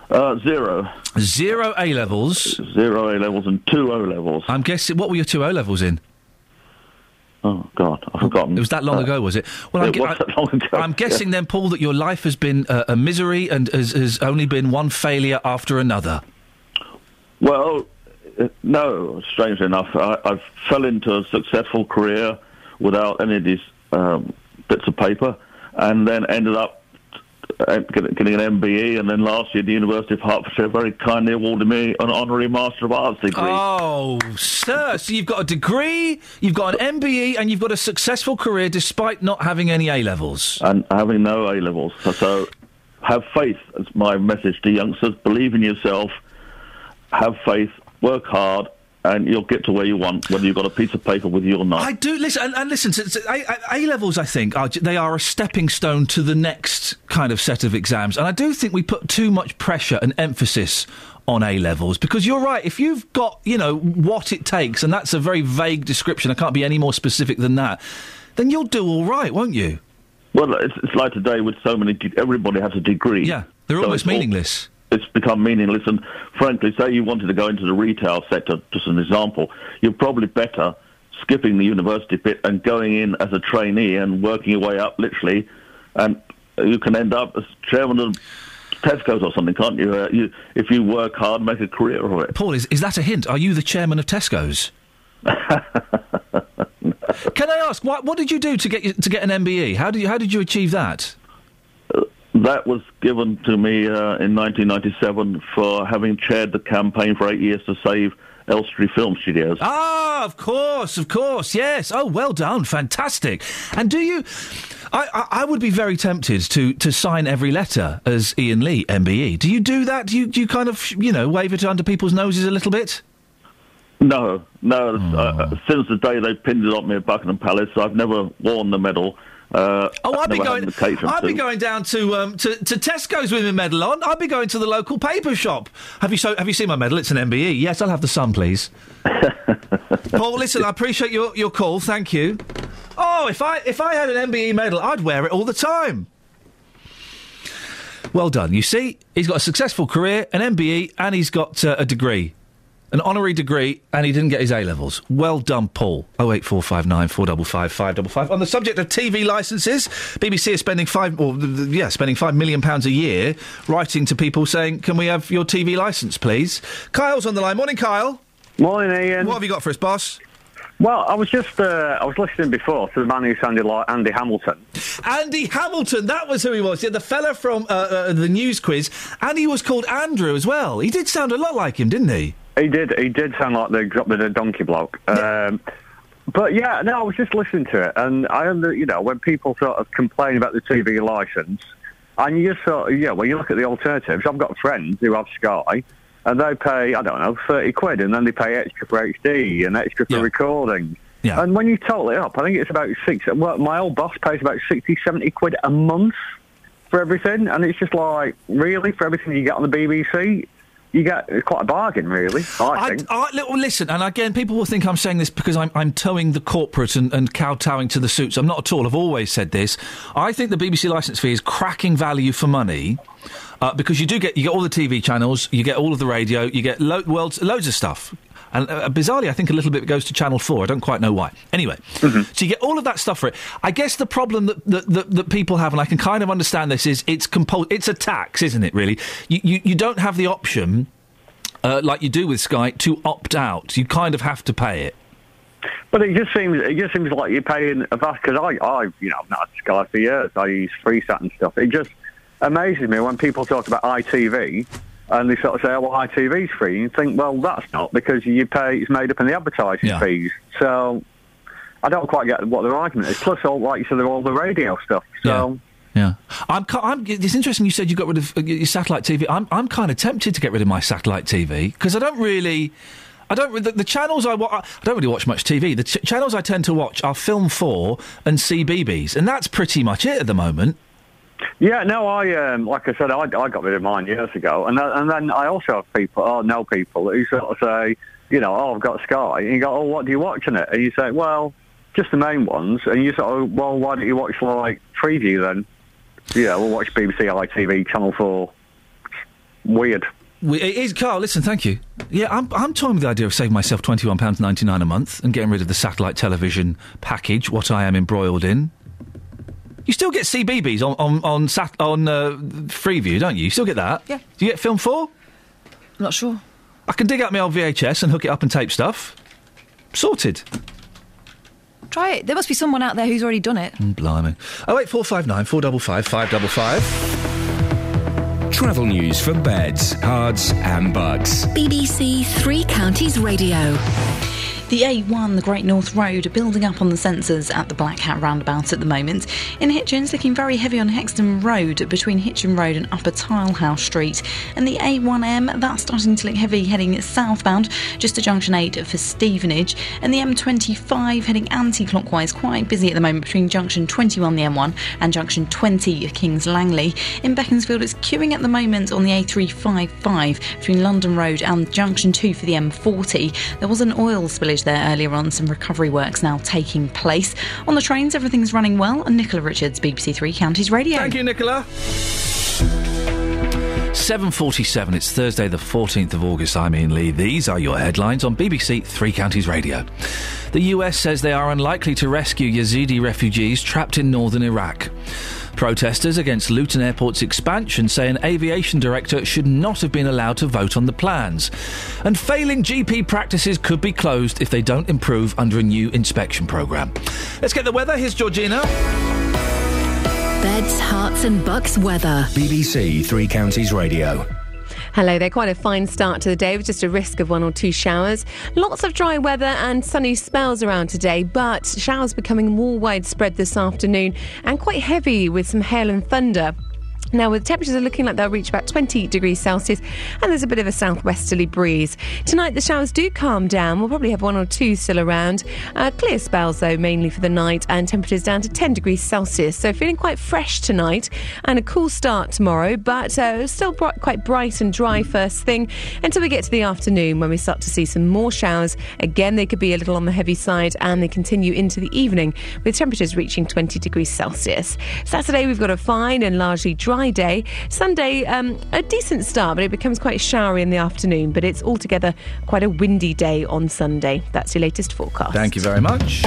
Uh, zero. Zero A levels. Zero A levels and two O levels. I'm guessing. What were your two O levels in? Oh God, I've forgotten. It was that long Uh, ago, was it? Well, I'm, it was that long ago. I'm guessing then, Paul, that your life has been uh, a misery and has, has only been one failure after another. Well, uh, no. Strangely enough, I, I fell into a successful career without any of these um, bits of paper, and then ended up Uh, getting an MBE, and then last year the University of Hertfordshire very kindly awarded me an honorary Master of Arts degree. Oh, sir! So you've got a degree, you've got an MBE, and you've got a successful career despite not having any A levels. and having no A levels. So, so have faith. That's my message to youngsters. Believe in yourself. Have faith. Work hard, and you'll get to where you want, whether you've got a piece of paper with you or not. I do listen, and, and listen. A, A- A levels, I think, are they are a stepping stone to the next kind of set of exams, and I do think we put too much pressure and emphasis on A levels because you're right. If you've got, you know, what it takes, and that's a very vague description, I can't be any more specific than that, then you'll do all right, won't you? Well, it's, it's like today with so many. Everybody has a degree. Yeah, they're So almost it's all- meaningless. It's become meaningless. And frankly, say you wanted to go into the retail sector, just an example, you're probably better skipping the university bit and going in as a trainee and working your way up, literally, and you can end up as chairman of Tesco's or something, can't you? Uh, you if you work hard, make a career of it. Paul, is, is that a hint? Are you the chairman of Tesco's? Can I ask what what did you do to get to get an MBE? How did you how did you achieve that? That was given to me uh, in 1997 for having chaired the campaign for eight years to save Elstree Film Studios. Ah, of course, of course, yes. Oh, well done, fantastic. And do you? I, I, I would be very tempted to to sign every letter as Iain Lee MBE. Do you do that? Do you do you kind of you know wave it under people's noses a little bit? No, no. Uh, since the day they pinned it on me at Buckingham Palace, I've never worn the medal. Uh, Oh, I'd be going. I'd be going down to, um, to to Tesco's with my medal on. I'd be going to the local paper shop. Have you so? Have you seen my medal? It's an MBE. Yes, I'll have the Sun, please. Paul, listen, I appreciate your, your call. Thank you. Oh, if I if I had an MBE medal, I'd wear it all the time. Well done. You see, he's got a successful career, an MBE, and he's got uh, a degree, an honorary degree, and he didn't get his A levels. Well done, Paul. Oh eight four five nine four double five five double five. On the subject of TV licences, BBC is spending five, or yeah, spending five million pounds a year writing to people saying, "Can we have your TV licence, please?" Kyle's on the line. Morning, Kyle. Morning, Iain. What have you got for us, boss? Well, I was just uh, I was listening before to the man who sounded like Andy Hamilton. Andy Hamilton, that was who he was. Yeah, the fella from uh, uh, the news quiz, and he was called Andrew as well. He did sound a lot like him, didn't he? He did. He did sound like the drop the donkey bloke. Um, but yeah, no, I was just listening to it, and I under you know when people sort of complain about the TV license, and you just sort of, yeah, when you look at the alternatives, I've got friends who have Sky, and they pay I don't know thirty quid, and then they pay extra for HD and extra for recording. Yeah. And when you total it up, I think it's about six. Well, my old boss pays about 60, 70 quid a month for everything, and it's just like really for everything you get on the BBC. You get it's quite a bargain, really. I think. I, li- listen, and again, people will think I'm saying this because I'm, I'm toeing the corporate and, and kowtowing to the suits. I'm not at all. I've always said this. I think the BBC licence fee is cracking value for money. Uh, because you do get you get all the TV channels, you get all of the radio, you get lo- worlds, loads of stuff, and uh, bizarrely, I think a little bit goes to Channel Four. I don't quite know why. Anyway, so you get all of that stuff for it. I guess the problem that that, that, that people have, and I can kind of understand this, is it's compul- It's a tax, isn't it? Really, you you, you don't have the option uh, like you do with Sky, to opt out. You kind of have to pay it. But it just seems it just seems like you're paying a vast because I I you know I've not had Sky for years. I use FreeSat and stuff. It just amazes me when people talk about ITV and they sort of say, "Oh, well, ITV's free." And you think, well, that's not because you pay. It's made up in the advertising Yeah. fees. So I don't quite get what their argument is. Plus, all like you said, all the radio stuff. So. Yeah, I'm, I'm. It's interesting. You said you got rid of uh, your satellite TV. I'm. I'm kind of tempted to get rid of my satellite TV because I don't really. I don't. The, the channels I watch. I don't really watch much TV. The ch- channels I tend to watch are Film Four and CBBC, and that's pretty much it at the moment. Yeah, no, I um, like I said, I, I got rid of mine years ago, and then, and then I also have people, or know people who sort of say, you know, oh, I've got Sky, and you go, oh, what do you watch on it? And you say, well, just the main ones, and you sort of, well, why don't you watch like Freeview then? Yeah, we'll watch BBC ITV Channel Four. Weird. We, it is Carl. Listen, thank you. Yeah, I'm. I'm toying with the idea of saving myself twenty one pounds ninety nine a month and getting rid of the satellite television package. What I am embroiled in. You still get CBBC on on on, sat, on uh, Freeview, don't you? You still get that? Yeah. Do you get Film Four? I'm not sure. I can dig out my old VHS and hook it up and tape stuff. Sorted. Try it. There must be someone out there who's already done it. Mm, blimey. Oh eight four five nine four double five five double five. Travel news for beds, cards, and bugs. BBC Three Counties Radio. The A1, the Great North Road, are building up on the sensors at the Black Cat roundabout at the moment. In Hitchin, looking very heavy on Hexton Road between Hitchin Road and Upper Tilehouse Street. And the A1M, that's starting to look heavy heading southbound just to junction 8 for Stevenage. And the M25 heading anti clockwise, quite busy at the moment between junction 21, the M1, and junction 20, Kings Langley. In Beaconsfield, it's queuing at the moment on the A355 between London Road and junction 2 for the M40. There was an oil spillage there earlier on, some recovery works now taking place. On the trains, everything's running well. And Nicola Richards, BBC Three Counties Radio. Thank you, Nicola. 7.47, it's Thursday the 14th of August. I'm Iain Lee. These are your headlines on BBC Three Counties Radio. The US says they are unlikely to rescue Yazidi refugees trapped in northern Iraq. Protesters against Luton Airport's expansion say an aviation director should not have been allowed to vote on the plans. And failing GP practices could be closed if they don't improve under a new inspection programme. Let's get the weather. Here's Georgina. Beds, Herts and Bucks weather. BBC Three Counties Radio. Hello there. Quite a fine start to the day with just a risk of one or two showers. Lots of dry weather and sunny spells around today, but showers becoming more widespread this afternoon and quite heavy with some hail and thunder. Now, with temperatures are looking like they'll reach about 20 degrees Celsius, and there's a bit of a southwesterly breeze. Tonight, the showers do calm down. We'll probably have one or two still around. Uh, clear spells, though, mainly for the night, and temperatures down to 10 degrees Celsius. So, feeling quite fresh tonight, and a cool start tomorrow, but uh, still br- quite bright and dry first thing until we get to the afternoon when we start to see some more showers. Again, they could be a little on the heavy side, and they continue into the evening with temperatures reaching 20 degrees Celsius. Saturday, we've got a fine and largely dry day. Sunday, um, a decent start, but it becomes quite showery in the afternoon. But it's altogether quite a windy day on Sunday. That's your latest forecast. Thank you very much.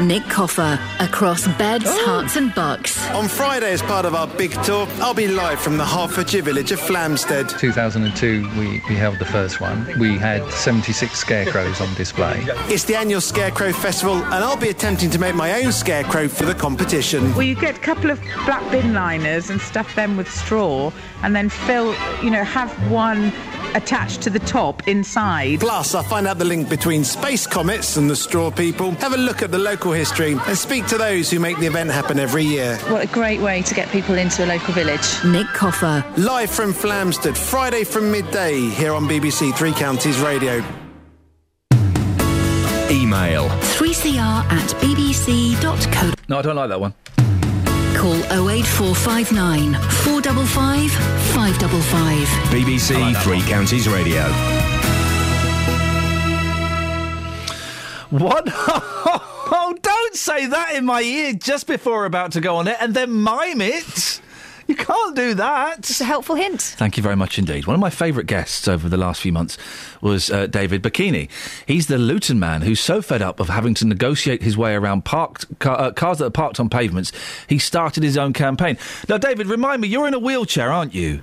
Nick Coffer across beds, Oh. Herts and bucks. On Friday, as part of our big tour, I'll be live from the Hertfordshire village of Flamstead. 2002, we, we held the first one. We had 76 scarecrows on display. It's the annual Scarecrow Festival, and I'll be attempting to make my own scarecrow for the competition. Well, you get a couple of black bin liners and stuff them with straw, and then fill, you know, have one attached to the top inside. Plus, I'll find out the link between space comets and the straw people, have a look at the local history, and speak to those who make the event happen every year. What a great way to get people into a local village. Nick Coffer. Live from Flamstead, Friday from midday, here on BBC Three Counties Radio. Email 3cr at bbc.co. No, I don't like that one. Call 08459 455 555. BBC Three Counties Radio. What? Oh, don't say that in my ear just before we're about to go on it and then mime it. You can't do that. Just a helpful hint. Thank you very much indeed. One of my favourite guests over the last few months was uh, David Bikini. He's the Luton man who's so fed up of having to negotiate his way around parked car, uh, cars that are parked on pavements. He started his own campaign. Now, David, remind me, you're in a wheelchair, aren't you?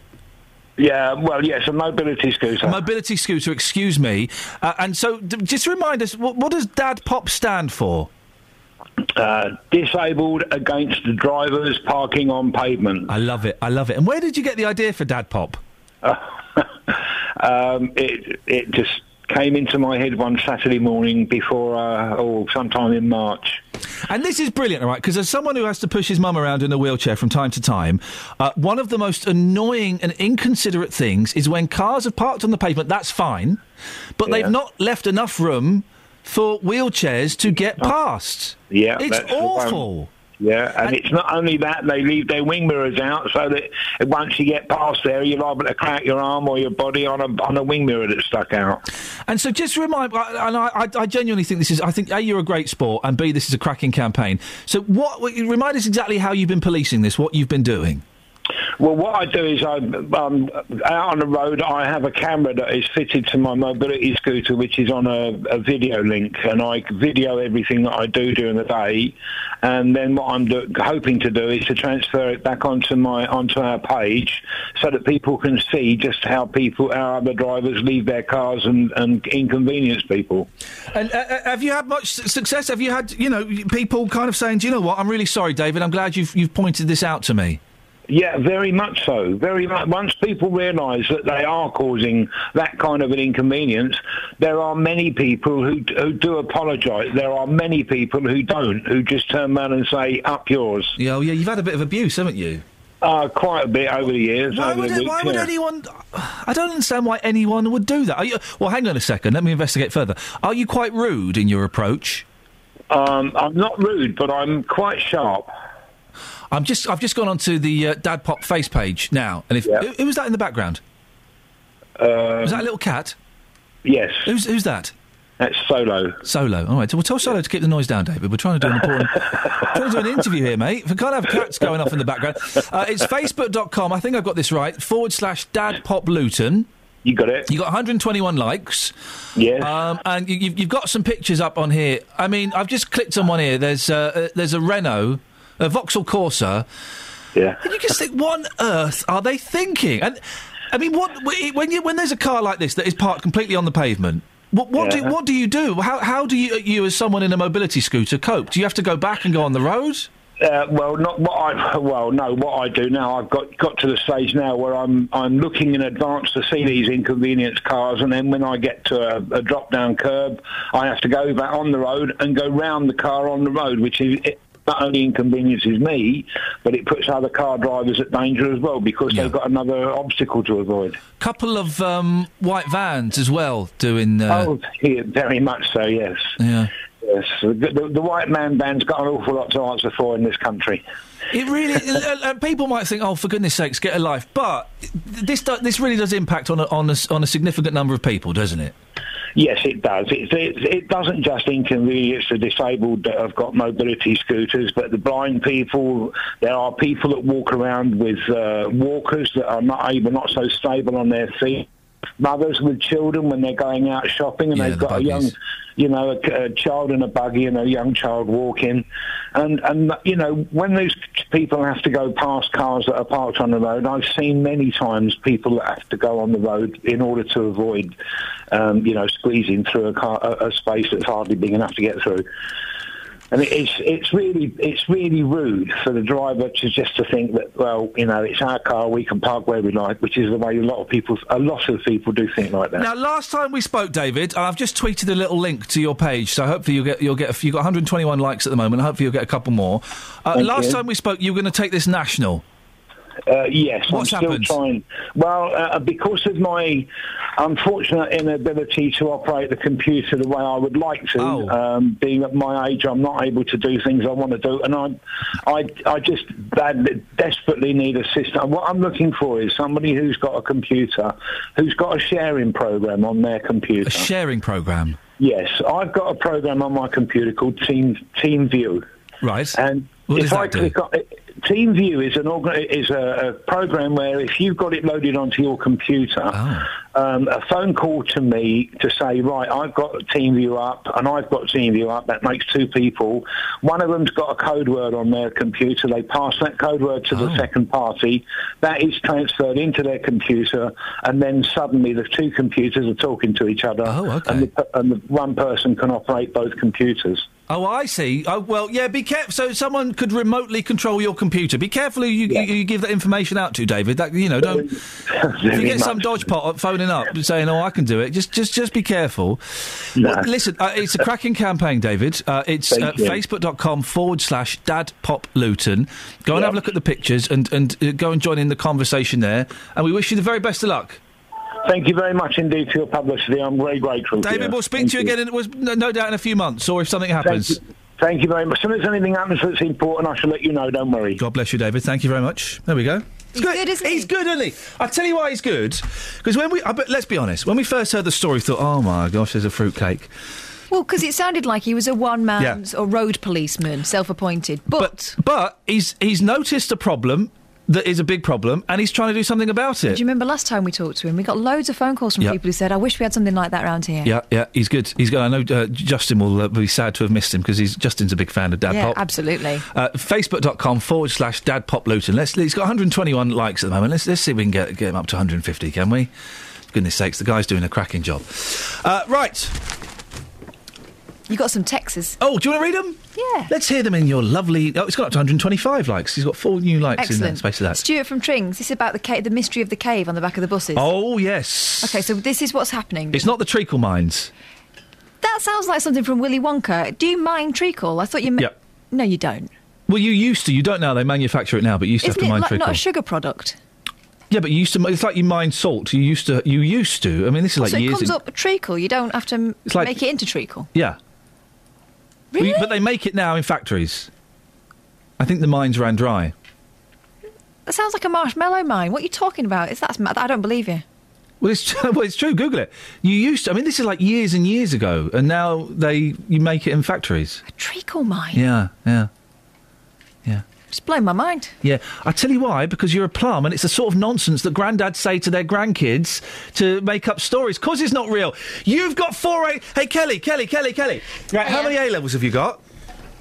Yeah, well, yes, a mobility scooter. Mobility scooter, excuse me. Uh, and so, d- just remind us, what, what does Dad Pop stand for? Uh, disabled against the drivers parking on pavement. I love it. I love it. And where did you get the idea for Dad Pop? Um, it it just came into my head one Saturday morning before, uh, oh, sometime in March. And this is brilliant, all right? Because as someone who has to push his mum around in a wheelchair from time to time, uh, one of the most annoying and inconsiderate things is when cars have parked on the pavement. That's fine, but Yeah. they've not left enough room for wheelchairs to get oh. past. Yeah, it's awful. Yeah, and, it's not only that, they leave their wing mirrors out so that once you get past there, you're liable to crack your arm or your body on a, on a wing mirror that's stuck out. And so, just remind, uh, and I, I, I genuinely think this is. I think a, you're a great sport, and b, this is a cracking campaign. So, what? Remind us exactly how you've been policing this. What you've been doing. Well, what I do is I, um, out on the road, I have a camera that is fitted to my mobility scooter, which is on a, a video link, and I video everything that I do during the day. And then what I'm do- hoping to do is to transfer it back onto my onto our page, so that people can see just how people, our other drivers leave their cars and, and inconvenience people. And uh, uh, have you had much success? Have you had, you know, people kind of saying, "Do you know what? I'm really sorry, David. I'm glad you've you've pointed this out to me." Yeah, very much so. Very much. Once people realise that they are causing that kind of an inconvenience, there are many people who who do apologise. There are many people who don't, who just turn around and say, "Up yours." Yeah, oh, yeah. You've had a bit of abuse, haven't you? Uh, quite a bit over the years. Why would, the weeks, why would anyone? I don't understand why anyone would do that. Are you, well, hang on a second. Let me investigate further. Are you quite rude in your approach? Um, I'm not rude, but I'm quite sharp. I'm just. I've just gone onto the uh, Dad Pop face page now, and if who, who was that in the background? Uh, was that a little cat? Yes. Who's who's that? That's Solo. Solo. All right. So we'll tell Solo to keep the noise down, David. We're trying to do an important, trying to do an interview here, mate. We can't have cats going off in the background. Uh, it's facebook.com. I think I've got this right. Forward slash Dad Pop Luton. You got it. You got 121 likes. Yes. Um, and you, you've, you've got some pictures up on here. I mean, I've just clicked on one here. There's uh, uh, there's a Renault, a Vauxhall Corsa. Yeah. And you just think, what on earth are they thinking? And I mean, what when you when there's a car like this that is parked completely on the pavement. What, what Yeah. do what do you do? How how do you you as someone in a mobility scooter cope? Do you have to go back and go on the road? Uh, well, not what I. Well, no. What I do now, I've got got to the stage now where I'm I'm looking in advance to see these inconvenience cars, and then when I get to a, a drop down curb, I have to go back on the road and go round the car on the road, which is. Not only inconveniences me, but it puts other car drivers at danger as well because they've got another obstacle to avoid. Couple of um, white vans as well doing. Uh, oh, yeah, very much so. Yes. Yeah. Yes. The, the, the white man band's got an awful lot to answer for in this country. It really. uh, uh, people might think, "Oh, for goodness sakes, get a life," but this do, this really does impact on a, on a, on a significant number of people, doesn't it? Yes, it does. It, it, it doesn't just inconvenience the disabled that have got mobility scooters, but the blind people. There are people that walk around with uh, walkers that are not able, not so stable on their feet. Mothers with children when they're going out shopping and Yeah, they've the got a young, you know, a, a child in a buggy and a young child walking, and and you know when those people have to go past cars that are parked on the road, I've seen many times people that have to go on the road in order to avoid, um, you know, squeezing through a car, a, a space that's hardly big enough to get through. And it's it's really it's really rude for the driver to just to think that well you know it's our car we can park where we like, which is the way a lot of people a lot of people do think like that. Now, last time we spoke, David, I've just tweeted a little link to your page, so hopefully you'll get you'll get a few. You've got 121 likes at the moment. Hopefully you'll get a couple more. Uh, last you. time we spoke, you were going to take this national. Uh, yes, What's I'm still happened? trying. Well, uh, because of my unfortunate inability to operate the computer the way I would like to, Oh. um, being at my age, I'm not able to do things I want to do, and I, I, I just bad, desperately need assistance. What I'm looking for is somebody who's got a computer, who's got a sharing program on their computer. A sharing program. Yes, I've got a program on my computer called Team TeamView. Right. And What if I do? click on TeamView is an organ- is a, a program where if you've got it loaded onto your computer, Oh. um, a phone call to me to say, right, I've got TeamView up and I've got TeamView up. That makes two people. One of them's got a code word on their computer. They pass that code word to Oh. the second party. That is transferred into their computer, and then suddenly the two computers are talking to each other. Oh, okay. And the, and the one person can operate both computers. Oh, I see. Oh, well, yeah. Be careful. So someone could remotely control your computer. Be careful who you, you, you give that information out to, David. That you know, don't. if you get some dodgepot phoning up saying, "Oh, I can do it," just just just be careful. Well, listen, uh, it's a cracking campaign, David. Uh, it's uh, facebook.com forward slash Dad Pop Luton. Go and Yep. have a look at the pictures and and uh, go and join in the conversation there. And we wish you the very best of luck. Thank you very much indeed for your publicity. I'm very grateful. David, you. we'll speak Thank to you again. In, was no, no doubt in a few months, or if something happens. Thank you. Thank you very much. As soon as anything happens that's important, I shall let you know. Don't worry. God bless you, David. Thank you very much. There we go. He's good, isn't he? He's good, isn't he? I tell you why he's good. Because when we, I bet, let's be honest, when we first heard the story, we thought, oh my gosh, there's a fruitcake. Well, because it sounded like he was a one man or road policeman, self appointed. But, But he's he's noticed a problem that is a big problem, and he's trying to do something about it. do you remember last time we talked to him? We got loads of phone calls from Yeah. people who said, I wish we had something like that around here. Yeah, yeah, he's good. He's good. I know uh, Justin will uh, be sad to have missed him because he's Justin's a big fan of Dad Yeah, Pop. absolutely. Uh, Facebook.com forward slash Dad Pop Luton. Let's, he's got 121 likes at the moment. Let's, let's see if we can get, get him up to 150, can we? For goodness sakes, the guy's doing a cracking job. Uh, right. You got some texts. Oh, do you want to read them? Yeah. Let's hear them in your lovely. Oh, it's got up to 125 likes. He's got four new likes in Excellent. the space of that. Stuart from Trings. This is about the ca- the mystery of the cave on the back of the buses. Oh yes. Okay, so this is what's happening. It's not the treacle mines. That sounds like something from Willy Wonka. Do you mine treacle? I thought you. Ma- Yep. No, you don't. Well, you used to. You don't now. They manufacture it now, but you used to Isn't have to it mine like treacle. not a sugar product? yeah, but you used to. It's like you mine salt. You used to. You used to. I mean, this is oh, like so it comes ag- up treacle. You don't have to m- like- make it into treacle. Yeah. Really? But they make it now in factories. I think the mines ran dry. That sounds like a marshmallow mine. What are you talking about? Is that? I don't believe you. Well, it's well, it's true. Google it. You used to. I mean, this is like years and years ago, and now they you make it in factories. A treacle mine. Yeah, yeah, yeah, Just blowing my mind. yeah. I tell you why. Because you're a plum, and it's the sort of nonsense that granddads say to their grandkids to make up stories. Cause it's not real. You've got four A. Hey, Kelly, Kelly, Kelly, Kelly. Right, oh, how many A levels have you got?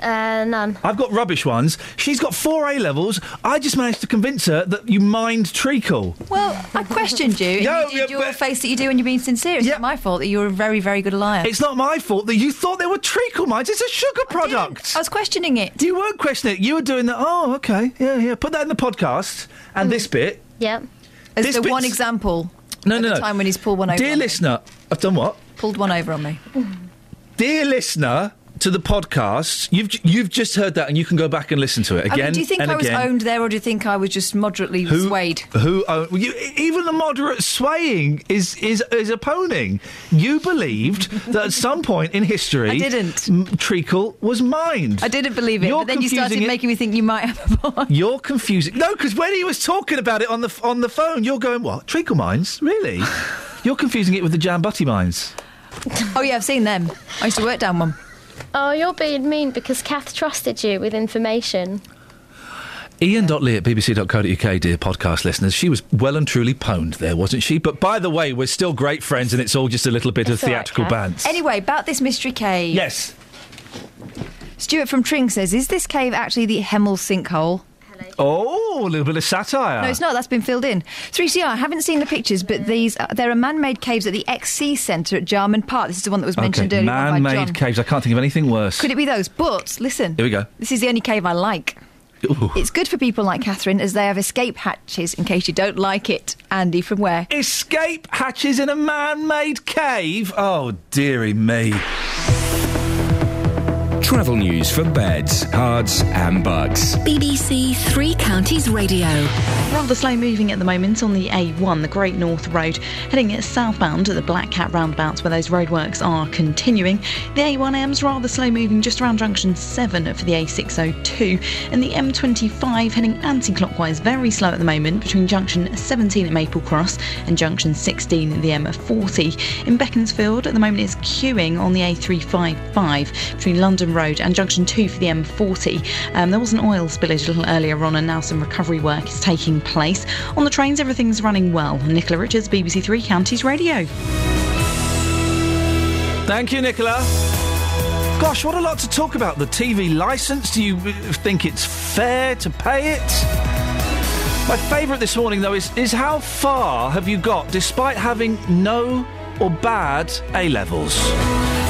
Uh, none. I've got rubbish ones. She's got four A levels. I just managed to convince her that you mind treacle. Well, I questioned you. And No, you did your face that you do when you're being sincere. It's not my fault that you're a very, very good liar. It's not my fault that you thought there were treacle mines. It's a sugar product. I was questioning it. You weren't questioning it. You were doing that. Oh, okay. Yeah, yeah. Put that in the podcast. And this bit. Yep. As This the one example. No, of no, the no. time when he's pulled one over. Dear on me. listener, I've done what? Pulled one over on me. Dear listener to the podcast, you've you've just heard that, and you can go back and listen to it I again mean, do you think I was again. owned there, or do you think I was just moderately Who- swayed? Who own, you, even the moderate swaying is is is opponing. You believed that at some point in history, I didn't. m- treacle was mined. I didn't believe it, You're but then you started it- making me think you might have a point. You're confusing. No, because when he was talking about it on the on the phone, you're going what? Treacle mines? Really? you're confusing it with the Jam Jambutty mines. oh yeah, I've seen them. I used to work down one. Oh, you're being mean because Kath trusted you with information. Iain.lee at bbc.co.uk, dear podcast listeners. She was well and truly pwned there, wasn't she? But by the way, we're still great friends and it's all just a little bit of It's all right, theatrical Kath. bands. Anyway, about this mystery cave. Yes. Stuart from Tring says, "Is this cave actually the Hemel sinkhole?" Oh, a little bit of satire. No, it's not. That's been filled in. 3CR, I haven't seen the pictures, but these uh, there are man-made caves at the XC Centre at Jarman Park. This is the one that was mentioned okay, earlier man-made caves. I can't think of anything worse. Could it be those? But listen, Here we go. this is the only cave I like. Ooh. It's good for people like Catherine as they have escape hatches in case you don't like it. Andy, from where? Escape hatches in a man-made cave. Oh, dearie me. Travel news for beds, cards, and bugs. BBC Three Counties Radio. Rather slow moving at the moment on the A1, the Great North Road, heading southbound at the Black Cat roundabouts where those roadworks are continuing. The A1M's rather slow moving just around junction 7 for the A602, and the M25 heading anti clockwise very slow at the moment between junction 17 at Maple Cross and junction 16 at the M40. In Beaconsfield, at the moment it's queuing on the A355 between London Road and junction 2 for the M40. Um, there was an oil spillage a little earlier on, and now some recovery work is taking place. On the trains, everything's running well. Nicola Richards, BBC Three Counties Radio. Thank you, Nicola. Gosh, what a lot to talk about. The TV licence. Do you think it's fair to pay it? My favourite this morning, though, is, is how far have you got despite having no or bad A levels?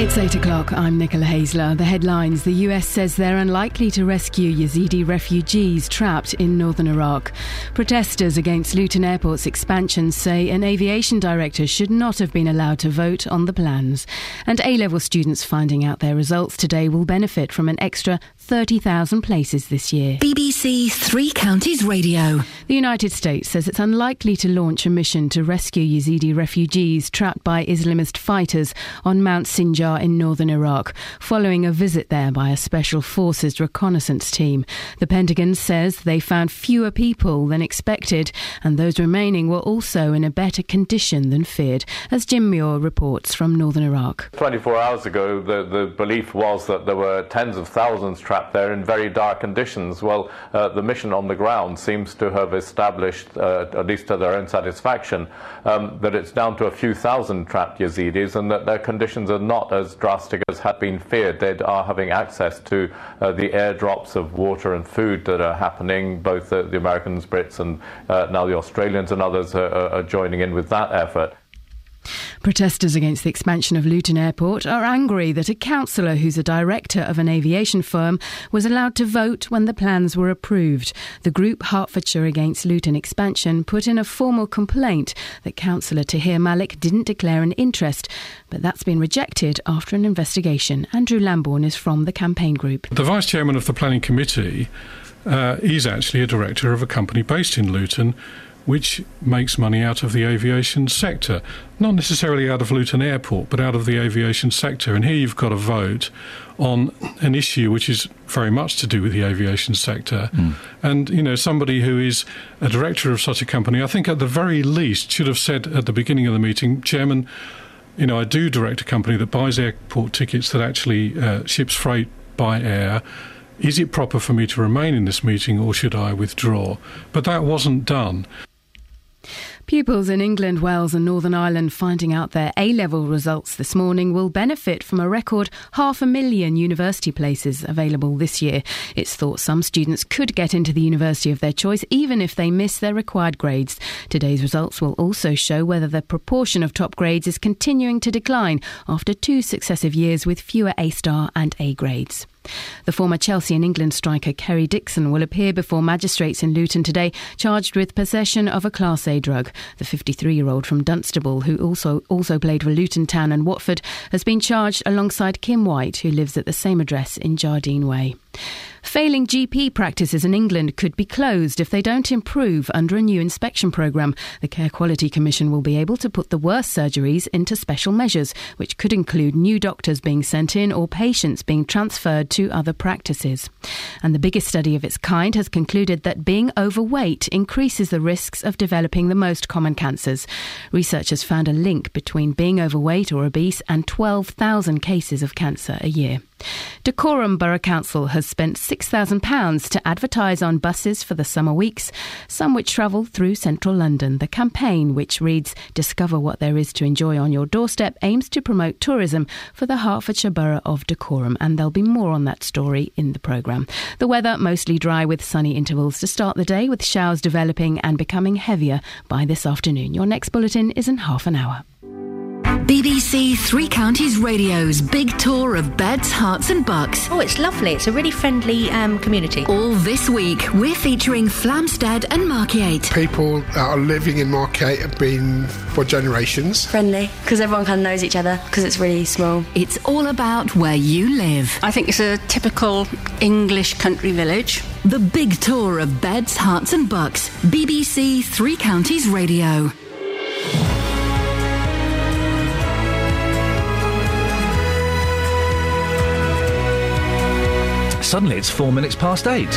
It's 8 o'clock. I'm Nicola Hazler. The headlines The US says they're unlikely to rescue Yazidi refugees trapped in northern Iraq. Protesters against Luton Airport's expansion say an aviation director should not have been allowed to vote on the plans. And A level students finding out their results today will benefit from an extra 30,000 places this year. BBC Three Counties Radio. The United States says it's unlikely to launch a mission to rescue Yazidi refugees trapped by Islamist fighters on Mount Sinjar in northern Iraq, following a visit there by a Special Forces reconnaissance team. The Pentagon says they found fewer people than expected, and those remaining were also in a better condition than feared, as Jim Muir reports from northern Iraq. 24 hours ago, the, the belief was that there were tens of thousands trapped there in very dire conditions. Well, uh, the mission on the ground seems to have established, uh, at least to their own satisfaction, um, that it's down to a few thousand trapped Yazidis and that their conditions are not as drastic as had been feared. They are having access to uh, the airdrops of water and food that are happening. Both the, the Americans, Brits, and uh, now the Australians and others are, are joining in with that effort. Protesters against the expansion of Luton Airport are angry that a councillor who's a director of an aviation firm was allowed to vote when the plans were approved. The group Hertfordshire Against Luton Expansion put in a formal complaint that Councillor Tahir Malik didn't declare an interest, but that's been rejected after an investigation. Andrew Lambourne is from the campaign group. The vice chairman of the planning committee uh, is actually a director of a company based in Luton which makes money out of the aviation sector. Not necessarily out of Luton Airport, but out of the aviation sector. And here you've got a vote on an issue which is very much to do with the aviation sector. Mm. And, you know, somebody who is a director of such a company, I think at the very least should have said at the beginning of the meeting, Chairman, you know, I do direct a company that buys airport tickets that actually uh, ships freight by air. Is it proper for me to remain in this meeting or should I withdraw? But that wasn't done. Pupils in England, Wales, and Northern Ireland finding out their A level results this morning will benefit from a record half a million university places available this year. It's thought some students could get into the university of their choice even if they miss their required grades. Today's results will also show whether the proportion of top grades is continuing to decline after two successive years with fewer A star and A grades. The former Chelsea and England striker Kerry Dixon will appear before magistrates in Luton today, charged with possession of a Class A drug. The 53-year-old from Dunstable, who also also played for Luton Town and Watford, has been charged alongside Kim White, who lives at the same address in Jardine Way. Failing GP practices in England could be closed if they don't improve under a new inspection programme. The Care Quality Commission will be able to put the worst surgeries into special measures, which could include new doctors being sent in or patients being transferred to other practices. And the biggest study of its kind has concluded that being overweight increases the risks of developing the most common cancers. Researchers found a link between being overweight or obese and 12,000 cases of cancer a year. Dacorum Borough Council has spent £6,000 to advertise on buses for the summer weeks, some which travel through central London. The campaign, which reads Discover What There Is to Enjoy on Your Doorstep, aims to promote tourism for the Hertfordshire Borough of Dacorum, and there'll be more on that story in the programme. The weather mostly dry with sunny intervals to start the day, with showers developing and becoming heavier by this afternoon. Your next bulletin is in half an hour. BBC Three Counties Radio's big tour of beds, Herts, and bucks. Oh, it's lovely. It's a really friendly um, community. All this week, we're featuring Flamstead and Markyate. People that are living in Markyate have been for generations. Friendly, because everyone kind of knows each other, because it's really small. It's all about where you live. I think it's a typical English country village. The big tour of beds, Herts, and bucks. BBC Three Counties Radio. Suddenly it's four minutes past eight.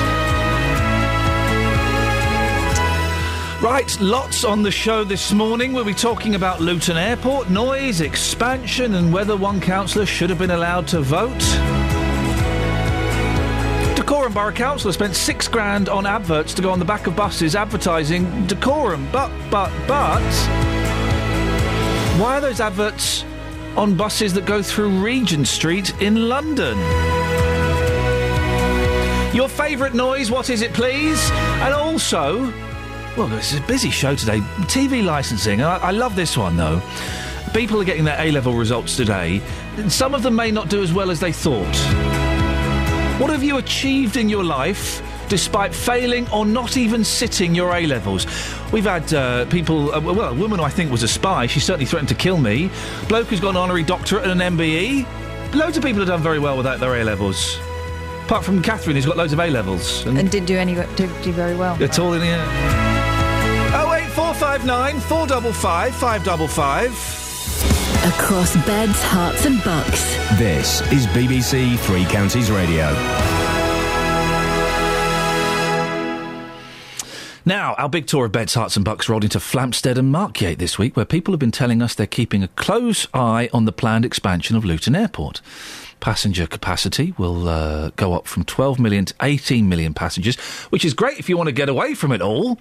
Right, lots on the show this morning. We'll be talking about Luton Airport, noise, expansion, and whether one councillor should have been allowed to vote. Dacorum Borough Council spent six grand on adverts to go on the back of buses advertising Dacorum. But, but, but. Why are those adverts on buses that go through Regent Street in London? Your favourite noise, what is it, please? And also, well, this is a busy show today. TV licensing. I, I love this one, though. People are getting their A level results today. Some of them may not do as well as they thought. What have you achieved in your life? despite failing or not even sitting your A levels. We've had uh, people, uh, well, a woman I think was a spy. She certainly threatened to kill me. Bloke who's got an honorary doctorate and an MBE. Loads of people have done very well without their A levels. Apart from Catherine, who's got loads of A levels. And, and didn't do any do, do very well. It's all in here. Oh eight four five nine four double five five double five. Across beds, Herts, and bucks. This is BBC Three Counties Radio. Now, our big tour of beds, Herts and bucks rolled into Flamstead and Markyate this week, where people have been telling us they're keeping a close eye on the planned expansion of Luton Airport. Passenger capacity will uh, go up from 12 million to 18 million passengers, which is great if you want to get away from it all.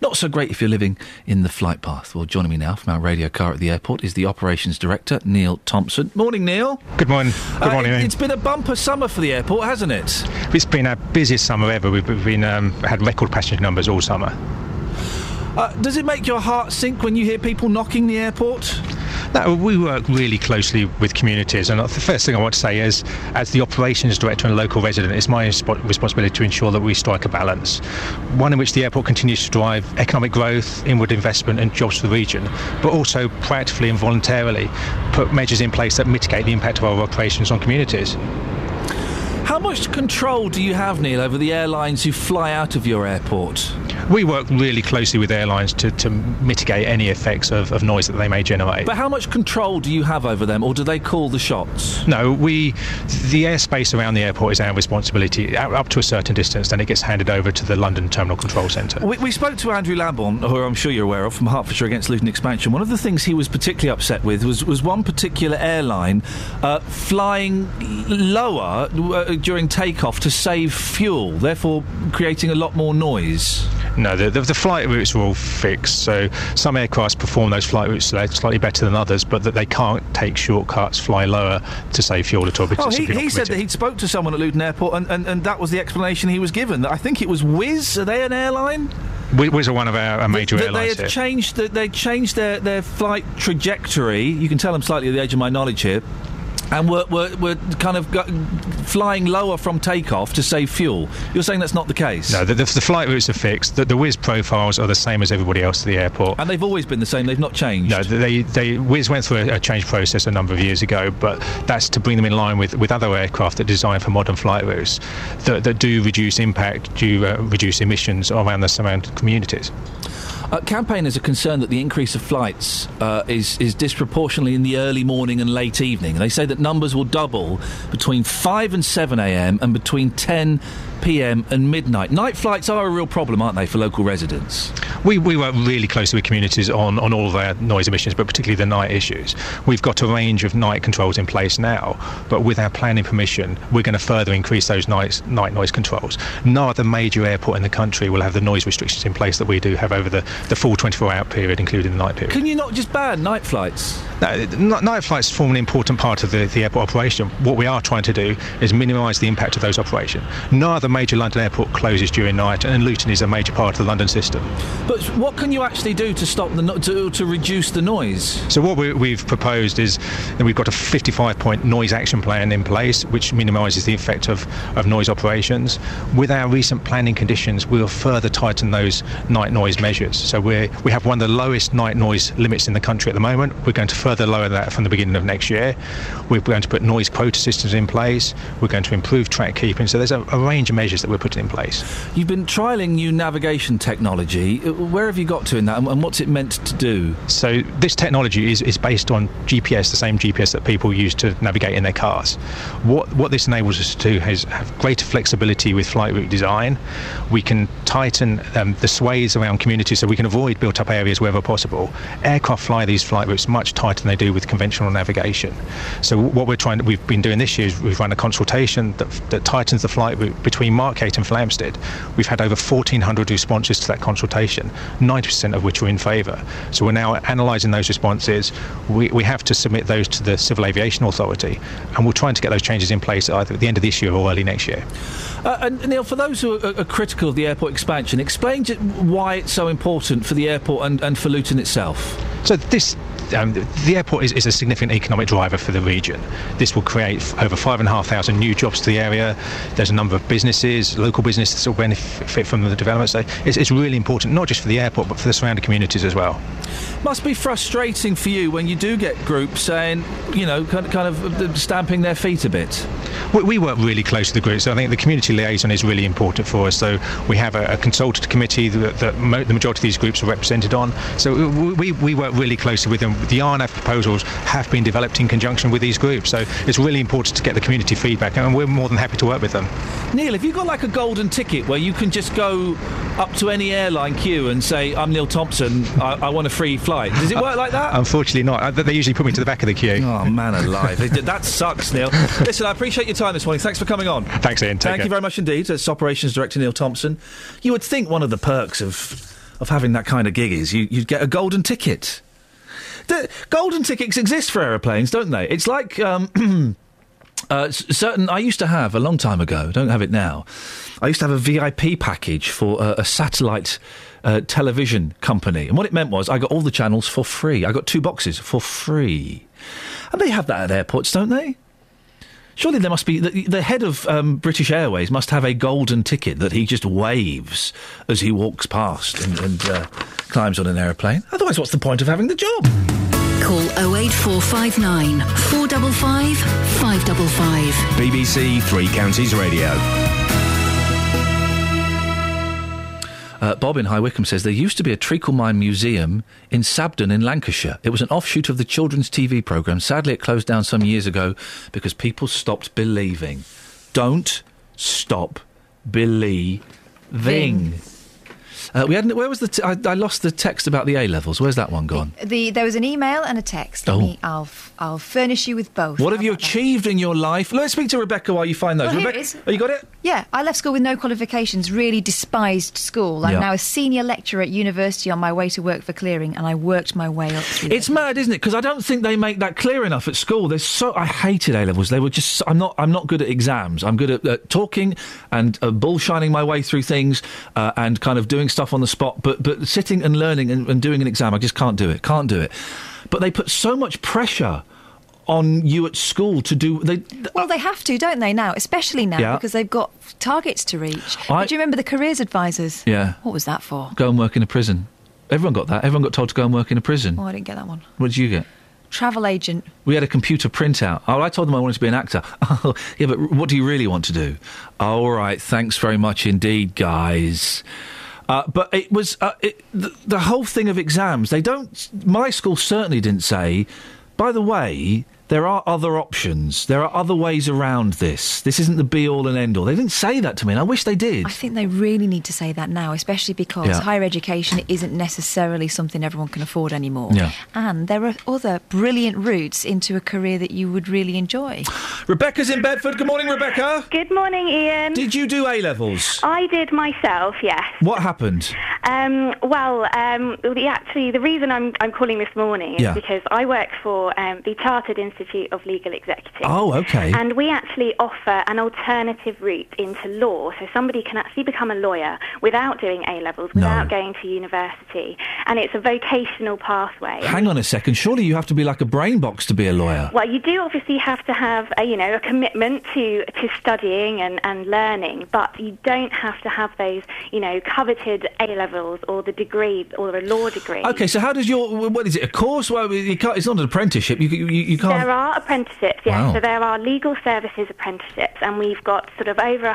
Not so great if you're living in the flight path. Well, joining me now from our radio car at the airport is the operations director, Neil Thompson. Morning, Neil. Good morning. Good Uh, morning. Iain. It's been a bumper summer for the airport, hasn't it? It's been our busiest summer ever. We've we've been um, had record passenger numbers all summer. Uh, does it make your heart sink when you hear people knocking the airport? No, we work really closely with communities, and the first thing I want to say is, as the operations director and local resident, it's my respo- responsibility to ensure that we strike a balance, one in which the airport continues to drive economic growth, inward investment, and jobs for the region, but also practically and voluntarily put measures in place that mitigate the impact of our operations on communities. How much control do you have, Neil, over the airlines who fly out of your airport? We work really closely with airlines to, to mitigate any effects of, of noise that they may generate. But how much control do you have over them, or do they call the shots? No, we the airspace around the airport is our responsibility. Up to a certain distance, then it gets handed over to the London Terminal Control Centre. We, we spoke to Andrew Lambourne, who I'm sure you're aware of, from Hertfordshire Against Luton Expansion. One of the things he was particularly upset with was, was one particular airline uh, flying lower uh, during takeoff to save fuel, therefore creating a lot more noise. No, the, the, the flight routes are all fixed. So some aircraft perform those flight routes slightly better than others, but that they can't take shortcuts, fly lower to save fuel at all. Because Oh, he, he said that he'd spoke to someone at Luton Airport, and, and, and that was the explanation he was given. I think it was Wizz. Are they an airline? Wizz are one of our, our major that airlines they had changed the, they changed their, their flight trajectory. You can tell I'm slightly at the edge of my knowledge here. And were, were, were kind of flying lower from takeoff to save fuel. You're saying that's not the case? no, the, the, the flight routes are fixed. The, the Wizz profiles are the same as everybody else at the airport. And they've always been the same. They've not changed. No, they, they Wizz went through a, a change process a number of years ago, but that's to bring them in line with, with other aircraft that are designed for modern flight routes that, that do reduce impact, do uh, reduce emissions around the surrounding communities. Uh, campaigners are concerned that the increase of flights uh, is, is disproportionately in the early morning and late evening. They say that numbers will double between 5 and 7 a.m. and between 10 p.m. and midnight. Night flights are a real problem, aren't they, for local residents? We, we work really closely with communities on, on all of our noise emissions, but particularly the night issues. We've got a range of night controls in place now, but with our planning permission, we're going to further increase those night, night noise controls. No other major airport in the country will have the noise restrictions in place that we do have over the, the full 24 hour period, including the night period. Can you not just ban night flights? No, night flights form an important part of the, the airport operation. What we are trying to do is minimise the impact of those operations. No other major London airport closes during night, and Luton is a major part of the London system. But what can you actually do to stop the no- to, to reduce the noise? So what we, we've proposed is that we've got a 55-point noise action plan in place, which minimises the effect of, of noise operations. With our recent planning conditions, we'll further tighten those night noise measures. So we we have one of the lowest night noise limits in the country at the moment. We're going to further lower that from the beginning of next year. We're going to put noise quota systems in place. We're going to improve track keeping. So there's a, a range of measures that we're putting in place. You've been trialling new navigation technology. Uh, Where have you got to in that, and- and what's it meant to do? So this technology is, is based on GPS, the same GPS that people use to navigate in their cars. What what this enables us to do is have greater flexibility with flight route design. We can tighten um, the sways around communities so we can avoid built-up areas wherever possible. Aircraft fly these flight routes much tighter than they do with conventional navigation. So what we're trying, we've been doing this year is we've run a consultation that, that tightens the flight route between Markyate and Flamstead. We've had over 1,400 responses to that consultation, 90% of which were in favour. So we're now analysing those responses. We, we have to submit those to the Civil Aviation Authority, and we're trying to get those changes in place either at the end of this year or early next year. Uh, and Neil, for those who are, are critical of the airport expansion, explain why it's so important for the airport and, and for Luton itself. So this. Um, the airport is, is a significant economic driver for the region. This will create over five and a half thousand new jobs to the area. There's a number of businesses, local businesses that will benefit from the development. So it's, it's really important, not just for the airport, but for the surrounding communities as well. Must be frustrating for you when you do get groups saying, you know, kind of, kind of uh, stamping their feet a bit. We, we work really close with the groups. so I think the community liaison is really important for us. So we have a, a consultative committee that, that mo- the majority of these groups are represented on. So we, we, we work really closely with them. The RNAV proposals have been developed in conjunction with these groups, so it's really important to get the community feedback, and we're more than happy to work with them. Neil, have you got like a golden ticket where you can just go up to any airline queue and say, I'm Neil Thompson, I, I want a free flight? Does it work like that? Unfortunately, not. Uh, They usually put me to the back of the queue. Oh, man alive. that sucks, Neil. Listen, I appreciate your time this morning. Thanks for coming on. Thanks, Iain. Take Thank care. you very much indeed. It's Operations Director Neil Thompson. You would think one of the perks of of having that kind of gig is you, you'd get a golden ticket. The golden tickets exist for aeroplanes, don't they? It's like um, uh, certain. I used to have a long time ago. Don't have it now. I used to have a VIP package for uh, a satellite uh, television company, and what it meant was I got all the channels for free. I got two boxes for free, and they have that at airports, don't they? Surely there must be the, the head of um, British Airways must have a golden ticket that he just waves as he walks past and, and uh, climbs on an aeroplane. Otherwise, what's the point of having the job? Call 08459 455 555. BBC Three Counties Radio. Uh, Bob in High Wycombe says there used to be a treacle mine museum in Sabden in Lancashire. It was an offshoot of the children's TV programme. Sadly, it closed down some years ago because people stopped believing. Don't stop believing. Uh, we hadn't. Where was the? T- I, I lost the text about the A levels. Where's that one gone? The, there was an email and a text. Oh. me, I'll, I'll furnish you with both. What have you achieved in your life? Let's speak to Rebecca while you find those. Well, Rebecca, it is. oh, you got it? Yeah, I left school with no qualifications, really despised school. I'm Yeah. now a senior lecturer at university on my way to work for clearing, and I worked my way up through It's mad, isn't it? Because I don't think they make that clear enough at school. There's so I hated A levels. They were just. I'm not. I'm not good at exams. I'm good at uh, talking and uh, bullshining my way through things uh, and kind of doing stuff on the spot. But but sitting and learning and, and doing an exam, I just can't do it. Can't do it. But they put so much pressure on you at school to do. They Well, they have to, don't they, now? Especially now, Yeah. because they've got targets to reach. I- Do you remember the careers advisors? yeah. What was that for? Go and work in a prison. Everyone got that. Everyone got told to go and work in a prison. Oh, I didn't get that one. What did you get? Travel agent. We had a computer printout. Oh, I told them I wanted to be an actor. Oh, yeah, but what do you really want to do? Oh, all right, thanks very much indeed, guys. Uh, but it was uh, it, the, the whole thing of exams. They don't. My school certainly didn't say. By the way, there are other options. There are other ways around this. This isn't the be all and end all. They didn't say that to me, and I wish they did. I think they really need to say that now, especially because Yeah. higher education isn't necessarily something everyone can afford anymore. Yeah. And there are other brilliant routes into a career that you would really enjoy. Rebecca's in Bedford. Good morning, Rebecca. Good morning, Iain. Did you do A levels? I did myself, yes. What happened? Um, well, um, the, actually, the reason I'm, I'm calling this morning is Yeah. because I work for um, the Chartered Institute of Legal Executives. Oh, okay. And we actually offer an alternative route into law. So somebody can actually become a lawyer without doing A levels, without going to university. And it's a vocational pathway. Hang on a second. Surely you have to be like a brain box to be a lawyer. Well, you do obviously have to have, a, you know, a commitment to, to studying and, and learning, but you don't have to have those, you know, coveted A levels or the degree or a law degree. Okay, so how does your what is it? A course? Well, you can't, it's not an apprenticeship. You you, you can't. There are apprenticeships, yes. Wow. So there are legal services apprenticeships, and we've got sort of over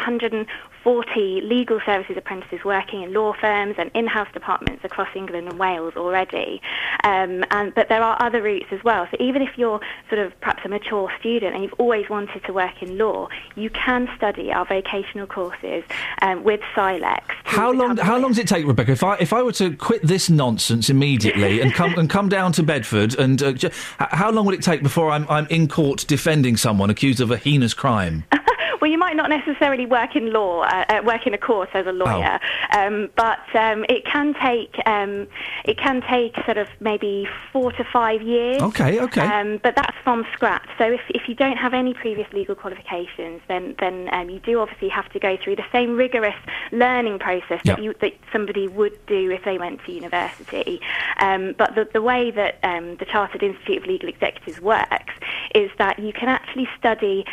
140 legal services apprentices working in law firms and in-house departments across England and Wales already. Um, and but there are other routes as well. So even if you're sort of perhaps a mature student and you've always wanted to work in law, you can study our vocational courses um, with CILEx. How long? How long does it take, Rebecca? If I if I were to quit this nonsense immediately and come and come down to Bedford, and uh, h- how long would it take before I'm I'm in court defending someone accused of a heinous crime? Well, you might not necessarily work in law, uh, work in a court as a lawyer, um, but um, it can take um, it can take sort of maybe four to five years. Okay, okay. Um, but that's from scratch. So if, if you don't have any previous legal qualifications, then then um, you do obviously have to go through the same rigorous learning process Yep. that you that somebody would do if they went to university. Um, but the, the way that um, the Chartered Institute of Legal Executives works is that you can actually study.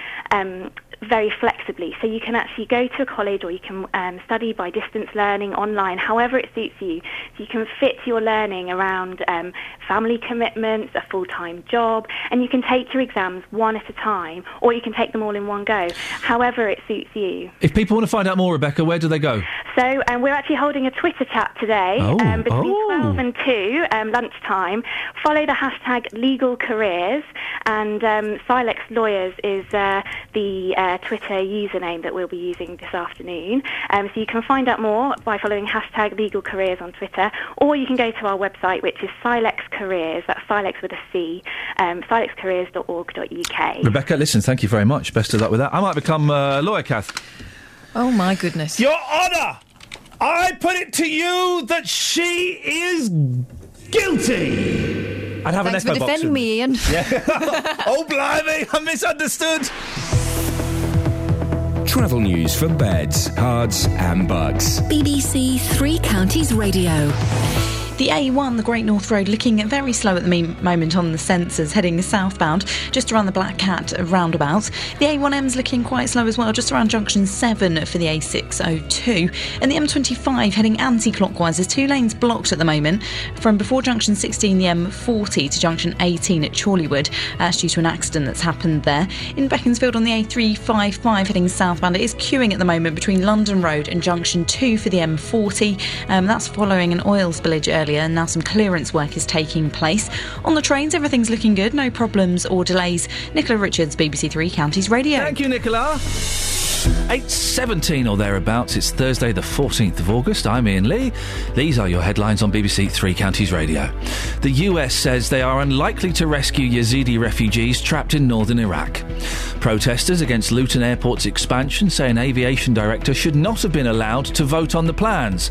Very flexibly. So you can actually go to a college or you can um, study by distance learning online, however it suits you. So you can fit your learning around um, family commitments, a full-time job, and you can take your exams one at a time, or you can take them all in one go, however it suits you. If people want to find out more, Rebecca, where do they go? So um, we're actually holding a Twitter chat today Oh, um, between oh. 12 and 2, um, lunchtime. Follow the hashtag legal careers, and um, CILEx Lawyers is uh, the uh, Twitter username that we'll be using this afternoon. Um, so you can find out more by following hashtag legal careers on Twitter, or you can go to our website, which is CILEx Careers, that's CILEx with a C, um, cilexcareers.org.uk. Rebecca, listen, thank you very much. Best of luck with that. I might become uh, a lawyer, Kath. Oh my goodness. Your Honour! I put it to you that she is guilty. I'd have Thanks an for echo box. defending with- me, Iain. Yeah. oh, blimey, I misunderstood. Travel news for beds, cards, and bucks. BBC Three Counties Radio. The A1, the Great North Road, looking very slow at the moment on the sensors, heading southbound, just around the Black Cat roundabout. The A1M's looking quite slow as well, just around junction 7 for the A602. And the M25 heading anti clockwise, there's two lanes blocked at the moment from before junction 16, the M40, to junction 18 at Chorleywood. That's due to an accident that's happened there. In Beaconsfield on the A355 heading southbound, it is queuing at the moment between London Road and junction 2 for the M40. Um, that's following an oil spillage earlier, and now some clearance work is taking place. On the trains, everything's looking good, no problems or delays. Nicola Richards, BBC Three Counties Radio. Thank you, Nicola. 8.17 or thereabouts. It's Thursday, the 14th of August. I'm Iain Lee. These are your headlines on BBC Three Counties Radio. The US says they are unlikely to rescue Yazidi refugees trapped in northern Iraq. Protesters against Luton Airport's expansion say an aviation director should not have been allowed to vote on the plans.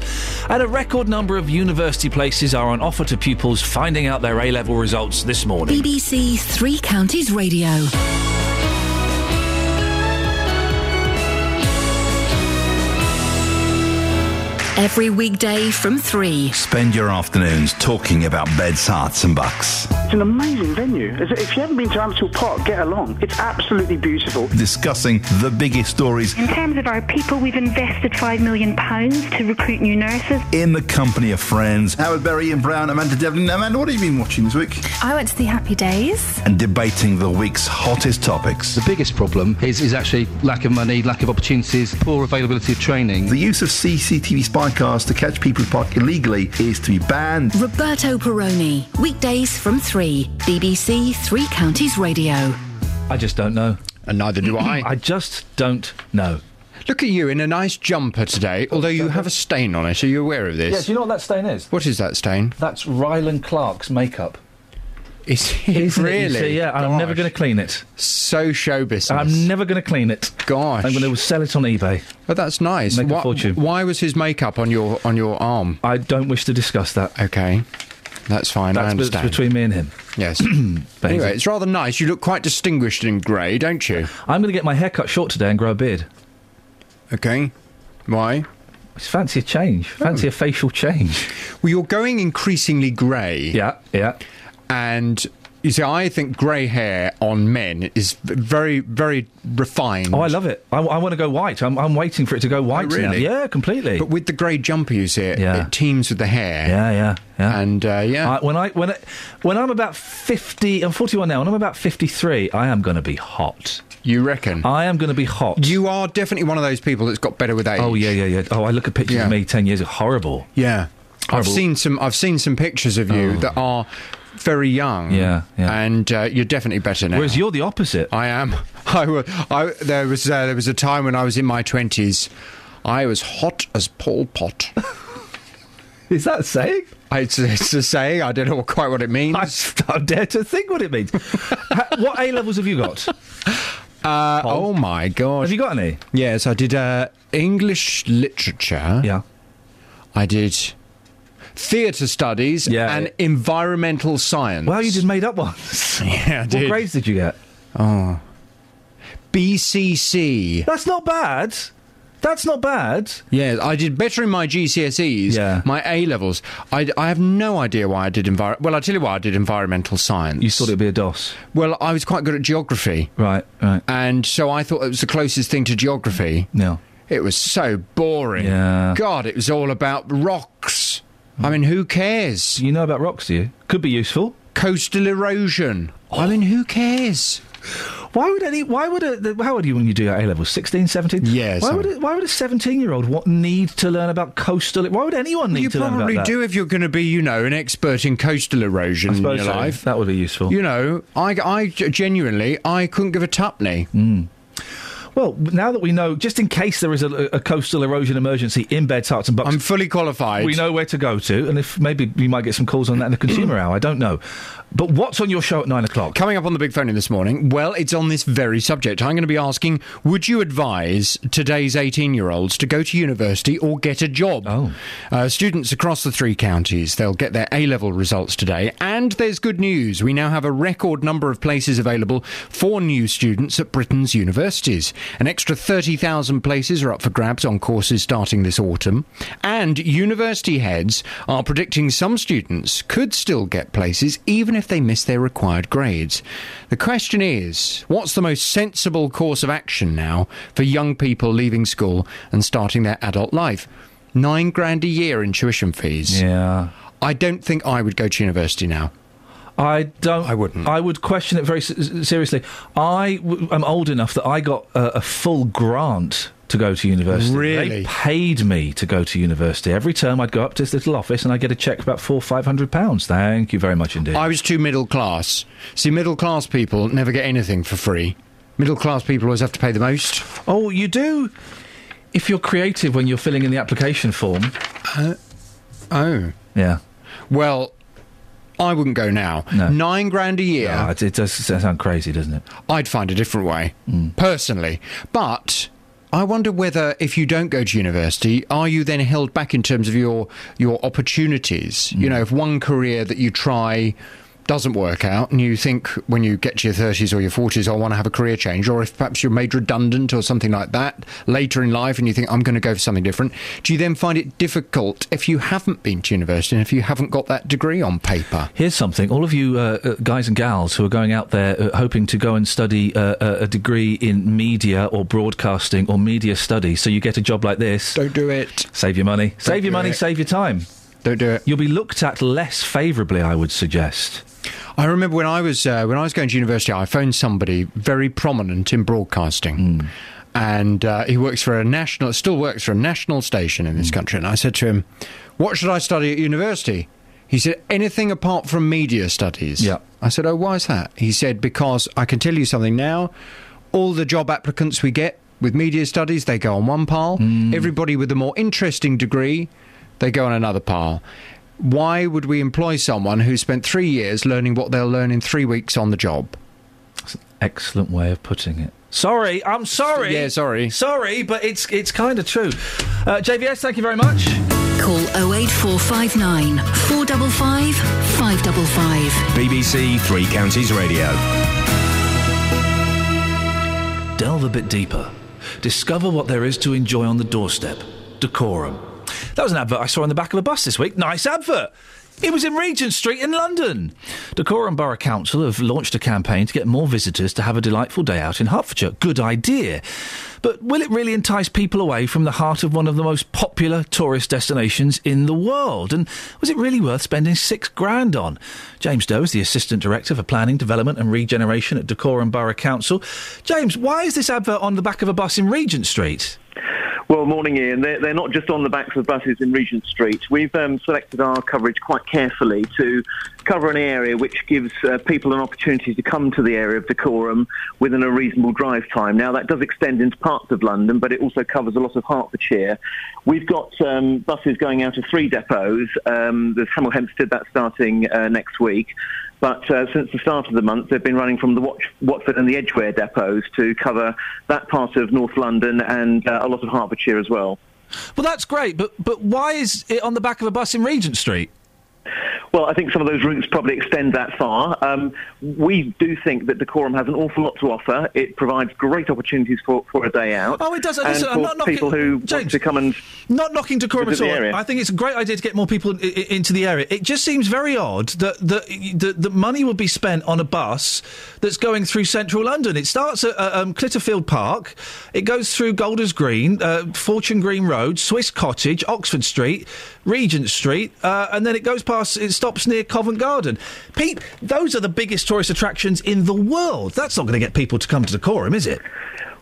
And a record number of university places are on offer to pupils finding out their A level results this morning. BBC Three Counties Radio. Every weekday from 3. Spend your afternoons talking about beds, Herts, and bucks. It's an amazing venue. If you haven't been to Ampthill Park, get along. It's absolutely beautiful. Discussing the biggest stories In terms of our people, we've invested £5 million to recruit new nurses. in the company of friends. Howard Berry, Ian Brown, Amanda Devlin. Amanda, what have you been watching this week? I went to the Happy Days. And debating the week's hottest topics. The biggest problem is, is actually lack of money, lack of opportunities, poor availability of training. The use of CCTV spy cars to catch people who park illegally is to be banned. Roberto Peroni. Weekdays from 3. BBC Three Counties Radio. I just don't know. And neither do I. I just don't know. Look at you in a nice jumper today, although you have a stain on it. Are you aware of this? Yeah, do you know what that stain is? What is that stain? That's Rylan Clark's makeup. Is it Isn't it? Really? see, yeah, and I'm never going to clean it. So show business. I'm never going to clean it. Gosh. I'm going to sell it on eBay. But that's nice. Make a Why- fortune. Why was his makeup on your on your arm? I don't wish to discuss that. Okay, that's fine. I That's be- understand. between me and him. Yes. anyway, it's rather nice. You look quite distinguished in grey, don't you? I'm going to get my hair cut short today and grow a beard. Okay. Why? It's fancy a change. Fancy oh. a facial change. Well, you're going increasingly grey. Yeah, yeah. And you see, I think grey hair on men is very, very refined. Oh, I love it. I, want to go white. I'm, I'm waiting for it to go white. Oh, really? Yeah, completely. But with the grey jumper, you see, it, Yeah. it teams with the hair. yeah, yeah, yeah. And uh, yeah, I, when I when I, when I'm about fifty, I'm 41 now. When I'm about 53, I am going to be hot. you reckon? I am going to be hot. you are definitely one of those people that's got better with age. oh yeah, yeah, yeah. Oh, I look at pictures Yeah. of me 10 years ago. Horrible. Yeah, I've seen some. I've seen some pictures of you Oh. that are very young. Yeah, yeah. And uh, you're definitely better now. Whereas you're the opposite. I am. I, wa- I there was uh, there was a time when I was in my twenties. I was hot as Pol Pot. Is that a saying? It's, it's a saying. I don't know quite what it means. I, I dare to think what it means. What A levels have you got? Uh, oh my god! Have you got any? Yes, I did uh, English literature. Yeah. I did theatre studies Yeah. and environmental science. Well, you just made up ones. Yeah, I What grades did you get? Oh. BCC. That's not bad. That's not bad. Yeah, I did better in my GCSEs, Yeah. my A levels. I, I have no idea why I did envir. Well, I'll tell you why I did environmental science. You thought it'd be a DOS. Well, I was quite good at geography, Right, right. and so I thought it was the closest thing to geography. No. It was so boring. Yeah. God, it was all about rocks. I mean, who cares? You know about rocks, do you? Could be useful. Coastal erosion. I mean, who cares? Why would any? Why would a? How old are you when you do your A levels? 16, 17? Yes, Why would? A, why would a seventeen-year-old what need to learn about coastal? Why would anyone need You to learn about that? You probably do if you're going to be, you know, an expert in coastal erosion in your so. life. That would be useful. You know, I, I genuinely, I couldn't give a tuppenny. Hmm. Well, now that we know, just in case there is a, a coastal erosion emergency in Beds, Herts and Bucks, I'm fully qualified. we know where to go to, and if maybe we might get some calls on that in the consumer hour. I don't know. But what's on your show at nine o'clock? Coming up on the big phone in this morning, well, it's on this very subject. I'm going to be asking Would you advise today's 18 year olds to go to university or get a job? Oh. Uh, students across the three counties, they'll get their A level results today. And there's good news. We now have a record number of places available for new students at Britain's universities. An extra 30,000 places are up for grabs on courses starting this autumn. And university heads are predicting some students could still get places even if they miss their required grades. The question is what's the most sensible course of action now for young people leaving school and starting their adult life? Nine grand a year in tuition fees. Yeah. I don't think I would go to university now. I don't. I wouldn't. I would question it very seriously. I w- am old enough that I got a, a full grant to go to university. Really? They paid me to go to university. Every term I'd go up to this little office and I'd get a cheque about four, five hundred pounds. Thank you very much indeed. I was too middle class. See, middle class people never get anything for free. Middle class people always have to pay the most. Oh, you do. If you're creative when you're filling in the application form. Uh, oh. Yeah. Well, I wouldn't go now. Nine grand a year. Yeah, it, it does sound crazy, doesn't it? I'd find a different way, Mm. personally. But I wonder whether, if you don't go to university, are you then held back in terms of your your opportunities? Mm. You know, if one career that you try doesn't work out, and you think when you get to your thirties or your forties, I want to have a career change, or if perhaps you're made redundant or something like that later in life, and you think I'm going to go for something different, do you then find it difficult if you haven't been to university and if you haven't got that degree on paper? Here's something. All of you uh, uh, guys and gals who are going out there uh, hoping to go and study uh, uh, a degree in media or broadcasting or media studies so you get a job like this. Don't do it. Save your money. save your money, it. save your time. Don't do it. You'll be looked at less favourably, I would suggest. I remember when I was uh, when I was going to university, I phoned somebody very prominent in broadcasting, and uh, he works for a national, still works for a national station in this country. And I said to him, "What should I study at university?" He said, "Anything apart from media studies." Yeah. I said, "Oh, why is that?" He said, "Because I can tell you something now. All the job applicants we get with media studies, they go on one pile. Everybody with a more interesting degree, they go on another pile." Why would we employ someone who spent three years learning what they'll learn in three weeks on the job? That's an Excellent way of putting it. Sorry, I'm sorry. Yeah, sorry. Sorry, but it's it's kind of true. Uh, JVS, thank you very much. Call 08459 455 555. BBC Three Counties Radio. Delve a bit deeper. Discover what there is to enjoy on the doorstep. Dacorum. That was an advert I saw on the back of a bus this week. Nice advert. It was in Regent Street in London. Dacorum Borough Council have launched a campaign to get more visitors to have a delightful day out in Hertfordshire. Good idea. But will it really entice people away from the heart of one of the most popular tourist destinations in the world? And was it really worth spending six grand on? James Doe is the Assistant Director for Planning, Development and Regeneration at Dacorum Borough Council. James, why is this advert on the back of a bus in Regent Street? Well, morning, Iain. They're, they're not just on the backs of buses in Regent Street. We've um, selected our coverage quite carefully to cover an area which gives uh, people an opportunity to come to the area of Dacorum within a reasonable drive time. Now, that does extend into parts of London, but it also covers a lot of Hertfordshire. We've got um, buses going out of three depots. Um, there's Hemel Hempstead, that's starting uh, next week. But uh, since the start of the month, they've been running from the Watford and the Edgware depots to cover that part of North London and uh, a lot of Hertfordshire as well. Well, that's great, but but why is it on the back of a bus in Regent Street? Well, I think some of those routes probably extend that far. Um, we do think that Dacorum has an awful lot to offer. It provides great opportunities for, for a day out. Oh, it does. Listen, I'm not knocking- people who want to come and Not knocking Dacorum at all. area. I think it's a great idea to get more people i- i- into the area. It just seems very odd that that that money would be spent on a bus that's going through central London. It starts at uh, um, Clitterfield Park, it goes through Golders Green, uh, Fortune Green Road, Swiss Cottage, Oxford Street, Regent Street, uh, and then it goes past. It stops near Covent Garden. Pete, those are the biggest tourist attractions in the world. That's not going to get people to come to Dacorum, is it?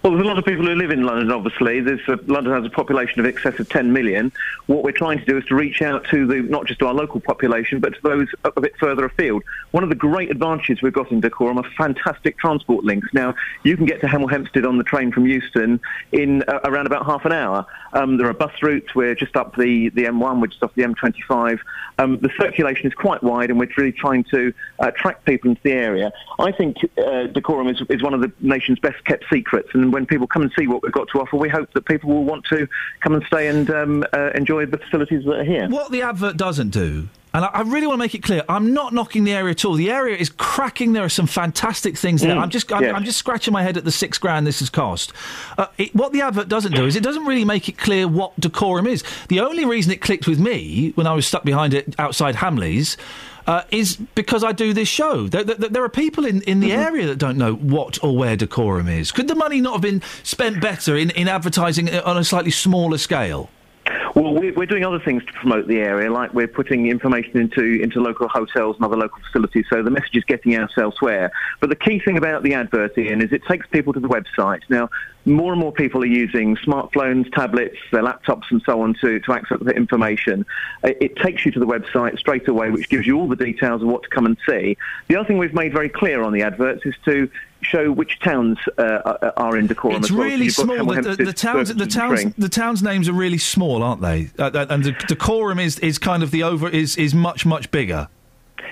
Well, there's a lot of people who live in London, obviously. A, London has a population of excess of 10 million. What we're trying to do is to reach out to the not just to our local population, but to those a bit further afield. One of the great advantages we've got in Dacorum are fantastic transport links. Now, you can get to Hemel Hempstead on the train from Euston in uh, around about half an hour. Um, there are bus routes. We're just up the, the M1, we're just off the M25. Um, the circulation is quite wide, and we're really trying to uh, attract people into the area. I think uh, Dacorum is, is one of the nation's best kept secrets, and when people come and see what we've got to offer, we hope that people will want to come and stay and um, uh, enjoy the facilities that are here. What the advert doesn't do, and I, I really want to make it clear, I'm not knocking the area at all. The area is cracking. There are some fantastic things there. Mm, I'm just, I'm, yes. I'm just scratching my head at the six grand this has cost. Uh, it, what the advert doesn't do is it doesn't really make it clear what Dacorum is. The only reason it clicked with me when I was stuck behind it outside Hamleys. Uh, is because I do this show. There, there, there are people in, in the area that don't know what or where Dacorum is. Could the money not have been spent better in, in advertising on a slightly smaller scale? Well, we're, doing other things to promote the area, like we're putting information into, into local hotels and other local facilities, so the message is getting out elsewhere. But the key thing about the advert, Iain, is it takes people to the website. Now, more and more people are using smartphones, tablets, their laptops and so on to, to access the information. It, it takes you to the website straight away, which gives you all the details of what to come and see. The other thing we've made very clear on the adverts is to show which towns uh, are- are in Dacorum It's well. So really you've small. The, the, the towns, the towns, Spring. the towns' names are really small, aren't they? Uh, uh, and the Dacorum is, is kind of the over is is much much bigger.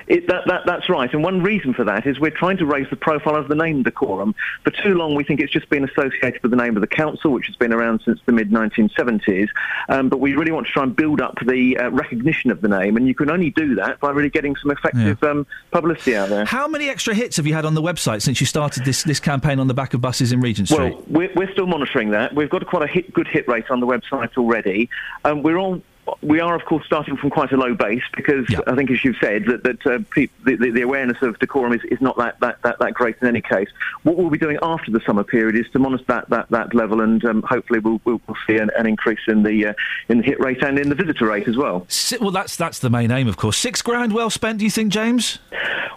It, that, that, that's right. And one reason for that is we're trying to raise the profile of the name Dacorum. For too long, we think it's just been associated with the name of the council, which has been around since the mid-1970s. Um, but we really want to try and build up the uh, recognition of the name. And you can only do that by really getting some effective um, publicity out there. How many extra hits have you had on the website since you started this this campaign on the back of buses in Regent Street? Well, we're, we're still monitoring that. We've got quite a hit, good hit rate on the website already. Um, we're all. We are, of course, starting from quite a low base because I think, as you've said, that, that uh, pe- the, the, awareness of Dacorum is, is not that, that, that, that great in any case. What we'll be doing after the summer period is to monitor that, that, that level and um, hopefully we'll, we'll, we'll see an, an increase in the, uh, in the hit rate and in the visitor rate as well. Si- well, that's that's the main aim, of course. Six grand well spent, do you think, James?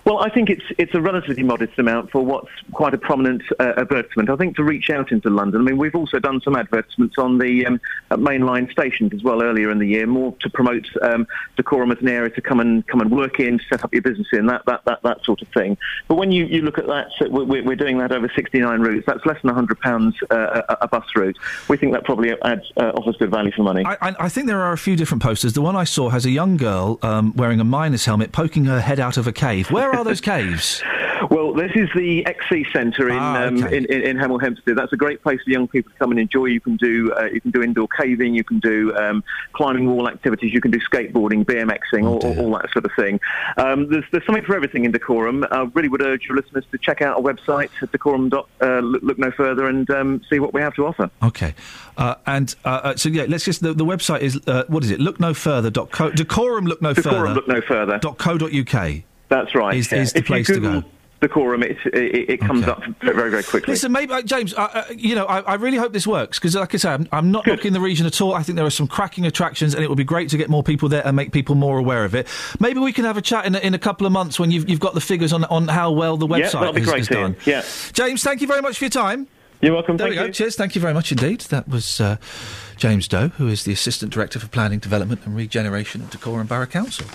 Well, I think it's it's a relatively modest amount for what's quite a prominent uh, advertisement. I think to reach out into London. I mean, we've also done some advertisements on the um, at mainline stations as well earlier in the year, more to promote um, Dacorum as an area to come and come and work in, set up your business in, that that that, that sort of thing. But when you, you look at that, so we're, we're doing that over 69 routes. That's less than 100 pounds uh, a, a bus route. We think that probably adds uh, offers good value for money. I, I, I think there are a few different posters. The one I saw has a young girl um, wearing a miner's helmet poking her head out of a cave. Where are those caves? Well, this is the XC Centre in, Ah, um, in, in in Hemel Hempstead. That's a great place for young people to come and enjoy. You can do uh, you can do indoor caving, you can do um, climbing wall activities, you can do skateboarding, BMXing, Oh, all, all, that sort of thing. Um, there's there's something for everything in Dacorum. I really would urge your listeners to check out our website at Dacorum. Uh, look, look no further and um, see what we have to offer. Okay. Uh, and uh, uh, so, yeah, let's just. The, the website is, uh, what is it? Look no further. Co, Dacorum look no Dacorum further. look no further. Dot co. Dot uk. That's right. Is, yeah. is the If place to Google go. Dacorum, it, it, it comes up very very quickly. Listen, maybe uh, James. Uh, uh, you know, I, I really hope this works because, like I say, I'm, I'm not knocking the region at all. I think there are some cracking attractions, and it would be great to get more people there and make people more aware of it. Maybe we can have a chat in a, in a couple of months when you've, you've got the figures on on how well the website Yeah, that'll be is, great, is done. Yeah. James, thank you very much for your time. You're welcome. There we go. you. Cheers. Thank you very much indeed. That was uh, James Doe, who is the Assistant Director for Planning, Development and Regeneration at Dacorum Borough Council.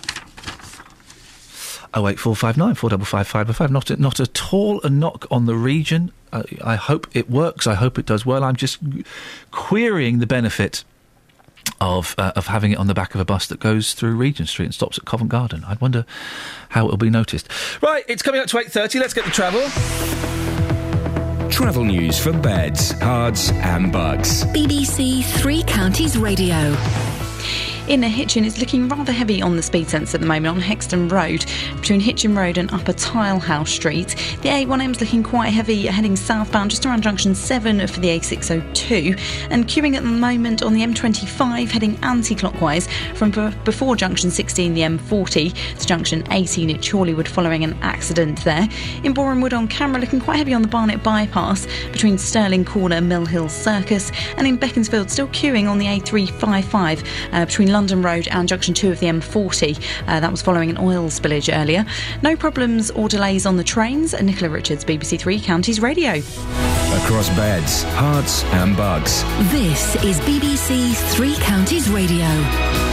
08459 455 555. Not, a- not at all a knock on the region. I, I hope it works. I hope it does well. I'm just querying the benefit of uh, of having it on the back of a bus that goes through Regent Street and stops at Covent Garden. I wonder how it'll be noticed. Right, it's coming up to 8.30. Let's get the travel. Travel news for beds, cards, and bucks. BBC Three Counties Radio. Inner Hitchin is looking rather heavy on the speed sensor at the moment on Hexton Road between Hitchin Road and Upper Tilehouse Street. The A1M is looking quite heavy heading southbound just around junction 7 for the A602 and queuing at the moment on the M25 heading anti-clockwise from b- before junction 16 the M40 to junction 18 at Chorleywood following an accident there. In Borehamwood on camera looking quite heavy on the Barnet bypass between Stirling Corner Mill Hill Circus and in Beaconsfield still queuing on the A355 uh, between London Road and junction 2 of the M40. Uh, that was following an oil spillage earlier. No problems or delays on the trains. Nicola Richards, BBC Three Counties Radio. across beds, Herts, and bucks. This is BBC Three Counties Radio.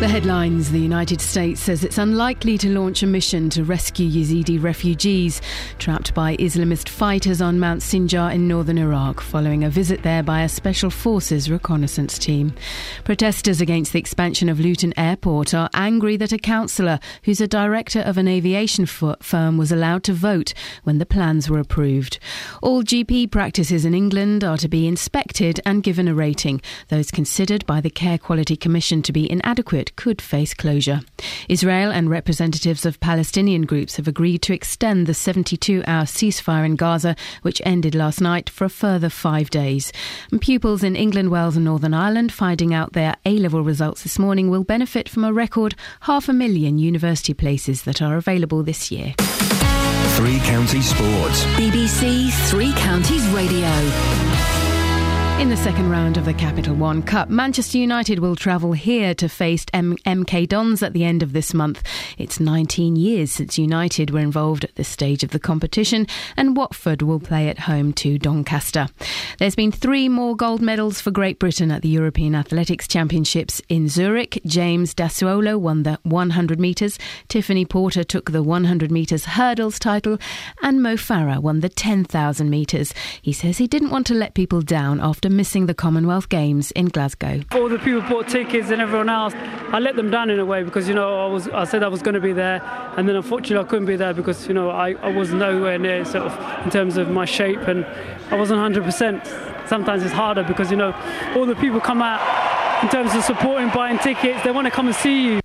The headlines The United States says it's unlikely to launch a mission to rescue Yazidi refugees trapped by Islamist fighters on Mount Sinjar in northern Iraq following a visit there by a Special Forces reconnaissance team. Protesters against the expansion of Luton Airport are angry that a councillor who's a director of an aviation firm was allowed to vote when the plans were approved. All GP practices in England are to be inspected and given a rating. Those considered by the Care Quality Commission to be inadequate could face closure. Israel and representatives of Palestinian groups have agreed to extend the 72 hour ceasefire in Gaza, which ended last night, for a further five days. And pupils in England, Wales, and Northern Ireland finding out their A level results this morning will benefit from a record half a million university places that are available this year. Three Counties Sports. BBC Three Counties Radio. In the second round of the Capital One Cup, Manchester United will travel here to face M- MK Dons at the end of this month. It's 19 years since United were involved at this stage of the competition, and Watford will play at home to Doncaster. There's been three more gold medals for Great Britain at the European Athletics Championships in Zurich. James Dasaolu won the 100 metres, Tiffany Porter took the 100 metres hurdles title, and Mo Farah won the 10,000 metres. He says he didn't want to let people down after missing the Commonwealth Games in Glasgow. All the people bought tickets and everyone else, I let them down in a way because you know I was I said I was going to be there, and then unfortunately I couldn't be there because you know I, I was nowhere near sort of in terms of my shape and I wasn't 100%. Sometimes it's harder because you know all the people come out in terms of supporting, buying tickets. They want to come and see you.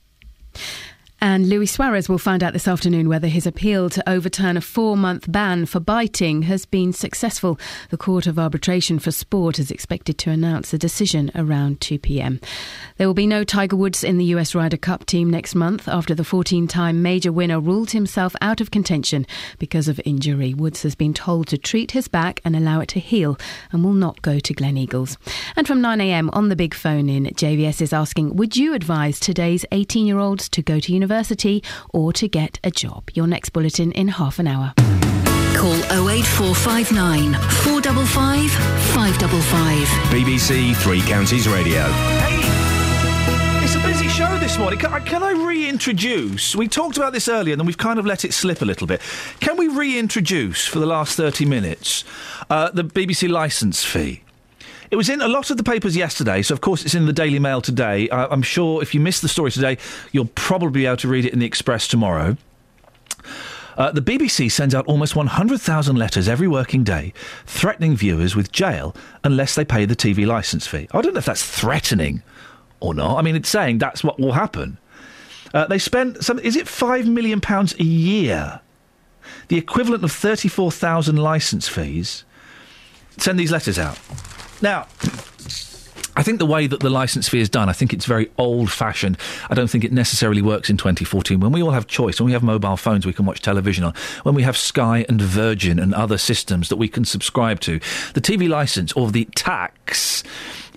And Luis Suarez will find out this afternoon whether his appeal to overturn a four month ban for biting has been successful. The Court of Arbitration for Sport is expected to announce a decision around 2 pm. There will be no Tiger Woods in the US Ryder Cup team next month after the 14 time major winner ruled himself out of contention because of injury. Woods has been told to treat his back and allow it to heal and will not go to Gleneagles. And from 9am on the big phone in, JVS is asking Would you advise today's 18 year olds to go to university? Or to get a job. Your next bulletin in half an hour. Call 08459 455 555. BBC Three Counties Radio. It's a busy show this morning. Can I, can I reintroduce? We talked about this earlier and then we've kind of let it slip a little bit. Can we reintroduce for the last 30 minutes uh, the BBC licence fee? It was in a lot of the papers yesterday, so of course it's in the Daily Mail today. Uh, I'm sure if you missed the story today, you'll probably be able to read it in the Express tomorrow. Uh, the BBC sends out almost 100,000 letters every working day threatening viewers with jail unless they pay the TV licence fee. I don't know if that's threatening or not. I mean, it's saying that's what will happen. Uh, they spend some, is it £5 million a year? The equivalent of 34,000 licence fees. Send these letters out. Now, I think the way that the licence fee is done, I think it's very old fashioned. I don't think it necessarily works in 2014. When we all have choice, when we have mobile phones we can watch television on, when we have Sky and Virgin and other systems that we can subscribe to, the TV licence or the tax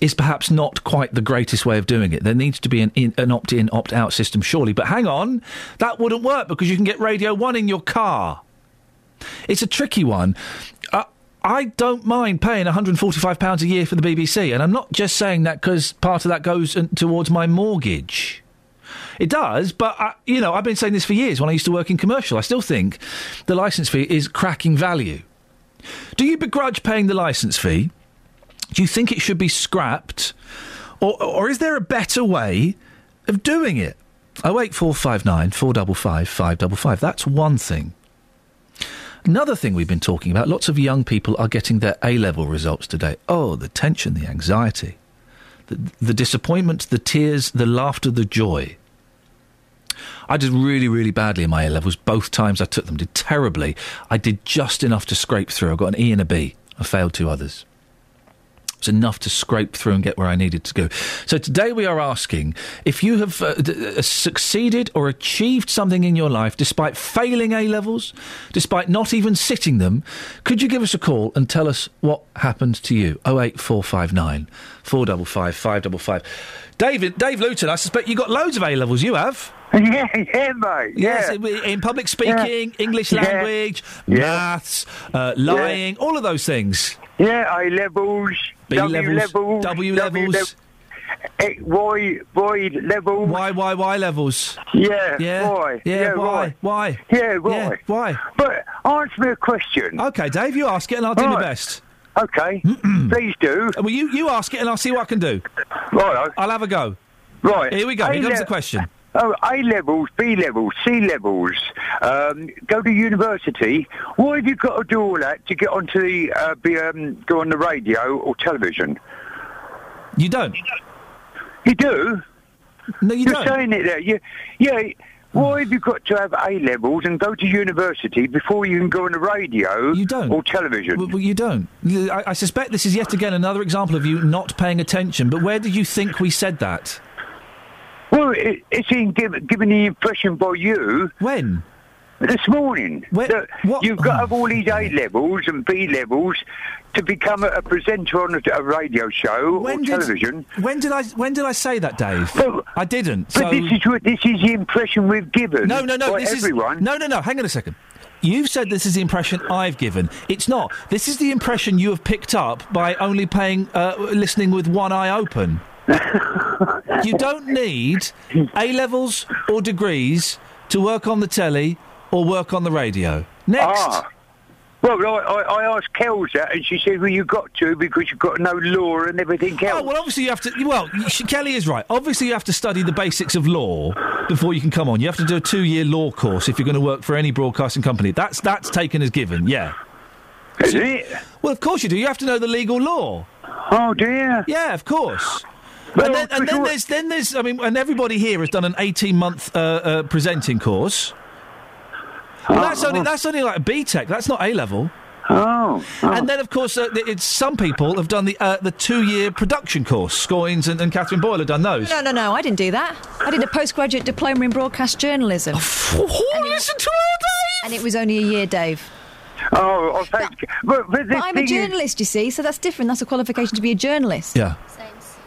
is perhaps not quite the greatest way of doing it. There needs to be an, in, an opt in, opt out system, surely. But hang on, that wouldn't work because you can get Radio 1 in your car. It's a tricky one. Uh, I don't mind paying £145 a year for the BBC, and I'm not just saying that because part of that goes towards my mortgage. It does, but I, you know, I've been saying this for years. When I used to work in commercial, I still think the licence fee is cracking value. Do you begrudge paying the licence fee? Do you think it should be scrapped, or, or is there a better way of doing it? Oh eight four five nine four double five five double five. That's one thing. Another thing we've been talking about lots of young people are getting their A level results today. Oh, the tension, the anxiety, the, the disappointment, the tears, the laughter, the joy. I did really, really badly in my A levels. Both times I took them, did terribly. I did just enough to scrape through. I got an E and a B. I failed two others. It's enough to scrape through and get where I needed to go. So today we are asking if you have uh, d- uh, succeeded or achieved something in your life despite failing A levels, despite not even sitting them. Could you give us a call and tell us what happened to you? 08459 455 555. David, Dave Luton, I suspect you got loads of A levels. You have. Yeah, yeah, mate. Yes, yeah. in, public speaking, English language, Yeah. maths, uh, lying, all of those things. Yeah, A levels, B W levels, W levels. lev- X, Y, Y levels. Y, Y, Y levels. Yeah, Yeah, why? yeah, why? why? Why? Yeah, why? Yeah, why? But answer me a question. Okay, Dave, you ask it and I'll do my best. Okay, please do. Well, you, you ask it and I'll see what I can do. Right. I'll have a go. Right. Here we go. Here A comes le- the question. Oh, A levels, B levels, C levels. Um, go to university. Why have you got to do all that to get onto the uh, be um, go on the radio or television? You don't. You do. No, you You're don't. saying it there. You, yeah. Why have you got to have A levels and go to university before you can go on the radio? You don't. Or television. Well, you don't. I, I suspect this is yet again another example of you not paying attention. But where did you think we said that? Well, it, it's been given, given the impression by you. When? This morning. that You've got to have all these A levels and B levels to become a, a presenter on a, a radio show or did- television. When did I? When did I say that, Dave? I didn't. But so- this is what this is the impression we've given. No, no, no. This everyone. is no, no, no. Hang on a second. You've said this is the impression I've given. It's not. This is the impression you have picked up by only paying, uh, listening with one eye open. you don't need A levels or degrees to work on the telly or work on the radio. Next. Ah. Well, I, I, I asked Kels that, and she said, "Well, you got to because you've got no law and everything else." Oh, well, obviously you have to. Well, she, Kelly is right. Obviously, you have to study the basics of law before you can come on. You have to do a two-year law course if you're going to work for any broadcasting company. That's that's taken as given. Yeah. Is it? Well, of course you do. You have to know the legal law. Oh dear. Yeah, of course. Well, and then, and then what- there's then there's I mean, and everybody here has done an 18-month uh, uh, presenting course. Well, that's only that's only like a BTEC. That's not A level. Oh, And then, of course, uh, it's some people have done the uh, the two year production course. Scoins and, and Catherine Boyle have done those. No, no, no, I didn't do that. I did a postgraduate diploma in broadcast journalism. Oh, listen to her, Dave! And it was only a year, Dave. Oh, oh thank you. But, but, But I'm a thing is- journalist, you see, so that's different. That's a qualification to be a journalist. Yeah.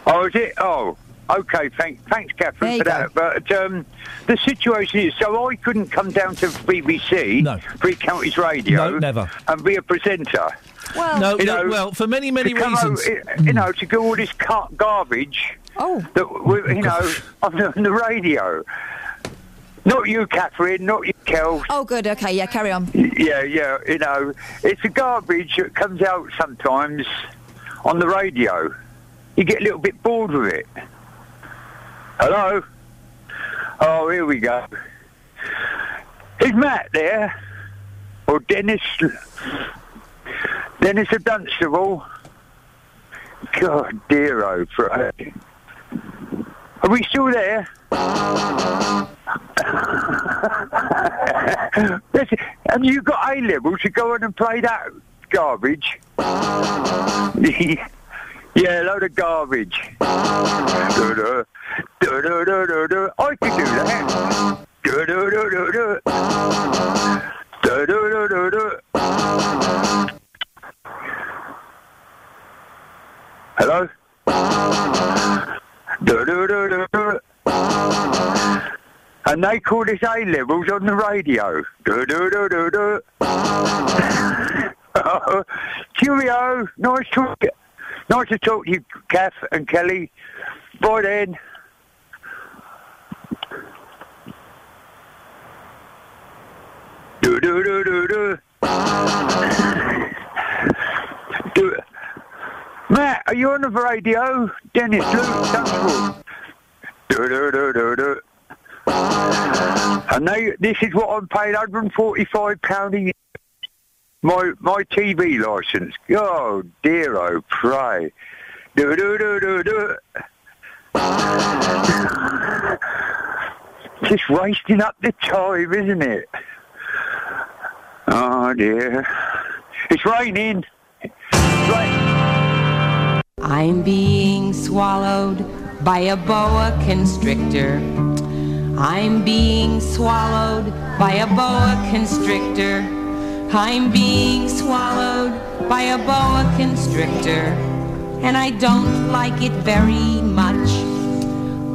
Oh, is it? Oh, okay. Thank, thanks, Catherine, for that. But um, the situation is, so I couldn't come down to BBC, no. Free Counties Radio, No, never. and be a presenter. Well, No, You no, know, well, for many, many reasons. out, you know, to do all this car- garbage. Oh. That we, you know, on the, on the radio. Not you, Catherine. Not you, Kel. Oh, good. Okay, yeah, carry on. Yeah, yeah. You know, it's a garbage that comes out sometimes on the radio. You get a little bit bored with it. Hello. Oh, here we go. Is Matt there? Or Dennis? Dennis of Dunstable? God, dear, oh. Are we still there? Listen, have you got A level to go on and play that garbage? yeah, load of garbage. I can do that. Hello? And they call this A levels on the radio. Cheerio. Nice to nice to talk to you, Kath and Kelly. Bye then. Do do do do do. do. it. Matt, are you on the radio? Dennis Luke Dunstable. Do do do do do. And they, this is what I'm paid, £145 a year. My my TV licence. Oh dear, oh pray. Do do do do do. Just wasting up the time, isn't it? Oh dear. It's raining. It's rain- I'm being swallowed by a boa constrictor. I'm being swallowed by a boa constrictor. I'm being swallowed by a boa constrictor. And I don't like it very much.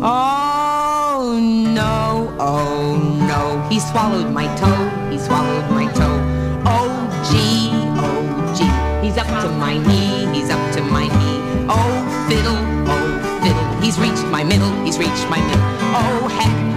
Oh no, oh no. He swallowed my toe, he swallowed my toe. Oh gee, oh gee. He's up to my knee, he's up to my knee. Oh fiddle, oh fiddle. He's reached my middle, he's reached my middle. Oh heck.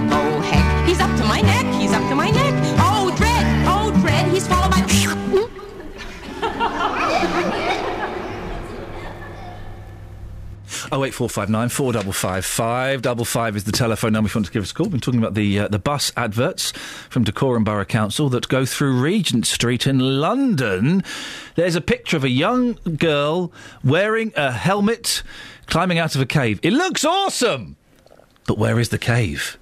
08459 455 555 is the telephone number if you want to give us a call. We've been talking about the, uh, the bus adverts from Dacorum Borough Council that go through Regent Street in London. There's a picture of a young girl wearing a helmet climbing out of a cave. It looks awesome! But where is the cave?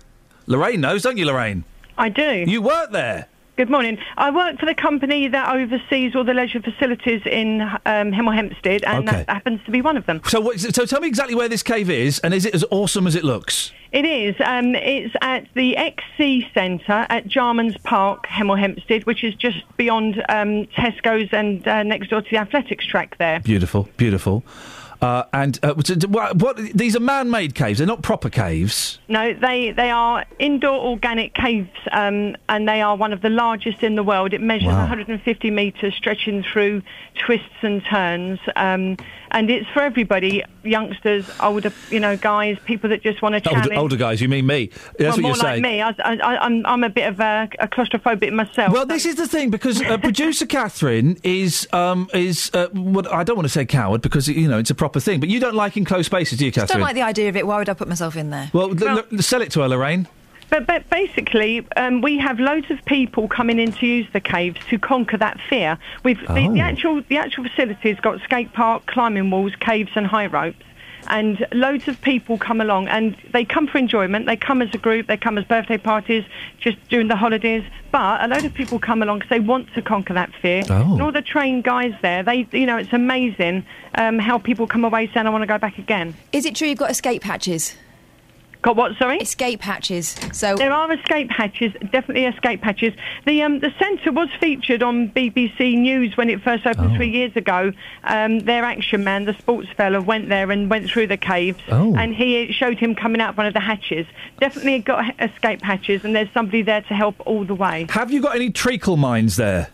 Lorraine knows, don't you, Lorraine? I do. You work there. Good morning. I work for the company that oversees all the leisure facilities in um, Hemel Hempstead, and Okay. that happens to be one of them. So, what, so tell me exactly where this cave is, and is it as awesome as it looks? It is. Um, it's at the XC Centre at Jarman's Park, Hemel Hempstead, which is just beyond um, Tesco's and uh, next door to the athletics track there. Beautiful, beautiful. Uh, and uh, what, what? These are man-made caves. They're not proper caves. No, they, they are indoor organic caves, um, and they are one of the largest in the world. It measures Wow. 150 metres, stretching through twists and turns. Um, and it's for everybody, youngsters, older, you know, guys, people that just want to challenge. Older, older guys, you mean me? That's well, what more you're saying. like me. I, I, I'm, I'm a bit of a, a claustrophobic myself. Well, this is the thing because uh, producer Catherine is um, is uh, what I don't want to say coward because you know it's a proper thing, but you don't like enclosed spaces, do you, Just Catherine? don't like the idea of it. Why would I put myself in there? well, l- l- sell it to her, Lorraine. But, but basically, um, we have loads of people coming in to use the caves to conquer that fear. We've the, Oh. the actual the actual facility's got skate park, climbing walls, caves, and high ropes. And loads of people come along, and they come for enjoyment. They come as a group. They come as birthday parties, just during the holidays. But a load of people come along because they want to conquer that fear. Oh. And all the trained guys there, they, you know, it's amazing um, how people come away saying, "I want to go back again." Is it true you've got escape hatches? Got what? Sorry. Escape hatches. So there are escape hatches, definitely escape hatches. The um, the centre was featured on BBC News when it first opened three years ago. Um, their action man, the sports fella, went there and went through the caves, Oh. and he showed him coming out of one of the hatches. Definitely got escape hatches, and there's somebody there to help all the way. Have you got any treacle mines there?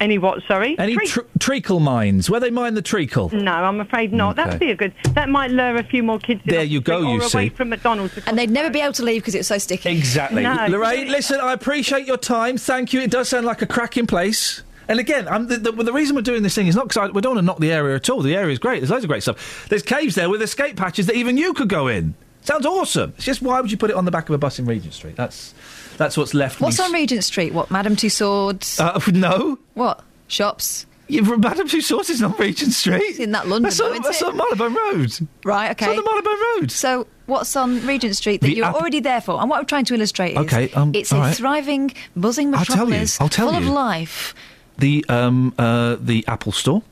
Any what? Sorry. Any Tre- treacle mines where they mine the treacle? no, I'm afraid not. Okay. That'd be a good. That might lure a few more kids. in There you go, Or you away see. from McDonald's. and they'd never be able to leave because it's so sticky. Exactly. No. Lorraine, listen, I appreciate your time. Thank you. It does sound like a cracking place. And again, I'm, the, the, the reason we're doing this thing is not because we don't want to knock the area at all. The area is great. There's loads of great stuff. There's caves there with escape hatches that even you could go in. Sounds awesome. It's just why would you put it on the back of a bus in Regent Street? That's that's what's left. What's s- on Regent Street? What, Madame Tussauds? Uh, no. What? Shops? Yeah, Madame Tussauds is on Regent Street. It's in that London, That's though, on, isn't that's on Marylebone Road. Right, okay. It's on the Marylebone Road. So, what's on Regent Street that The you're app- already there for? And what I'm trying to illustrate is Okay, um, it's a right. thriving, buzzing I'll tell you, metropolis I'll tell full of life. The um uh the Apple Store,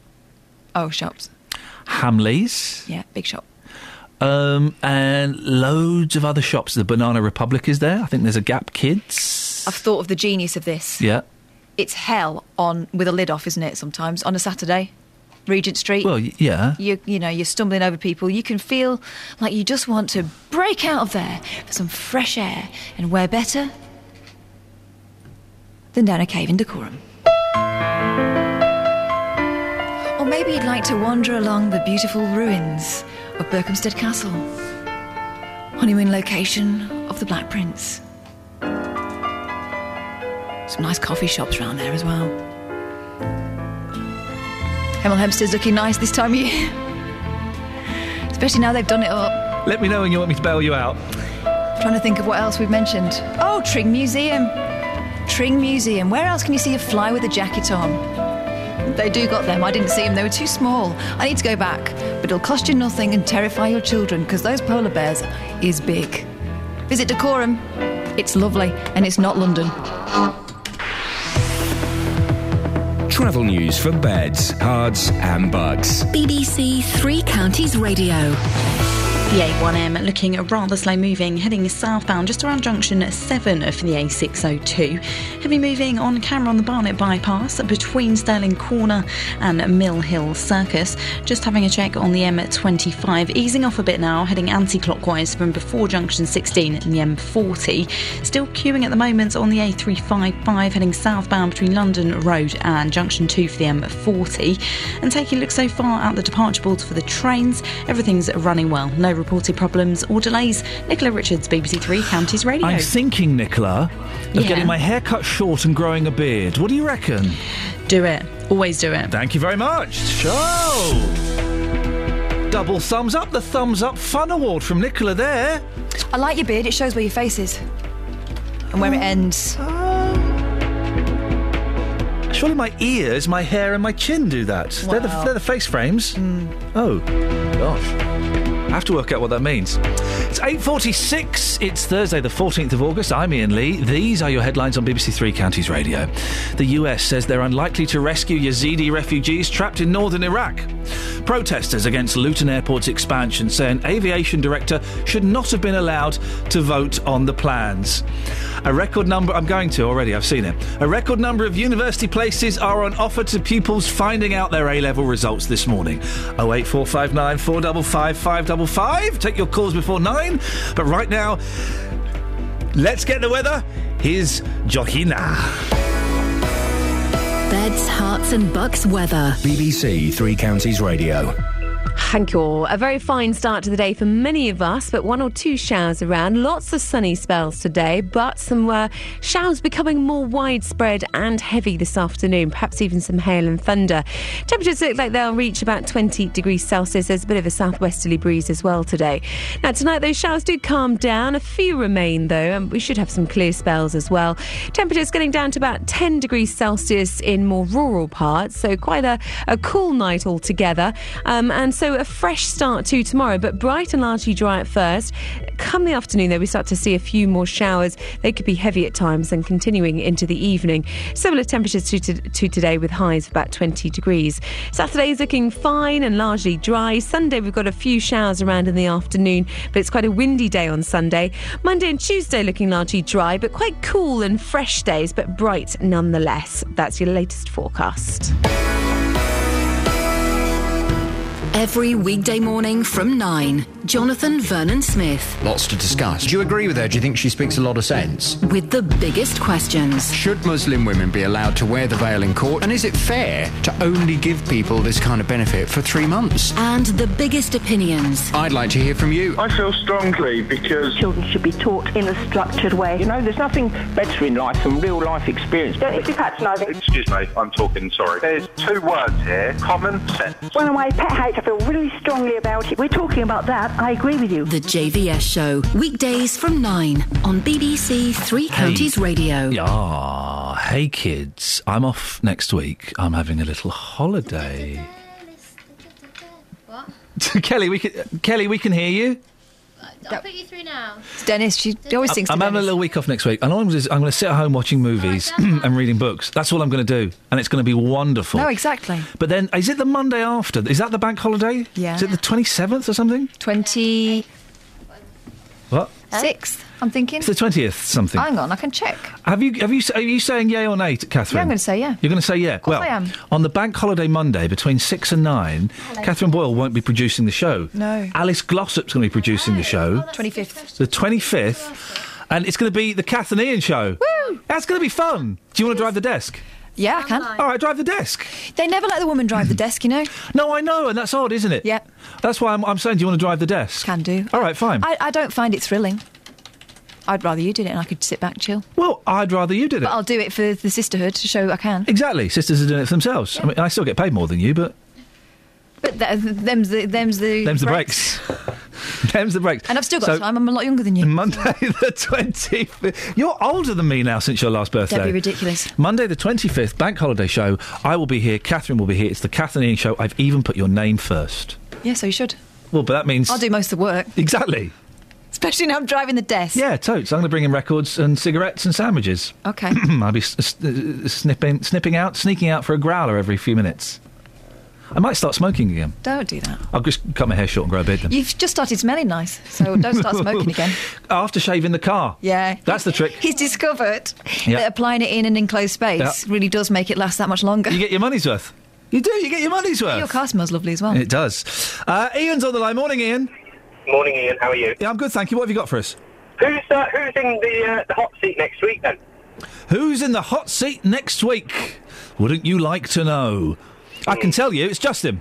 Oh, shops. Hamleys. Yeah, big shop. Um, and loads of other shops. The Banana Republic is there. I think there's a Gap Kids. I've thought of the genius of this. Yeah. It's hell on with a lid off, isn't it? Sometimes on a Saturday, Regent Street. Well, y- yeah. You you know you're stumbling over people. You can feel like you just want to break out of there for some fresh air, and where better than down a cave in Dacorum. Or maybe you'd like to wander along the beautiful ruins of Berkhamsted Castle, honeymoon location of the Black Prince. Some nice coffee shops around there as well. Hemel Hempstead's looking nice this time of year. Especially now they've done it up. Let me know when you want me to bail you out. Trying to think of what else we've mentioned. Oh, Tring Museum. Tring Museum. Where else can you see a fly with a jacket on? They do got them. I didn't see them. They were too small. I need to go back. But it'll cost you nothing and terrify your children because those polar bears is big. Visit Dacorum. It's lovely and it's not London. Travel news for beds, cards, and bugs. BBC Three Counties Radio. The A1M looking rather slow moving, heading southbound just around junction 7 of the A602. Heavy moving on camera on the Barnet bypass between Stirling Corner and Mill Hill Circus. Just having a check on the M25, easing off a bit now, heading anti clockwise from before junction 16 and the M40. Still queuing at the moment on the A355, heading southbound between London Road and junction 2 for the M40. And taking a look so far at the departure boards for the trains, everything's running well. No reported problems or delays. Nicola Richards, BBC Three Counties Radio. I'm thinking, Nicola, of Yeah. getting my hair cut short and growing a beard. What do you reckon? Do it. Always do it. Thank you very much. Show. Double thumbs up. The thumbs up fun award from Nicola there. I like your beard. It shows where your face is and where it uh-huh. ends. Surely my ears, my hair, and my chin do that. They're, the, they're the face frames. Hmm. Oh, gosh. I have to work out what that means. It's 8.46. It's Thursday, the 14th of August. I'm Iain Lee. These are your headlines on BBC Three Counties Radio. The US says they're unlikely to rescue Yazidi refugees trapped in northern Iraq. Protesters against Luton Airport's expansion say an aviation director should not have been allowed to vote on the plans. A record number, I'm going to already, I've seen it. A record number of university places are on offer to pupils finding out their A level results this morning. 08459 455 555. Take your calls before nine. But right now, let's get the weather. Here's Johina. Beds, Herts, and bucks weather. BBC Three Counties Radio. Thank you. A very fine start to the day for many of us, but one or two showers around. Lots of sunny spells today, but some uh, showers becoming more widespread and heavy this afternoon, perhaps even some hail and thunder. Temperatures look like they'll reach about 20 degrees Celsius. There's a bit of a southwesterly breeze as well today. Now, tonight, those showers do calm down. A few remain, though, and we should have some clear spells as well. Temperatures getting down to about 10 degrees Celsius in more rural parts, so quite a, a cool night altogether. Um, and so a fresh start to tomorrow, but bright and largely dry at first. Come the afternoon, though, we start to see a few more showers. They could be heavy at times and continuing into the evening. Similar temperatures to, to, to today with highs of about 20 degrees. Saturday is looking fine and largely dry. Sunday, we've got a few showers around in the afternoon, but it's quite a windy day on Sunday. Monday and Tuesday looking largely dry, but quite cool and fresh days, but bright nonetheless. That's your latest forecast. Every weekday morning from 9, Jonathan Vernon Smith Lots to discuss. Do you agree with her? Do you think she speaks a lot of sense? with the biggest questions. Should Muslim women be allowed to wear the veil in court? And is it fair to only give people this kind of benefit for three months? And the biggest opinions. I'd like to hear from you. I feel strongly because children should be taught in a structured way. You know, there's nothing better in life than real life experience. Don't be patronising. Excuse me, I'm talking sorry. There's two words here common sense. One of my pet hates, I feel really strongly about it. We're talking about that. I agree with you. The JVS Show, weekdays from 9 on BBC Three Counties Radio. Ah, hey kids. I'm off next week. I'm having a little holiday. What? Kelly, we can Kelly, we can hear you. I'll put you through now. Dennis, she always sings to I'm having a little week off next week, and all I'm going to I'm going to sit at home watching movies and reading books. That's all I'm going to do, and it's going to be wonderful. No, exactly. But then, is it the Monday after? Is that the bank holiday? Yeah. Is it the 27th or something? Twenty. What? I'm thinking. It's the 20th something. Hang on, I can check. Have you have you are you saying yay or nay, Catherine? Yeah, I'm going to say yeah. You're going to say yeah. well, I am. on the bank holiday Monday between six and nine, Catherine Boyle won't be producing the show. No. Alice Glossop's going to be producing the show. 25th. The 25th, and it's going to be the Kath and Iain show. Woo! That's going to be fun. Do you want to drive the desk? Yeah, I can. All right, drive the desk. They never let the woman drive the desk, you know. No, I know, and that's odd, isn't it? Yeah. That's why I'm, I'm saying, do you want to drive the desk? Can do. All right, fine. I, I don't find it thrilling. I'd rather you did it and I could sit back chill. Well, I'd rather you did it. But I'll do it for the sisterhood to show I can. Exactly. Sisters are doing it for themselves. I mean, I still get paid more than you, but But th- them's the them's the them's the breaks. them's the breaks. And I've still got So, time. I'm a lot younger than you. Monday the 25th. You're older than me now since your last birthday. That'd be ridiculous. Monday the 25th, bank holiday show. I will be here. Catherine will be here. It's the Catherine Iain show. I've even put your name first. Yeah, so you should. Well, but that means. I'll do most of the work. Exactly. Especially now I'm driving the desk. Yeah, totes. I'm going to bring in records and cigarettes and sandwiches. Okay. I'll be s- s- snipping, snipping out, sneaking out for a growler every few minutes. I might start smoking again. Don't do that. I'll just cut my hair short and grow a beard then. You've just started smelling nice, so don't start smoking again. After shaving the car. Yeah. That's the trick. He's discovered Yeah. that applying it in an enclosed space Yeah. really does make it last that much longer. You get your money's worth. You do, you get your money's worth. Your car smells lovely as well. It does. Uh, Ian's on the line. Morning, Ian. Morning, Iain. How are you? Yeah, I'm good, thank you. What have you got for us? Who's uh, who's in the uh, the hot seat next week then? Who's in the hot seat next week? Wouldn't you like to know? I can tell you, it's Justin.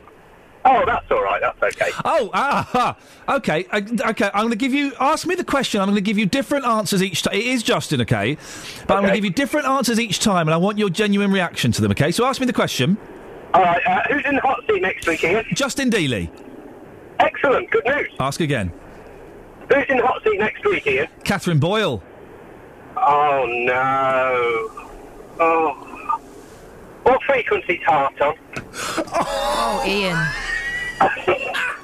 Oh, that's all right. That's okay. Oh, ah, ha. okay, uh, okay. I'm going to give you. Ask me the question. I'm going to give you different answers each time. It is Justin, okay? But I'm going to give you different answers each time, and I want your genuine reaction to them. Okay? So ask me the question. All right. Uh, who's in the hot seat next week, Iain? Justin Dealey. Excellent. Good news. Ask again. Who's in the hot seat next week, Iain? Catherine Boyle. Oh no. Oh. What frequency's heart on? Oh, Ian.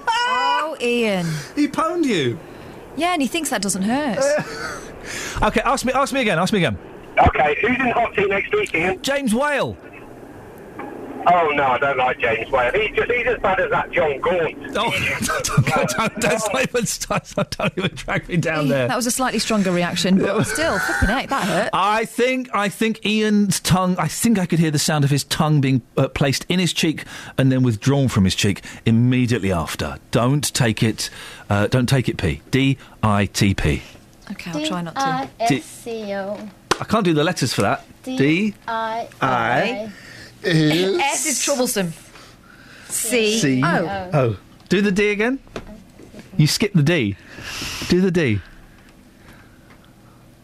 oh, Ian. He pwned you. Yeah, and he thinks that doesn't hurt. Okay, ask me. Ask me again. Ask me again. Okay. Who's in the hot seat next week, Iain? James Whale. Oh no, I don't like James Whale. He's just he's as bad as that Jon Gaunt. Oh, don't, don't, don't, even start, don't even drag me down there. That was a slightly stronger reaction, but still, flipping heck, that hurt. I think I think Ian's tongue. I think I could hear the sound of his tongue being uh, placed in his cheek and then withdrawn from his cheek immediately after. Don't take it. Uh, don't take it. P D I T P. Okay, I'll try not to. D-I-S-C-O. I can't do the letters for that. D I D-I-I. S is troublesome. C. C O. O. Do the D again. You skip the D. Do the D.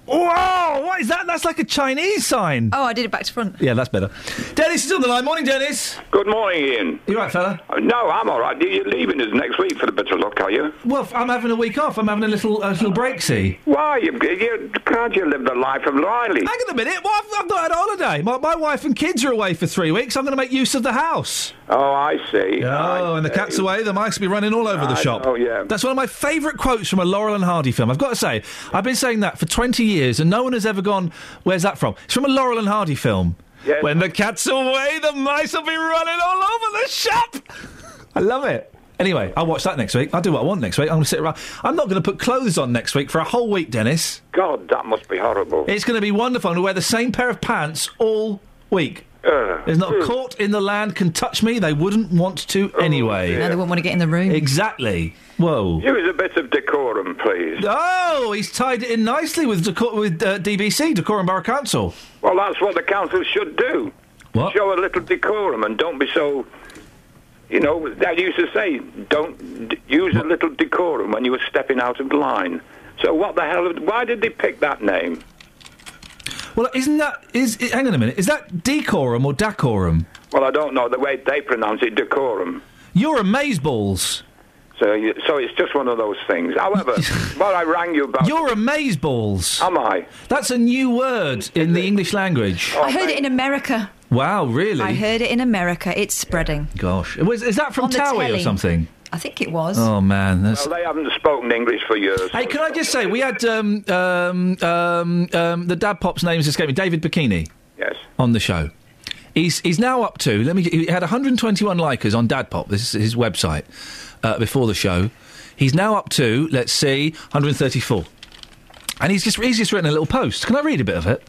Whoa! What is that? That's like a Chinese sign. Oh, I did it back to front. Yeah, that's better. Dennis is on the line. Morning, Dennis. Good morning, Iain. You right, fella? Uh, no, I'm all right. You're leaving us next week for the bit of luck, are you? Well, f- I'm having a week off. I'm having a little a little break. See. Why? You, you, can't you live the life of Riley? Hang on a minute. Well, I've, I've not had a holiday. My, my wife and kids are away for three weeks. I'm going to make use of the house. Oh, I see. Oh, and the cat's away. The mice will be running all over the I shop. Oh, yeah. That's one of my favourite quotes from a Laurel and Hardy film. I've got to say, I've been saying that for 20 years, and no one has ever gone, "Where's that from?" It's from a Laurel and Hardy film. Yes. When the cat's away, the mice will be running all over the shop. I love it. Anyway, I'll watch that next week. I'll do what I want next week. I'm going to sit around. I'm not going to put clothes on next week for a whole week, Dennis. God, that must be horrible. It's going to be wonderful. I'm going to wear the same pair of pants all week. Uh, There's not a court in the land can touch me. They wouldn't want to anyway. No, they wouldn't want to get in the room. Exactly. Whoa. Use a bit of decorum, please. Oh, he's tied it in nicely with decor- with uh, DBC, Decorum Borough Council. Well, that's what the council should do. What? Show a little decorum and don't be so. You know, I used to say, don't d- use a little decorum when you were stepping out of line. So what the hell? Why did they pick that name? Well, isn't that is? i hang on a minute. Is that decorum or dacorum? Well, I don't know the way they pronounce it, decorum. You're amazeballs. So, you, so it's just one of those things. However, what I rang you about. You're amazeballs. Am I? That's a new word in the English language. I heard it in America. Wow, really? I heard it in America. It's spreading. Gosh, Was- is that from On the Towie or telly. something? I think it was. Oh man, that's. Well, they haven't spoken English for years. Hey, can I just say we had um, um, um, um, the dad pop's name's escaping David Bikini. Yes. On the show, he's he's now up to. Let me. He had 121 likers on Dad Pop. This is his website uh, before the show. He's now up to let's see 134, and he's just he's just written a little post. Can I read a bit of it?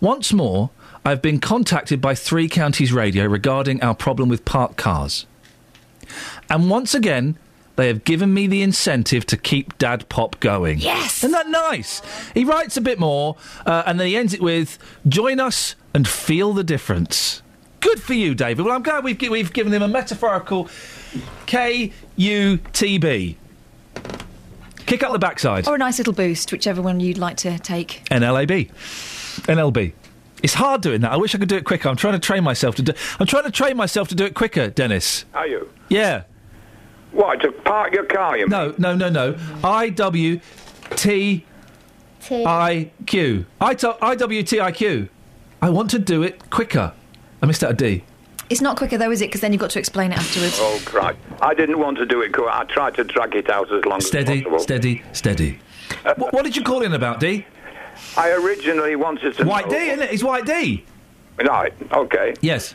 Once more, I've been contacted by Three Counties Radio regarding our problem with parked cars. And once again, they have given me the incentive to keep Dad Pop going. Yes! Isn't that nice? He writes a bit more, uh, and then he ends it with Join us and feel the difference. Good for you, David. Well, I'm glad we've, gi- we've given him a metaphorical K U T B. Kick up the backside. Or a nice little boost, whichever one you'd like to take. NLAB. NLB. It's hard doing that. I wish I could do it quicker. I'm trying to train myself to do. I'm trying to train myself to do it quicker, Dennis. Are you? Yeah. Why, to park your car, you No, no, no, no. I W T T. I Q. I t- I W T I Q. I want to do it quicker. I missed out a D. It's not quicker though, is it? Because then you've got to explain it afterwards. Oh, right. I didn't want to do it. quick. I tried to drag it out as long Steady, as possible. steady, steady. Uh, what, what did you call in about, D? I originally wanted to White know... D, isn't it? It's White D. Right, okay. Yes.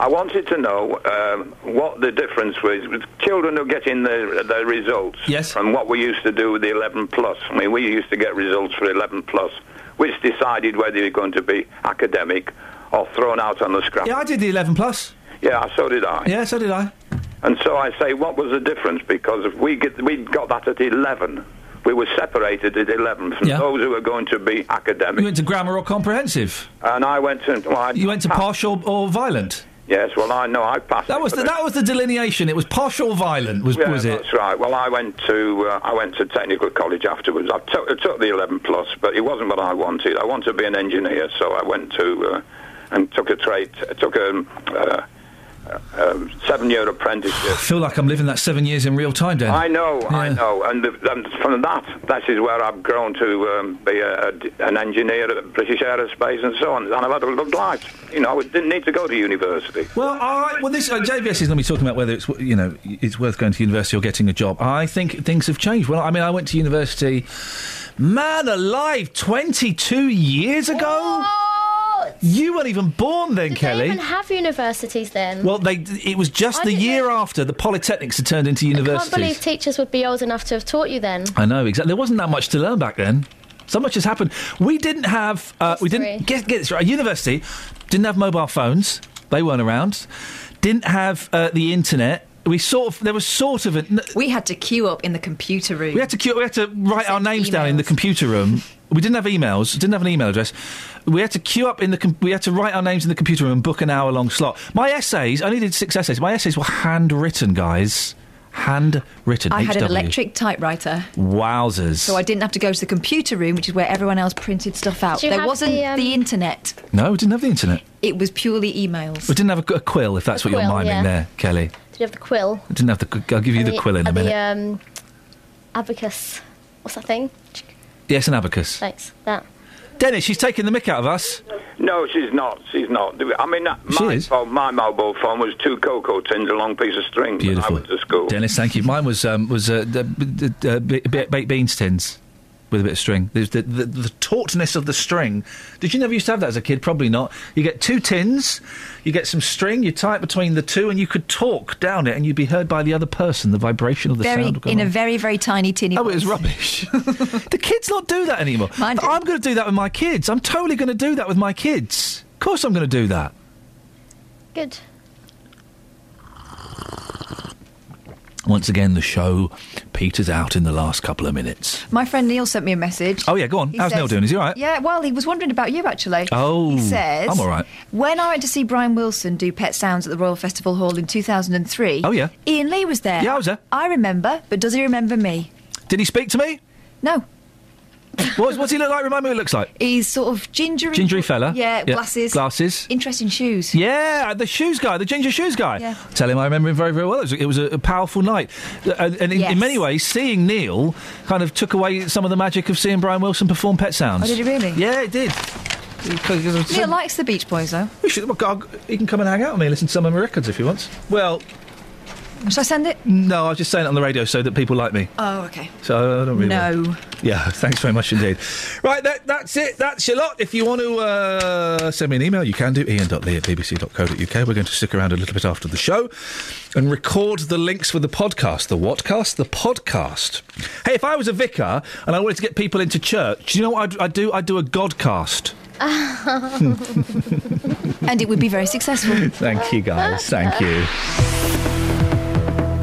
I wanted to know um, what the difference was with children who get in their, their results yes. from what we used to do with the 11 plus. I mean, we used to get results for 11 plus, which decided whether you're going to be academic or thrown out on the scrap. Yeah, I did the 11 plus. Yeah, so did I. Yeah, so did I. And so I say, what was the difference? Because if we get, we got that at 11. We were separated at 11 from Yeah. those who were going to be academic. You went to grammar or comprehensive? And I went to... Well, I You went to or, or violent? Yes, well, I know I passed. That was the, that was the delineation. It was posh or violent, was yeah, was it? That's right. Well, I went to uh, I went to technical college afterwards. I took, I took the 11 plus, but it wasn't what I wanted. I wanted to be an engineer, so I went to uh, and took a trade. Took a uh, uh, seven-year apprenticeship. I feel like I'm living that seven years in real time, Dan. I know, I know, and, the, and from that, that is where I've grown to um, be a, a, an engineer at British Aerospace and so on. And I've had a good life. You know, I didn't need to go to university. Well, all right. Well, this uh, JVS is going to be talking about whether it's you know it's worth going to university or getting a job. I think things have changed. Well, I mean, I went to university. Man alive, twenty-two years ago. You weren't even born then, They Kelly. even have universities then. Well, they it was just I the didn't year after the polytechnics had turned into universities. I can't believe teachers would be old enough to have taught you then. I know exactly. There wasn't that much to learn back then. So much has happened. We didn't have. Uh, we didn't get get this right. University didn't have mobile phones. They weren't around. Didn't have uh, the internet. We sort of there was sort of a. We had to queue up in the computer room. We had to queue, we had to write our names down in the computer room. We didn't have emails. Didn't have an email address. We had to queue up in the. Com- we had to write our names in the computer room and book an hour long slot. My essays. I only did six essays. My essays were handwritten, guys. Handwritten. I had an electric typewriter. Wowzers. So I didn't have to go to the computer room, which is where everyone else printed stuff out. There wasn't the, um, the internet. no, we didn't have the internet. It was purely emails. We didn't have a, a quill, if that's A what you're miming yeah. there, Kelly. Did you have the quill? I didn't have the. I'll give you And the quill in a and minute. The um, abacus. What's that thing? Yes, an abacus. Thanks. That. Dennis, she's taking the mick out of us. No, she's not. She's not. I mean, that- my phone, my mobile phone was two cocoa tins, a long piece of string. when I went to school. Dennis, thank you. Mine was um, was uh, the, the, the, uh, ba- ba- baked beans tins with a bit of string. There's the, the, the tautness of the string. Did you never used to have that as a kid? Probably not. You get two tins, you get some string, you tie it between the two, and you could talk down it, and you'd be heard by the other person. The vibration of the very sound. would go in a very very tiny tinny. Oh, it was rubbish. the kids not do that anymore. I'm going to do that with my kids. I'm totally going to do that with my kids. Of course, I'm going to do that. Good. Once again, the show peters out in the last couple of minutes. My friend Neil sent me a message. Oh, yeah, go on. He How's says- Neil doing? Is he all right? Yeah, well, he was wondering about you actually. Oh, he says I'm all right. When I went to see Brian Wilson do Pet Sounds at the Royal Festival Hall in 2003. Oh, yeah. Iain Lee was there. Yeah, I was there. I remember, but does he remember me? Did he speak to me? No. What's, what's he look like? Remind me what he looks like. He's sort of gingery. Gingery fella. Yeah, glasses. Glasses. Interesting shoes. Yeah, the shoes guy, the ginger shoes guy. Yeah. Tell him I remember him very, very well. It was, it was a, a powerful night. Uh, And, and in, Yes. in many ways, seeing Neil kind of took away some of the magic of seeing Brian Wilson perform Pet Sounds. Oh, did he really? Yeah, it did. Neil likes the Beach Boys though. We should, well, God, he can come and hang out with me and listen to some of my records if he wants. Well, Shall I send it? no, I was just saying it on the radio so that people like me. Oh, okay. So I don't really. No. Yeah, thanks very much indeed. Right, that, that's it. That's your lot. If you want to uh, send me an email, you can do iain.lee at bbc.co.uk. We're going to stick around a little bit after the show and record the links for the podcast. The whatcast? The podcast. Hey, if I was a vicar and I wanted to get people into church, do you know what I'd, I'd do? I'd do a godcast. and it would be very successful. Thank you, guys. Thank you.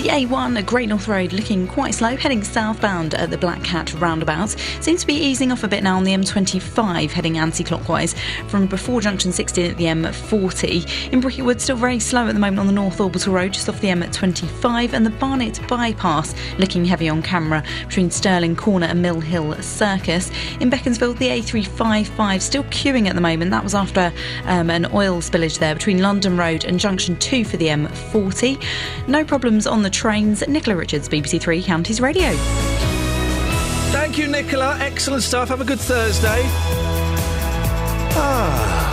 The A1 at Great North Road looking quite slow, heading southbound at the Black Cat roundabout. Seems to be easing off a bit now on the M25, heading anti clockwise from before junction 16 at the M40. In Bricket Wood, still very slow at the moment on the North Orbital Road, just off the M25, and the Barnet bypass looking heavy on camera between Stirling Corner and Mill Hill Circus. In Beaconsfield, the A355 still queuing at the moment. That was after um, an oil spillage there between London Road and junction 2 for the M40. No problems on the trains. Nicola Richards, BBC Three Counties Radio. Thank you, Nicola. Excellent stuff. Have a good Thursday. Ah.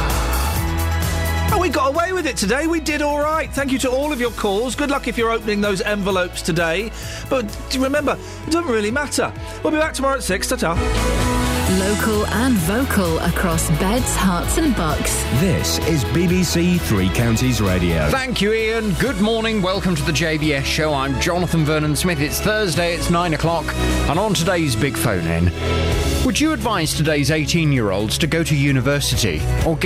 Oh, we got away with it today. We did all right. Thank you to all of your calls. Good luck if you're opening those envelopes today. But remember, it doesn't really matter. We'll be back tomorrow at 6. Ta-ta. Local and vocal across beds, Herts, and bucks. This is BBC Three Counties Radio. Thank you, Iain. Good morning. Welcome to the JVS show. I'm Jonathan Vernon Smith. It's Thursday, it's nine o'clock. And on today's big phone in, would you advise today's 18 year olds to go to university or get